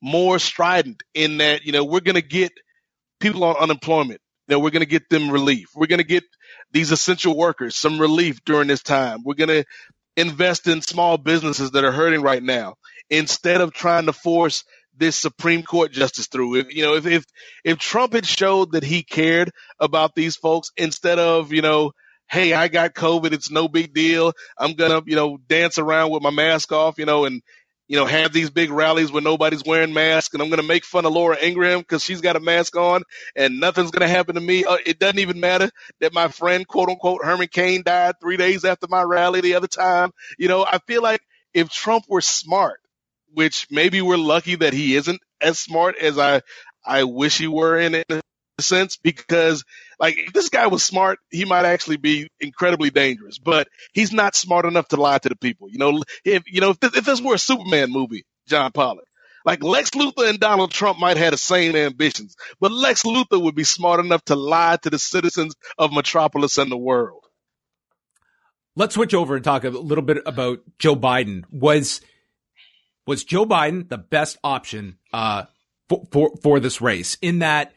more strident in that, you know, we're going to get people on unemployment. You know, we're going to get them relief. We're going to get these essential workers some relief during this time. We're going to invest in small businesses that are hurting right now instead of trying to force this Supreme Court justice through. If you know, if if if Trump had showed that he cared about these folks instead of you know, hey, I got COVID, it's no big deal. I'm gonna you know dance around with my mask off, you know, and you know have these big rallies where nobody's wearing masks, and I'm gonna make fun of Laura Ingraham because she's got a mask on, and nothing's gonna happen to me. Uh, it doesn't even matter that my friend, quote unquote, Herman Cain died three days after my rally the other time. You know, I feel like if Trump were smart which maybe we're lucky that he isn't as smart as I I wish he were in, a sense because like if this guy was smart, he might actually be incredibly dangerous. But he's not smart enough to lie to the people. You know, if you know if this, if this were a Superman movie, John Pollock. Like Lex Luthor and Donald Trump might have the same ambitions, but Lex Luthor would be smart enough to lie to the citizens of Metropolis and the world. Let's switch over and talk a little bit about Joe Biden. Was was Joe Biden the best option uh, for, for, for this race? In that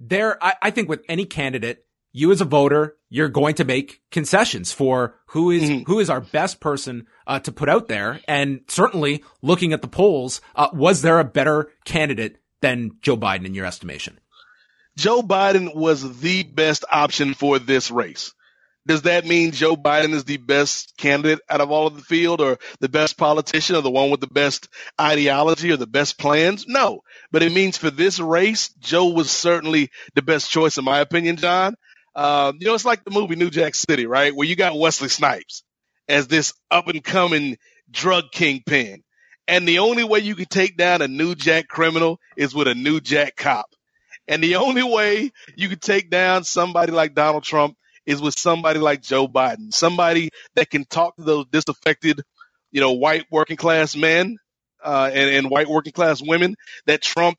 there, I, I, think with any candidate, you as a voter, you're going to make concessions for who is, mm-hmm. who is our best person uh, to put out there. And certainly, looking at the polls, uh, was there a better candidate than Joe Biden in your estimation? Joe Biden was the best option for this race. Does that mean Joe Biden is the best candidate out of all of the field or the best politician or the one with the best ideology or the best plans? No. But it means for this race, Joe was certainly the best choice in my opinion, John. Uh, you know, it's like the movie New Jack City, right? Where you got Wesley Snipes as this up and coming drug kingpin. And the only way you can take down a New Jack criminal is with a New Jack cop. And the only way you can take down somebody like Donald Trump is with somebody like Joe Biden, somebody that can talk to those disaffected, you know, white working class men uh, and, and, white working class women that Trump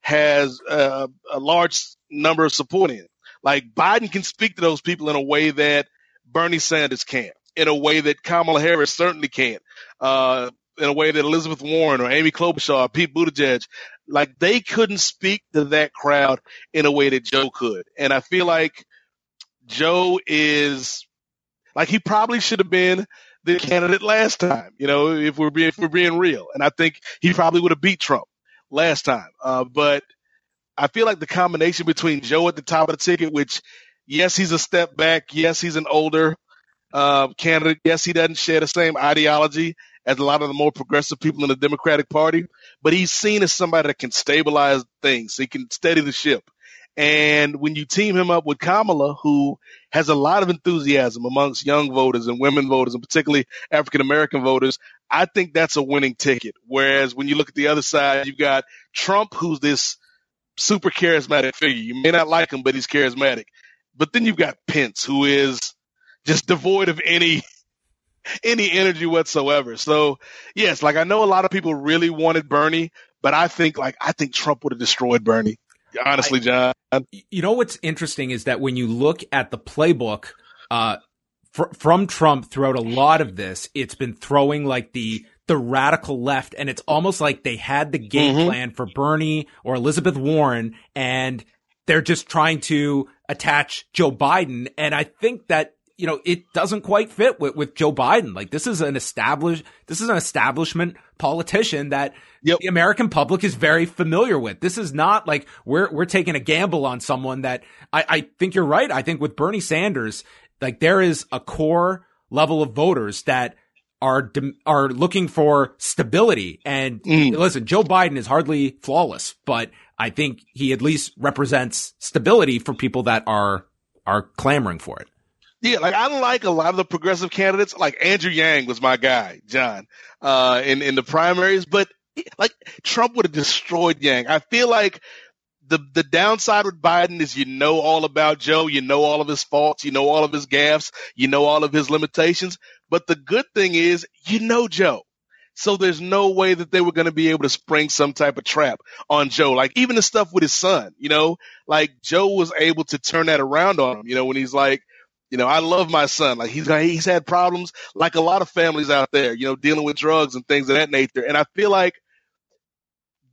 has uh, a large number of support in. Like Biden can speak to those people in a way that Bernie Sanders can't, in a way that Kamala Harris certainly can't, uh, in a way that Elizabeth Warren or Amy Klobuchar, or Pete Buttigieg, like they couldn't speak to that crowd in a way that Joe could. And I feel like Joe is like he probably should have been the candidate last time. You know, if we're being if we're being real, and I think he probably would have beat Trump last time. Uh, but I feel like the combination between Joe at the top of the ticket, which yes, he's a step back. Yes, he's an older uh, candidate. Yes, he doesn't share the same ideology as a lot of the more progressive people in the Democratic Party, but he's seen as somebody that can stabilize things. He can steady the ship. And when you team him up with Kamala, who has a lot of enthusiasm amongst young voters and women voters, and particularly African American voters, I think that's a winning ticket. Whereas when you look at the other side, you've got Trump, who's this super charismatic figure. You may not like him, but he's charismatic. But then you've got Pence, who is just devoid of any *laughs* any energy whatsoever. So yes, like I know a lot of people really wanted Bernie, but I think like I think Trump would have destroyed Bernie honestly, John. You know what's interesting is that when you look at the playbook uh, fr- from Trump throughout a lot of this, it's been throwing like the the radical left, and it's almost like they had the game mm-hmm. plan for Bernie or Elizabeth Warren, and they're just trying to attach Joe Biden. And I think that you know, it doesn't quite fit with, with Joe Biden. Like this is an established, this is an establishment politician that yep. the American public is very familiar with. This is not like we're, we're taking a gamble on someone that I, I think you're right. I think with Bernie Sanders, like there is a core level of voters that are are looking for stability. And mm. listen, Joe Biden is hardly flawless, but I think he at least represents stability for people that are are clamoring for it. Yeah, like I like a lot of the progressive candidates. Like Andrew Yang was my guy, John, uh, in in the primaries. But like Trump would have destroyed Yang. I feel like the the downside with Biden is you know all about Joe, you know all of his faults, you know all of his gaffes, you know all of his limitations. But the good thing is you know Joe. So there's no way that they were going to be able to spring some type of trap on Joe. Like even the stuff with his son, you know, like Joe was able to turn that around on him, you know, when he's like, you know, I love my son. Like he's he's had problems like a lot of families out there, you know, dealing with drugs and things of that nature. And I feel like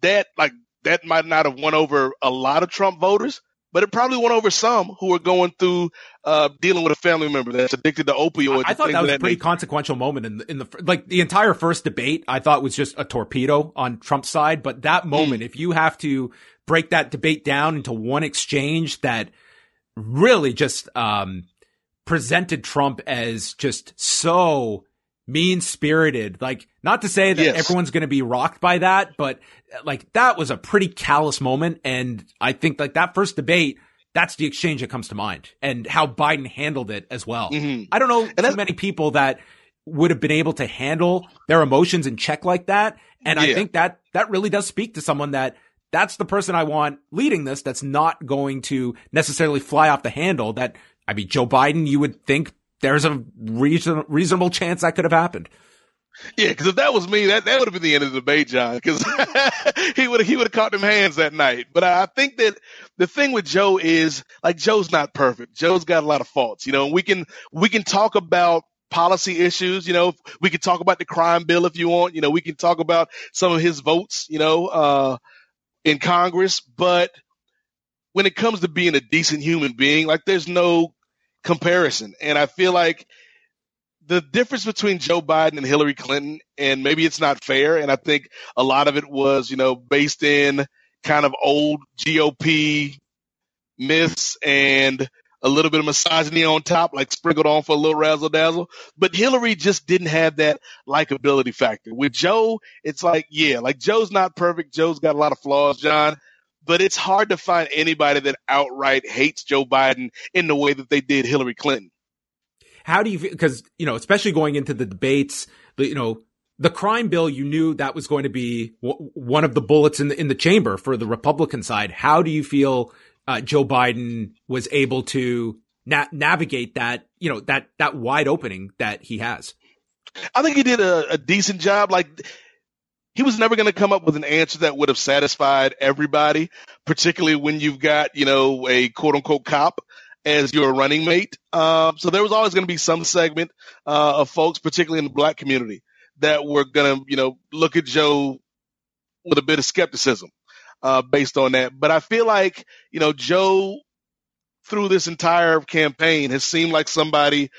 that like that might not have won over a lot of Trump voters, but it probably won over some who are going through uh, dealing with a family member that's addicted to opioids. I, thought that was a pretty nature. consequential moment in the, in the like the entire first debate. I thought was just a torpedo on Trump's side, but that hmm. moment, mm. if you have to break that debate down into one exchange that really just um, presented Trump as just so mean spirited. Like, not to say that yes. everyone's going to be rocked by that, but like that was a pretty callous moment. And I think like that first debate, that's the exchange that comes to mind and how Biden handled it as well. Mm-hmm. I don't know and too many people that would have been able to handle their emotions in check like that. And yeah. I think that that really does speak to someone that that's the person I want leading this. That's not going to necessarily fly off the handle. That I mean, Joe Biden, you would think there's a reason, reasonable chance that could have happened. Yeah, because if that was me, that, that would have been the end of the debate, John. Because *laughs* he would he would have caught them hands that night. But I think that the thing with Joe is like Joe's not perfect. Joe's got a lot of faults. You know, we can we can talk about policy issues. You know, we can talk about the crime bill if you want. You know, we can talk about some of his votes. You know, uh, in Congress, but when it comes to being a decent human being, like there's no comparison. And I feel like the difference between Joe Biden and Hillary Clinton, and maybe it's not fair, and I think a lot of it was, you know, based in kind of old GOP myths and a little bit of misogyny on top, like sprinkled on for a little razzle dazzle. But Hillary just didn't have that likability factor. With Joe, it's like, yeah, like Joe's not perfect. Joe's got a lot of flaws, John. But it's hard to find anybody that outright hates Joe Biden in the way that they did Hillary Clinton. How do you feel? Because, you know, especially going into the debates, you know, the crime bill, you knew that was going to be w- one of the bullets in the, in the chamber for the Republican side. How do you feel uh, Joe Biden was able to na- navigate that, you know, that, that wide opening that he has. I think he did a, a decent job. Like he was never going to come up with an answer that would have satisfied everybody, particularly when you've got, you know, a quote unquote cop as your running mate. Um, so there was always going to be some segment uh, of folks, particularly in the black community, that were going to, you know, look at Joe with a bit of skepticism uh, based on that. But I feel like, you know, Joe through this entire campaign has seemed like somebody,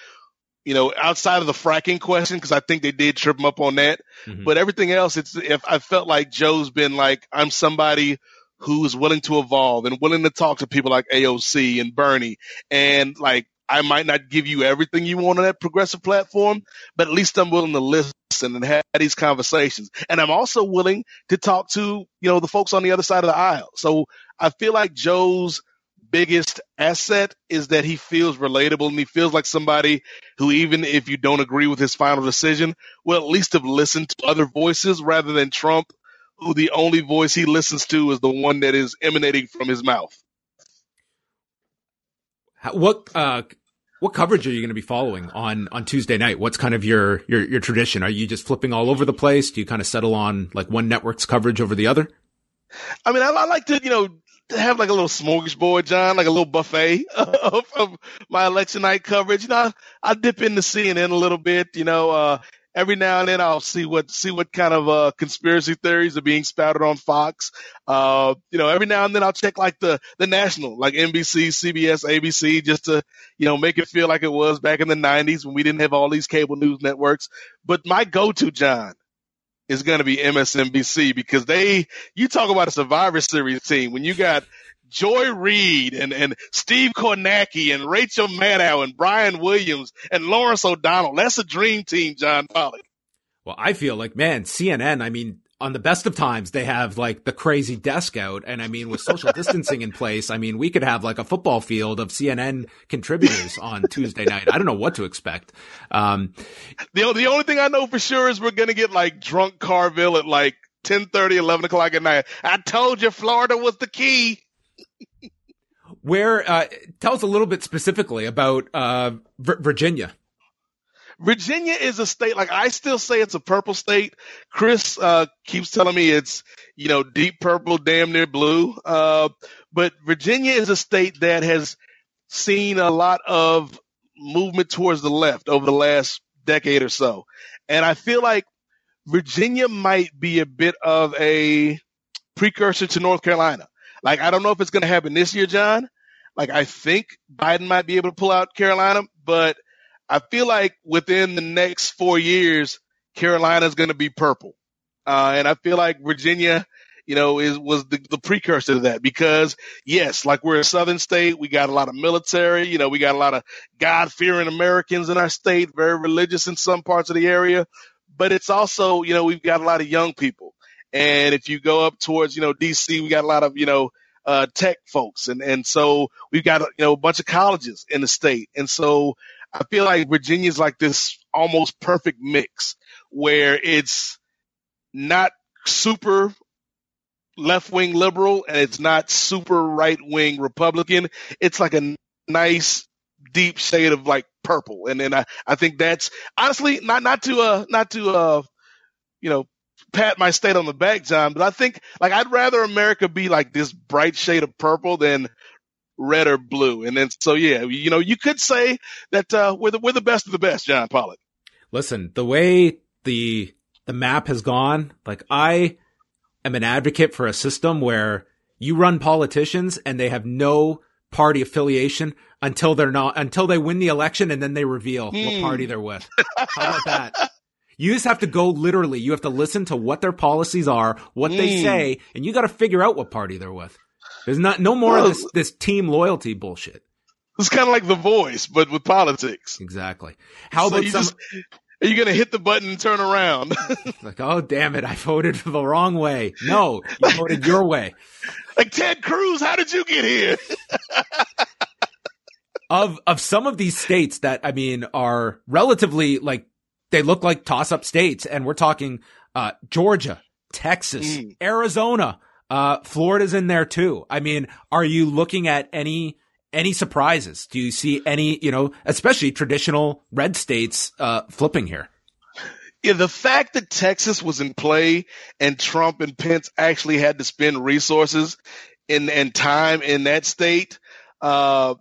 you know, outside of the fracking question, because I think they did trip him up on that. Mm-hmm. But everything else, it's if I felt like Joe's been like, I'm somebody who's willing to evolve and willing to talk to people like AOC and Bernie and like I might not give you everything you want on that progressive platform, but at least I'm willing to listen and have these conversations. And I'm also willing to talk to, you know, the folks on the other side of the aisle. So I feel like Joe's biggest asset is that he feels relatable and he feels like somebody who, even if you don't agree with his final decision, will at least have listened to other voices rather than Trump, who the only voice he listens to is the one that is emanating from his mouth. What uh, what coverage are you going to be following on on Tuesday night? What's kind of your your your tradition? Are you just flipping all over the place? Do you kind of settle on like one network's coverage over the other? I mean, I, I like to you know have like a little smorgasbord, John, like a little buffet *laughs* of, of my election night coverage. You know, I, I dip into CNN a little bit. You know, uh, every now and then I'll see what see what kind of uh, conspiracy theories are being spouted on Fox. Uh, you know, every now and then I'll check like the the national, like NBC, CBS, ABC, just to you know make it feel like it was back in the '90s when we didn't have all these cable news networks. But my go-to, John, is going to be MSNBC because they you talk about a Survivor Series team when you got Joy Reid and, and Steve Kornacki and Rachel Maddow and Brian Williams and Lawrence O'Donnell. That's a dream team, John Pollock. Well, I feel like, man, CNN, I mean, on the best of times, they have like the crazy desk out. And I mean, with social *laughs* distancing in place, I mean, we could have like a football field of CNN contributors on Tuesday night. I don't know what to expect. Um, the, the only thing I know for sure is we're going to get like drunk Carville at like 10 30, 11 o'clock at night. I told you Florida was the key. Where uh, tell us a little bit specifically about uh, v- Virginia. Virginia is a state like I still say it's a purple state. Chris uh, keeps telling me it's you know deep purple, damn near blue. Uh, but Virginia is a state that has seen a lot of movement towards the left over the last decade or so, and I feel like Virginia might be a bit of a precursor to North Carolina. Like, I don't know if it's going to happen this year, John. Like, I think Biden might be able to pull out Carolina, but I feel like within the next four years, Carolina is going to be purple. Uh, and I feel like Virginia, you know, is, was the, the precursor to that because yes, like we're a southern state. We got a lot of military, you know, we got a lot of God fearing Americans in our state, very religious in some parts of the area, but it's also, you know, we've got a lot of young people. And if you go up towards, you know, DC, we got a lot of, you know, uh, tech folks. And, and so we've got, you know, a bunch of colleges in the state. And so I feel like Virginia's like this almost perfect mix where it's not super left wing liberal and it's not super right wing Republican. It's like a nice deep shade of like purple. And then I, I think that's honestly not, not to, uh, not to, uh, you know, pat my state on the back, John, but I think like I'd rather America be like this bright shade of purple than red or blue. And then so yeah, you know, you could say that uh, we're the we're the best of the best, John Pollock. Listen, the way the the map has gone, like I am an advocate for a system where you run politicians and they have no party affiliation until they're not until they win the election and then they reveal what hmm. party they're with. How about that? You just have to go literally. You have to listen to what their policies are, what mm. they say, and you got to figure out what party they're with. There's not no more well, of this this team loyalty bullshit. It's kind of like the voice, but with politics. Exactly. How So about you some? just- Are you going to hit the button and turn around? *laughs* like, oh damn it, I voted for the wrong way. No, you voted your way. *laughs* like Ted Cruz, how did you get here? *laughs* Of of some of these states that I mean are relatively like they look like toss up states, and we're talking uh, Georgia, Texas, Mm. Arizona, uh, Florida's in there too. I mean, are you looking at any any surprises? Do you see any, you know, especially traditional red states uh, flipping here? Yeah, the fact that Texas was in play and Trump and Pence actually had to spend resources and and time in that state uh,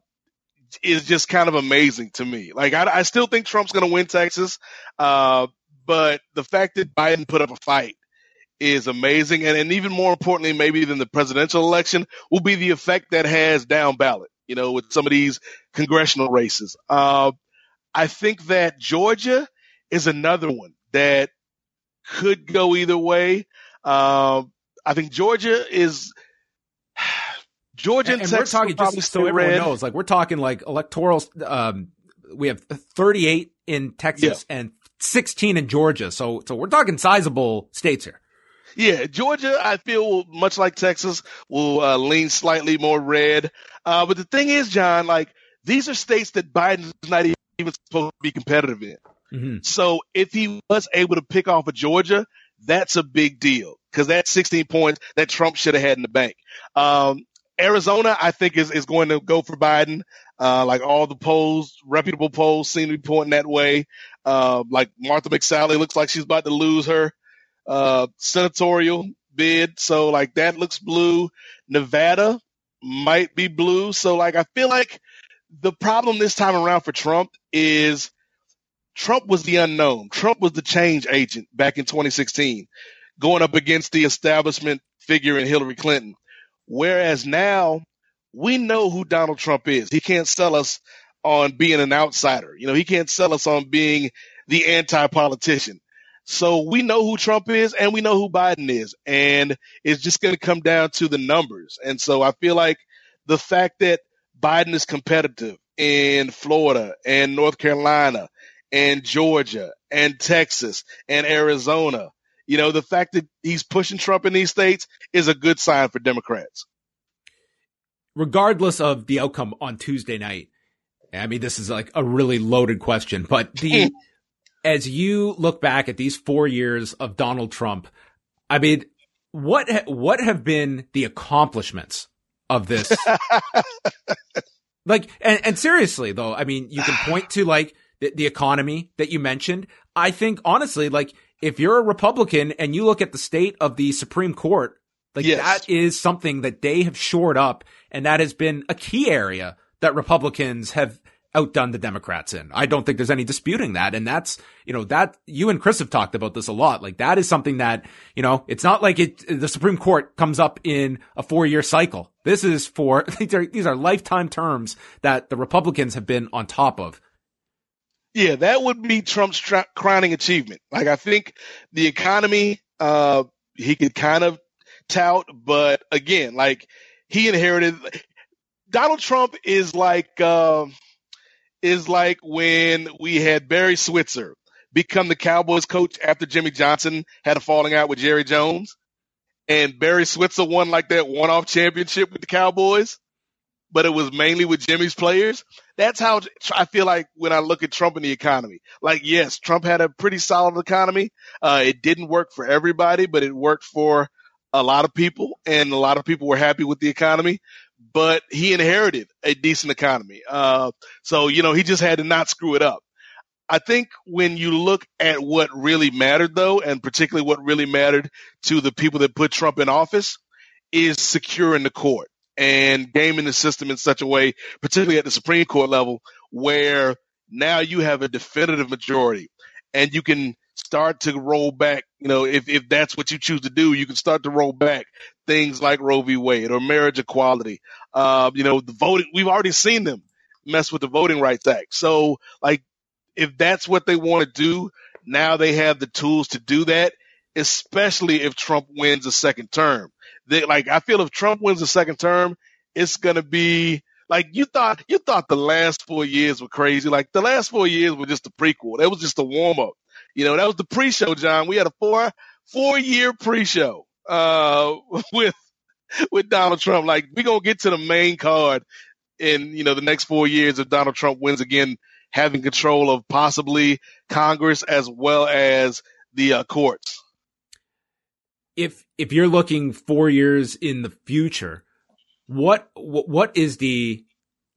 is just kind of amazing to me. Like I, I still think Trump's going to win Texas, uh, but the fact that Biden put up a fight is amazing, and and even more importantly, maybe than the presidential election, will be the effect that has down ballot. You know, with some of these congressional races. Uh, I think that Georgia is another one that could go either way. Um, I think Georgia is *sighs* Georgia and, and, and we're talking just so everyone red. knows, like we're talking like electoral. Um, we have 38 in Texas and 16 in Georgia, so so we're talking sizable states here. Yeah, Georgia, I feel much like Texas will uh, lean slightly more red. Uh, but the thing is, John, like these are states that Biden's not even supposed to be competitive in. hmm So if he was able to pick off a Georgia, that's a big deal because that's 16 points that Trump should have had in the bank. Um, Arizona, I think is, is going to go for Biden. Uh, like all the polls, reputable polls seem to be pointing that way. Uh, like Martha McSally looks like she's about to lose her, uh, senatorial bid. So like that looks blue. Nevada might be blue. So like I feel like the problem this time around for Trump is Trump was the unknown. Trump was the change agent back in 2016, going up against the establishment figure in Hillary Clinton. Whereas now we know who Donald Trump is. He can't sell us on being an outsider. You know, he can't sell us on being the anti-politician. So we know who Trump is and we know who Biden is. And it's just going to come down to the numbers. And so I feel like the fact that Biden is competitive in Florida and North Carolina and Georgia and Texas and Arizona. You know, the fact that he's pushing Trump in these states is a good sign for Democrats. Regardless of the outcome on Tuesday night, I mean, this is like a really loaded question, but the *laughs* as you look back at these four years of Donald Trump, I mean, what ha- what have been the accomplishments of this? *laughs* like, and, and seriously though, I mean, you can point to like the, the economy that you mentioned. I think honestly, like if you're a Republican and you look at the state of the Supreme Court, like Yes. that is something that they have shored up, and that has been a key area that Republicans have outdone the Democrats in. I don't think there's any disputing that. And that's, you know, that you and Chris have talked about this a lot. Like that is something that, you know, it's not like it, the Supreme Court comes up in a four year cycle. This is for, *laughs* these are, these are lifetime terms that the Republicans have been on top of. Yeah, that would be Trump's crowning achievement. Like I think the economy, uh, he could kind of tout, but again, like he inherited. Donald Trump is like uh, is like when we had Barry Switzer become the Cowboys coach after Jimmy Johnson had a falling out with Jerry Jones, and Barry Switzer won like that one-off championship with the Cowboys, but it was mainly with Jimmy's players that's how I feel like when I look at Trump and the economy. Like, yes, Trump had a pretty solid economy. Uh, it didn't work for everybody, but it worked for a lot of people, and a lot of people were happy with the economy. But he inherited a decent economy. Uh, so, you know, he just had to not screw it up. I think when you look at what really mattered, though, and particularly what really mattered to the people that put Trump in office, is securing the court and gaming the system in such a way, particularly at the Supreme Court level, where now you have a definitive majority and you can start to roll back, you know, if, if that's what you choose to do, you can start to roll back things like Roe v. Wade or marriage equality. Uh, you know, the voting, we've already seen them mess with the Voting Rights Act. So, like, if that's what they want to do, now they have the tools to do that, especially if Trump wins a second term. They, like, I feel if Trump wins a second term, it's going to be like you thought you thought the last four years were crazy. Like the last four years were just a prequel. That was just a warm up. You know, that was the pre-show, John. We had a four four year pre-show uh, *laughs* with *laughs* with Donald Trump. Like we're gonna get to the main card in you know the next four years if Donald Trump wins again, having control of possibly Congress as well as the uh, courts. If if you're looking four years in the future, what what is the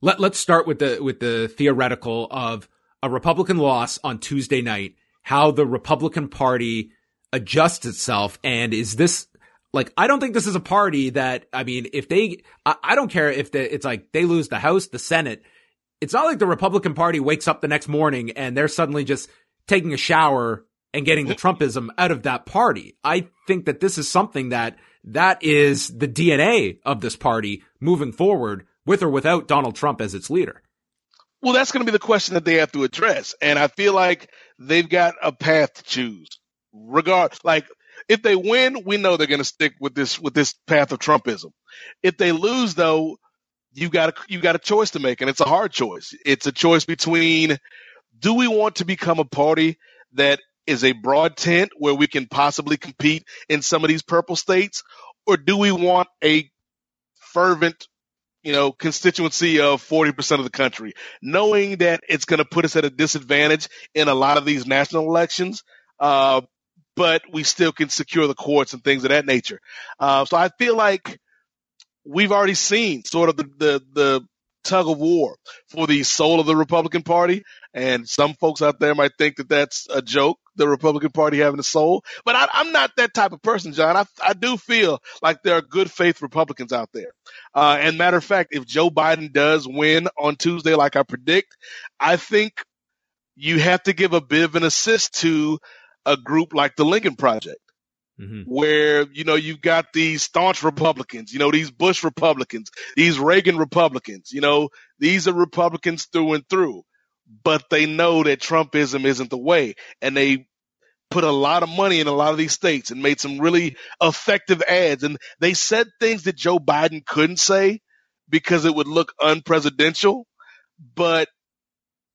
let let's start with the with the theoretical of a Republican loss on Tuesday night, how the Republican Party adjusts itself, and is this like I don't think this is a party that I mean, if they I, I don't care if the, it's like they lose the House, the Senate. It's not like the Republican Party wakes up the next morning and they're suddenly just taking a shower and getting the Trumpism out of that party. I think that this is something that that is the DNA of this party moving forward with or without Donald Trump as its leader. Well, that's going to be the question that they have to address. And I feel like they've got a path to choose. Regard, like if they win, we know they're going to stick with this, with this path of Trumpism. If they lose though, you got a, you got a choice to make and it's a hard choice. It's a choice between do we want to become a party that is a broad tent where we can possibly compete in some of these purple states, or do we want a fervent, you know, constituency of 40% of the country, knowing that it's going to put us at a disadvantage in a lot of these national elections, uh, but we still can secure the courts and things of that nature. Uh, so I feel like we've already seen sort of the, the, the tug of war for the soul of the Republican Party. And some folks out there might think that that's a joke, the Republican Party having a soul. But I, am not that type of person, John. I, I do feel like there are good faith Republicans out there. Uh, and matter of fact, if Joe Biden does win on Tuesday, like I predict, I think you have to give a bit of an assist to a group like the Lincoln Project mm-hmm. where, you know, you've got these staunch Republicans, you know, these Bush Republicans, these Reagan Republicans, you know, these are Republicans through and through, but they know that Trumpism isn't the way. And they put a lot of money in a lot of these states and made some really effective ads. And they said things that Joe Biden couldn't say because it would look unpresidential, but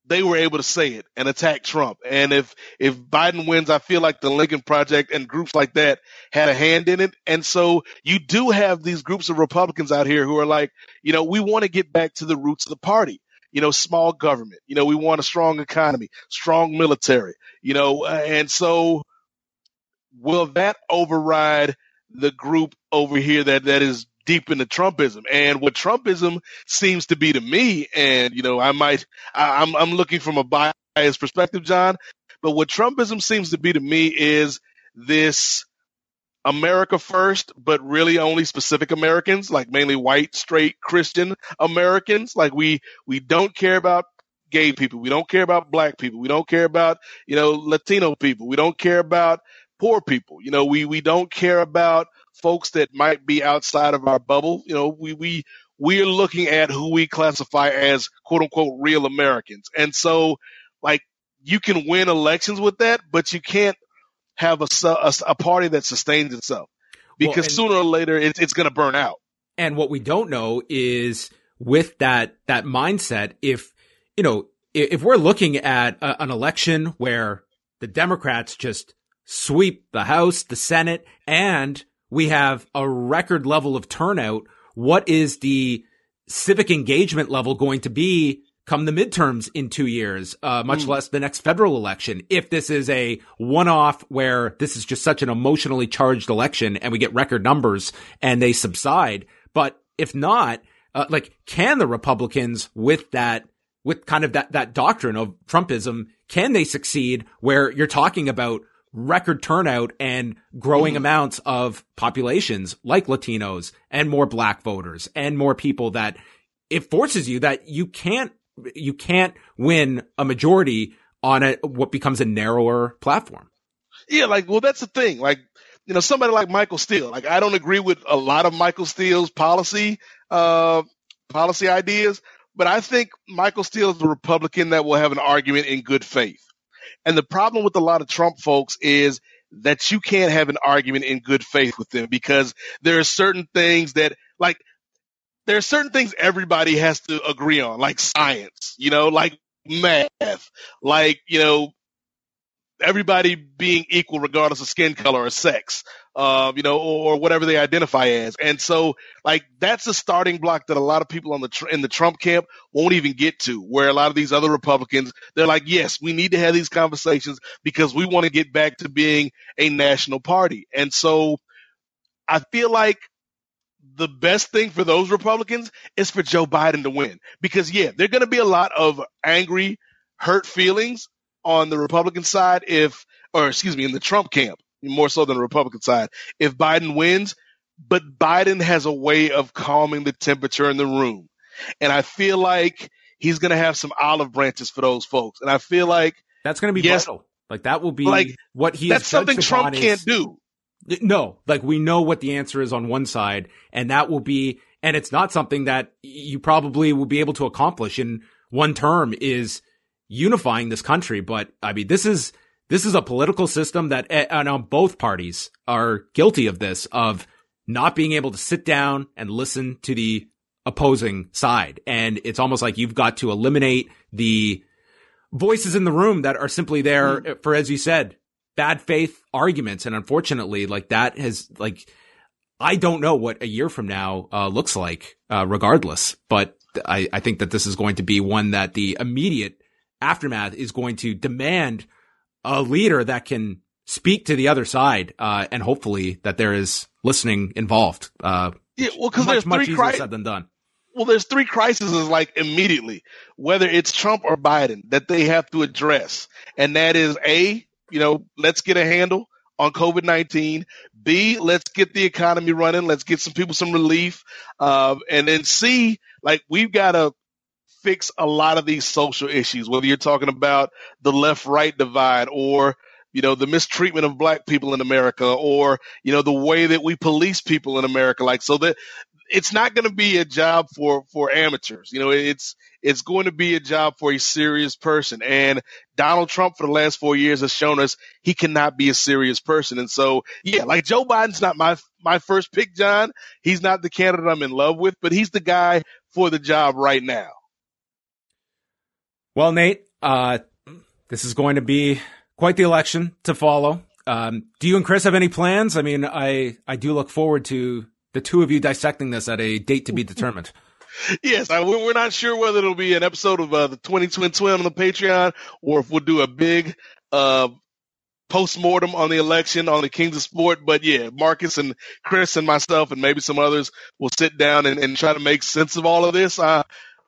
they were able to say it and attack Trump. And if if Biden wins, I feel like the Lincoln Project and groups like that had a hand in it. And so you do have these groups of Republicans out here who are like, you know, we want to get back to the roots of the party. You know, small government. You know, we want a strong economy, strong military. You know, uh, and so will that override the group over here that that is deep into Trumpism. And what Trumpism seems to be to me, and you know, I might, I, I'm, I'm looking from a biased perspective, John, but what Trumpism seems to be to me is this America first, but really only specific Americans, like mainly white, straight, Christian Americans. Like we, we don't care about gay people. We don't care about black people. We don't care about, you know, Latino people. We don't care about poor people. You know, we, we don't care about folks that might be outside of our bubble. You know, we, we, we're looking at who we classify as quote unquote real Americans. And so like you can win elections with that, but you can't have a, a, a party that sustains itself because well, and, sooner or later it's, it's going to burn out. And what we don't know is with that, that mindset, if, you know, if we're looking at a, an election where the Democrats just sweep the House, the Senate, and we have a record level of turnout. What is the civic engagement level going to be come the midterms in two years, uh, much mm. less the next federal election. If this is a one off where this is just such an emotionally charged election and we get record numbers and they subside. But if not, uh, like, can the Republicans with that, with kind of that, that doctrine of Trumpism, can they succeed where you're talking about record turnout and growing mm-hmm. amounts of populations like Latinos and more black voters and more people that it forces you that you can't, you can't win a majority on a, what becomes a narrower platform. Yeah. Like, well, that's the thing. Like, you know, somebody like Michael Steele, like I don't agree with a lot of Michael Steele's policy, uh, policy ideas, but I think Michael Steele is a Republican that will have an argument in good faith. And the problem with a lot of Trump folks is that you can't have an argument in good faith with them because there are certain things that like there are certain things everybody has to agree on, like science, you know, like math, like, you know, everybody being equal regardless of skin color or sex, uh, you know, or, or, whatever they identify as. And so, like, that's a starting block that a lot of people on the in the Trump camp won't even get to. Where a lot of these other Republicans, they're like, yes, we need to have these conversations because we want to get back to being a national party. And so, I feel like the best thing for those Republicans is for Joe Biden to win because yeah, there're going to be a lot of angry, hurt feelings on the Republican side if, or excuse me, in the Trump camp, more so than the Republican side, if Biden wins. But Biden has a way of calming the temperature in the room. And I feel like he's going to have some olive branches for those folks. And I feel like that's going to be yes, vital. Like that will be like what he that's something Trump can't do. No, like we know what the answer is on one side, and that will be, and it's not something that you probably will be able to accomplish in one term. Is unifying this country. But I mean, this is, this is a political system that, and on both parties are guilty of this, of not being able to sit down and listen to the opposing side. And it's almost like you've got to eliminate the voices in the room that are simply there mm. for, as you said, bad faith arguments. And unfortunately, like that has like, I don't know what a year from now uh, looks like, uh, regardless. But I, I think that this is going to be one that the immediate aftermath is going to demand a leader that can speak to the other side, uh, and hopefully that there is listening involved. Uh, yeah, well, because there's much easier cri- said than done. Well, there's three crises like immediately, whether it's Trump or Biden, that they have to address, and that is a, you know, let's get a handle on COVID nineteen. B, let's get the economy running. Let's get some people some relief, uh, and then C, like we've got to fix a lot of these social issues, whether you're talking about the left right divide or you know, the mistreatment of black people in America or, you know, the way that we police people in America. Like, so that it's not going to be a job for, for amateurs. You know, it's, it's going to be a job for a serious person. And Donald Trump for the last four years has shown us he cannot be a serious person. And so, yeah, like Joe Biden's not my, my first pick, John. He's not the candidate I'm in love with, but he's the guy for the job right now. Well, Nate, uh, this is going to be quite the election to follow. Um, do you and Chris have any plans? I mean, I, I do look forward to the two of you dissecting this at a date to be determined. *laughs* yes, I, we're not sure whether it'll be an episode of uh, the 20 Twin Twin on the Patreon or if we'll do a big uh, post-mortem on the election on the Kings of Sport. But yeah, Marcus and Chris and myself and maybe some others will sit down and, and try to make sense of all of this. Uh,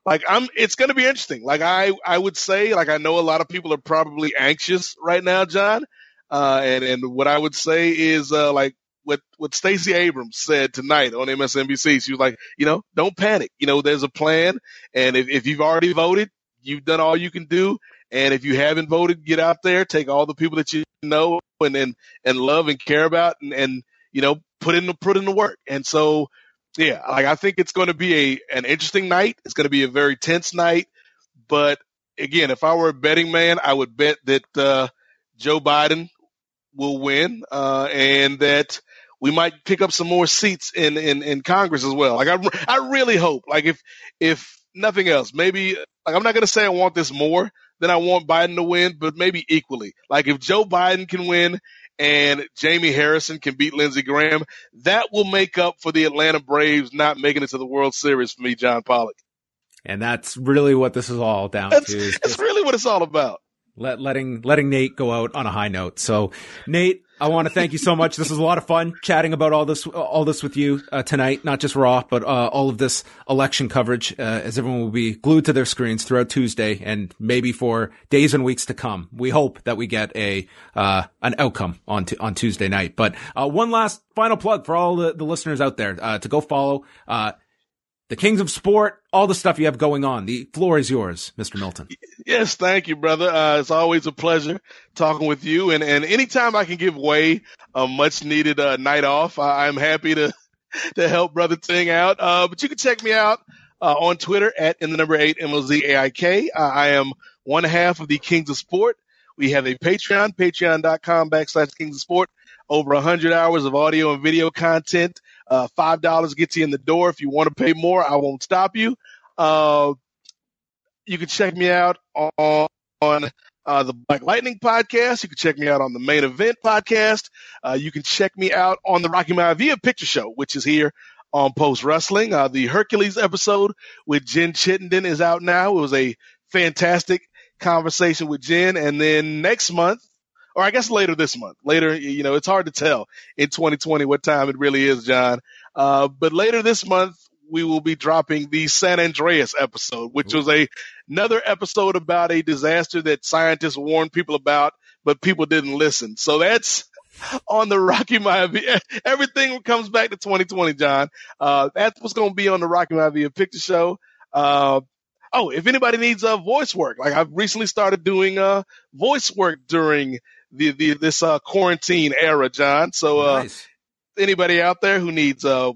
like I'm it's going to be interesting. Like I I would say like I know a lot of people are probably anxious right now, John. Uh, and and what I would say is uh, like what what Stacey Abrams said tonight on MSNBC. She was like, you know, don't panic. You know, there's a plan, and if if you've already voted, you've done all you can do. And if you haven't voted, get out there, take all the people that you know and and, and love and care about, and, and you know, put in the put in the work. And so yeah, like I think it's going to be a an interesting night. It's going to be a very tense night. But again, if I were a betting man, I would bet that uh, Joe Biden will win, uh, and that we might pick up some more seats in, in, in Congress as well. Like I, I really hope, like if, if nothing else, maybe like I'm not going to say I want this more than I want Biden to win, but maybe equally. Like if Joe Biden can win and Jamie Harrison can beat Lindsey Graham, that will make up for the Atlanta Braves not making it to the World Series for me, John Pollock. And that's really what this is all down that's, to. That's really what it's all about. Let, letting letting Nate go out on a high note. So, Nate, I want to thank you so much. This was a lot of fun chatting about all this, all this with you uh, tonight. Not just Raw, but uh, all of this election coverage, uh, as everyone will be glued to their screens throughout Tuesday and maybe for days and weeks to come. We hope that we get a uh, an outcome on t- on Tuesday night. But uh, one last final plug for all the, the listeners out there uh, to go follow the Kings of Sport, all the stuff you have going on. The floor is yours, Mr. Milton. Yes, thank you, brother. Uh, it's always a pleasure talking with you. And, and anytime I can give Wai a much needed uh, night off, I, am happy to, *laughs* to help Brother Ting out. Uh, but you can check me out uh, on Twitter at in the number eight MLZAIK. Uh, I am one half of the Kings of Sport. We have a Patreon, patreon.com backslash Kings of Sport. Over 100 hours of audio and video content Uh, Five dollars gets you in the door. If you want to pay more, I won't stop you. Uh, you can check me out on, on uh, the Black Lightning podcast. You can check me out on the Main Event podcast. Uh, you can check me out on the Rocky Maivia Picture Show, which is here on Post Wrestling. Uh, the Hercules episode with Jen Chittenden is out now. It was a fantastic conversation with Jen. And then next month, or I guess later this month, later, you know, it's hard to tell in 2020 what time it really is, John. Uh, but later this month, we will be dropping the San Andreas episode, which was a another episode about a disaster that scientists warned people about, but people didn't listen. So that's on the Rocky Maivia. *laughs* Everything comes back to 2020, John. Uh, that's what's going to be on the Rocky Maivia picture show. Uh, oh, if anybody needs uh, voice work, like I've recently started doing uh, voice work during the, the this uh, quarantine era, John. So uh, Nice. anybody out there who needs uh,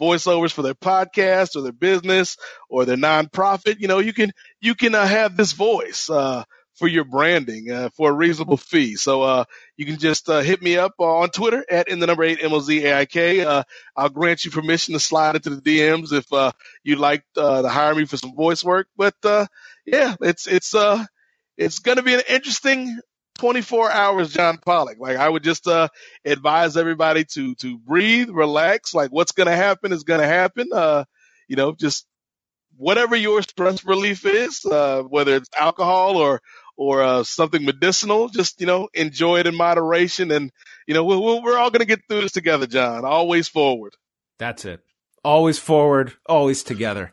voiceovers for their podcast or their business or their nonprofit, you know, you can you can uh, have this voice uh, for your branding uh, for a reasonable fee. So uh, you can just uh, hit me up on Twitter at in the number eight MLZAIK. Uh, I'll grant you permission to slide into the DMs if uh, you'd like uh, to hire me for some voice work. But uh, yeah, it's it's uh it's going to be an interesting 24 hours, John Pollock. Like I would just uh, advise everybody to to breathe, relax. Like what's going to happen is going to happen. Uh, you know, just whatever your stress relief is, uh, whether it's alcohol or or uh, something medicinal, just you know, enjoy it in moderation. And you know, we're, we're all going to get through this together, John. Always forward. That's it. Always forward, always together.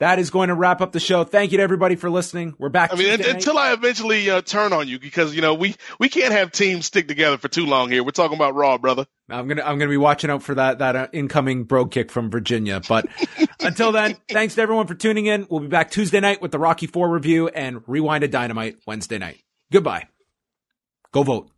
That is going to wrap up the show. Thank you to everybody for listening. We're back. I mean, Tuesday un- night. until I eventually uh, turn on you, because you know we we can't have teams stick together for too long here. We're talking about Raw, brother. I'm gonna I'm gonna be watching out for that that uh, incoming bro kick from Virginia. But *laughs* until then, thanks to everyone for tuning in. We'll be back Tuesday night with the Rocky Four review and Rewind a Dynamite Wednesday night. Goodbye. Go vote.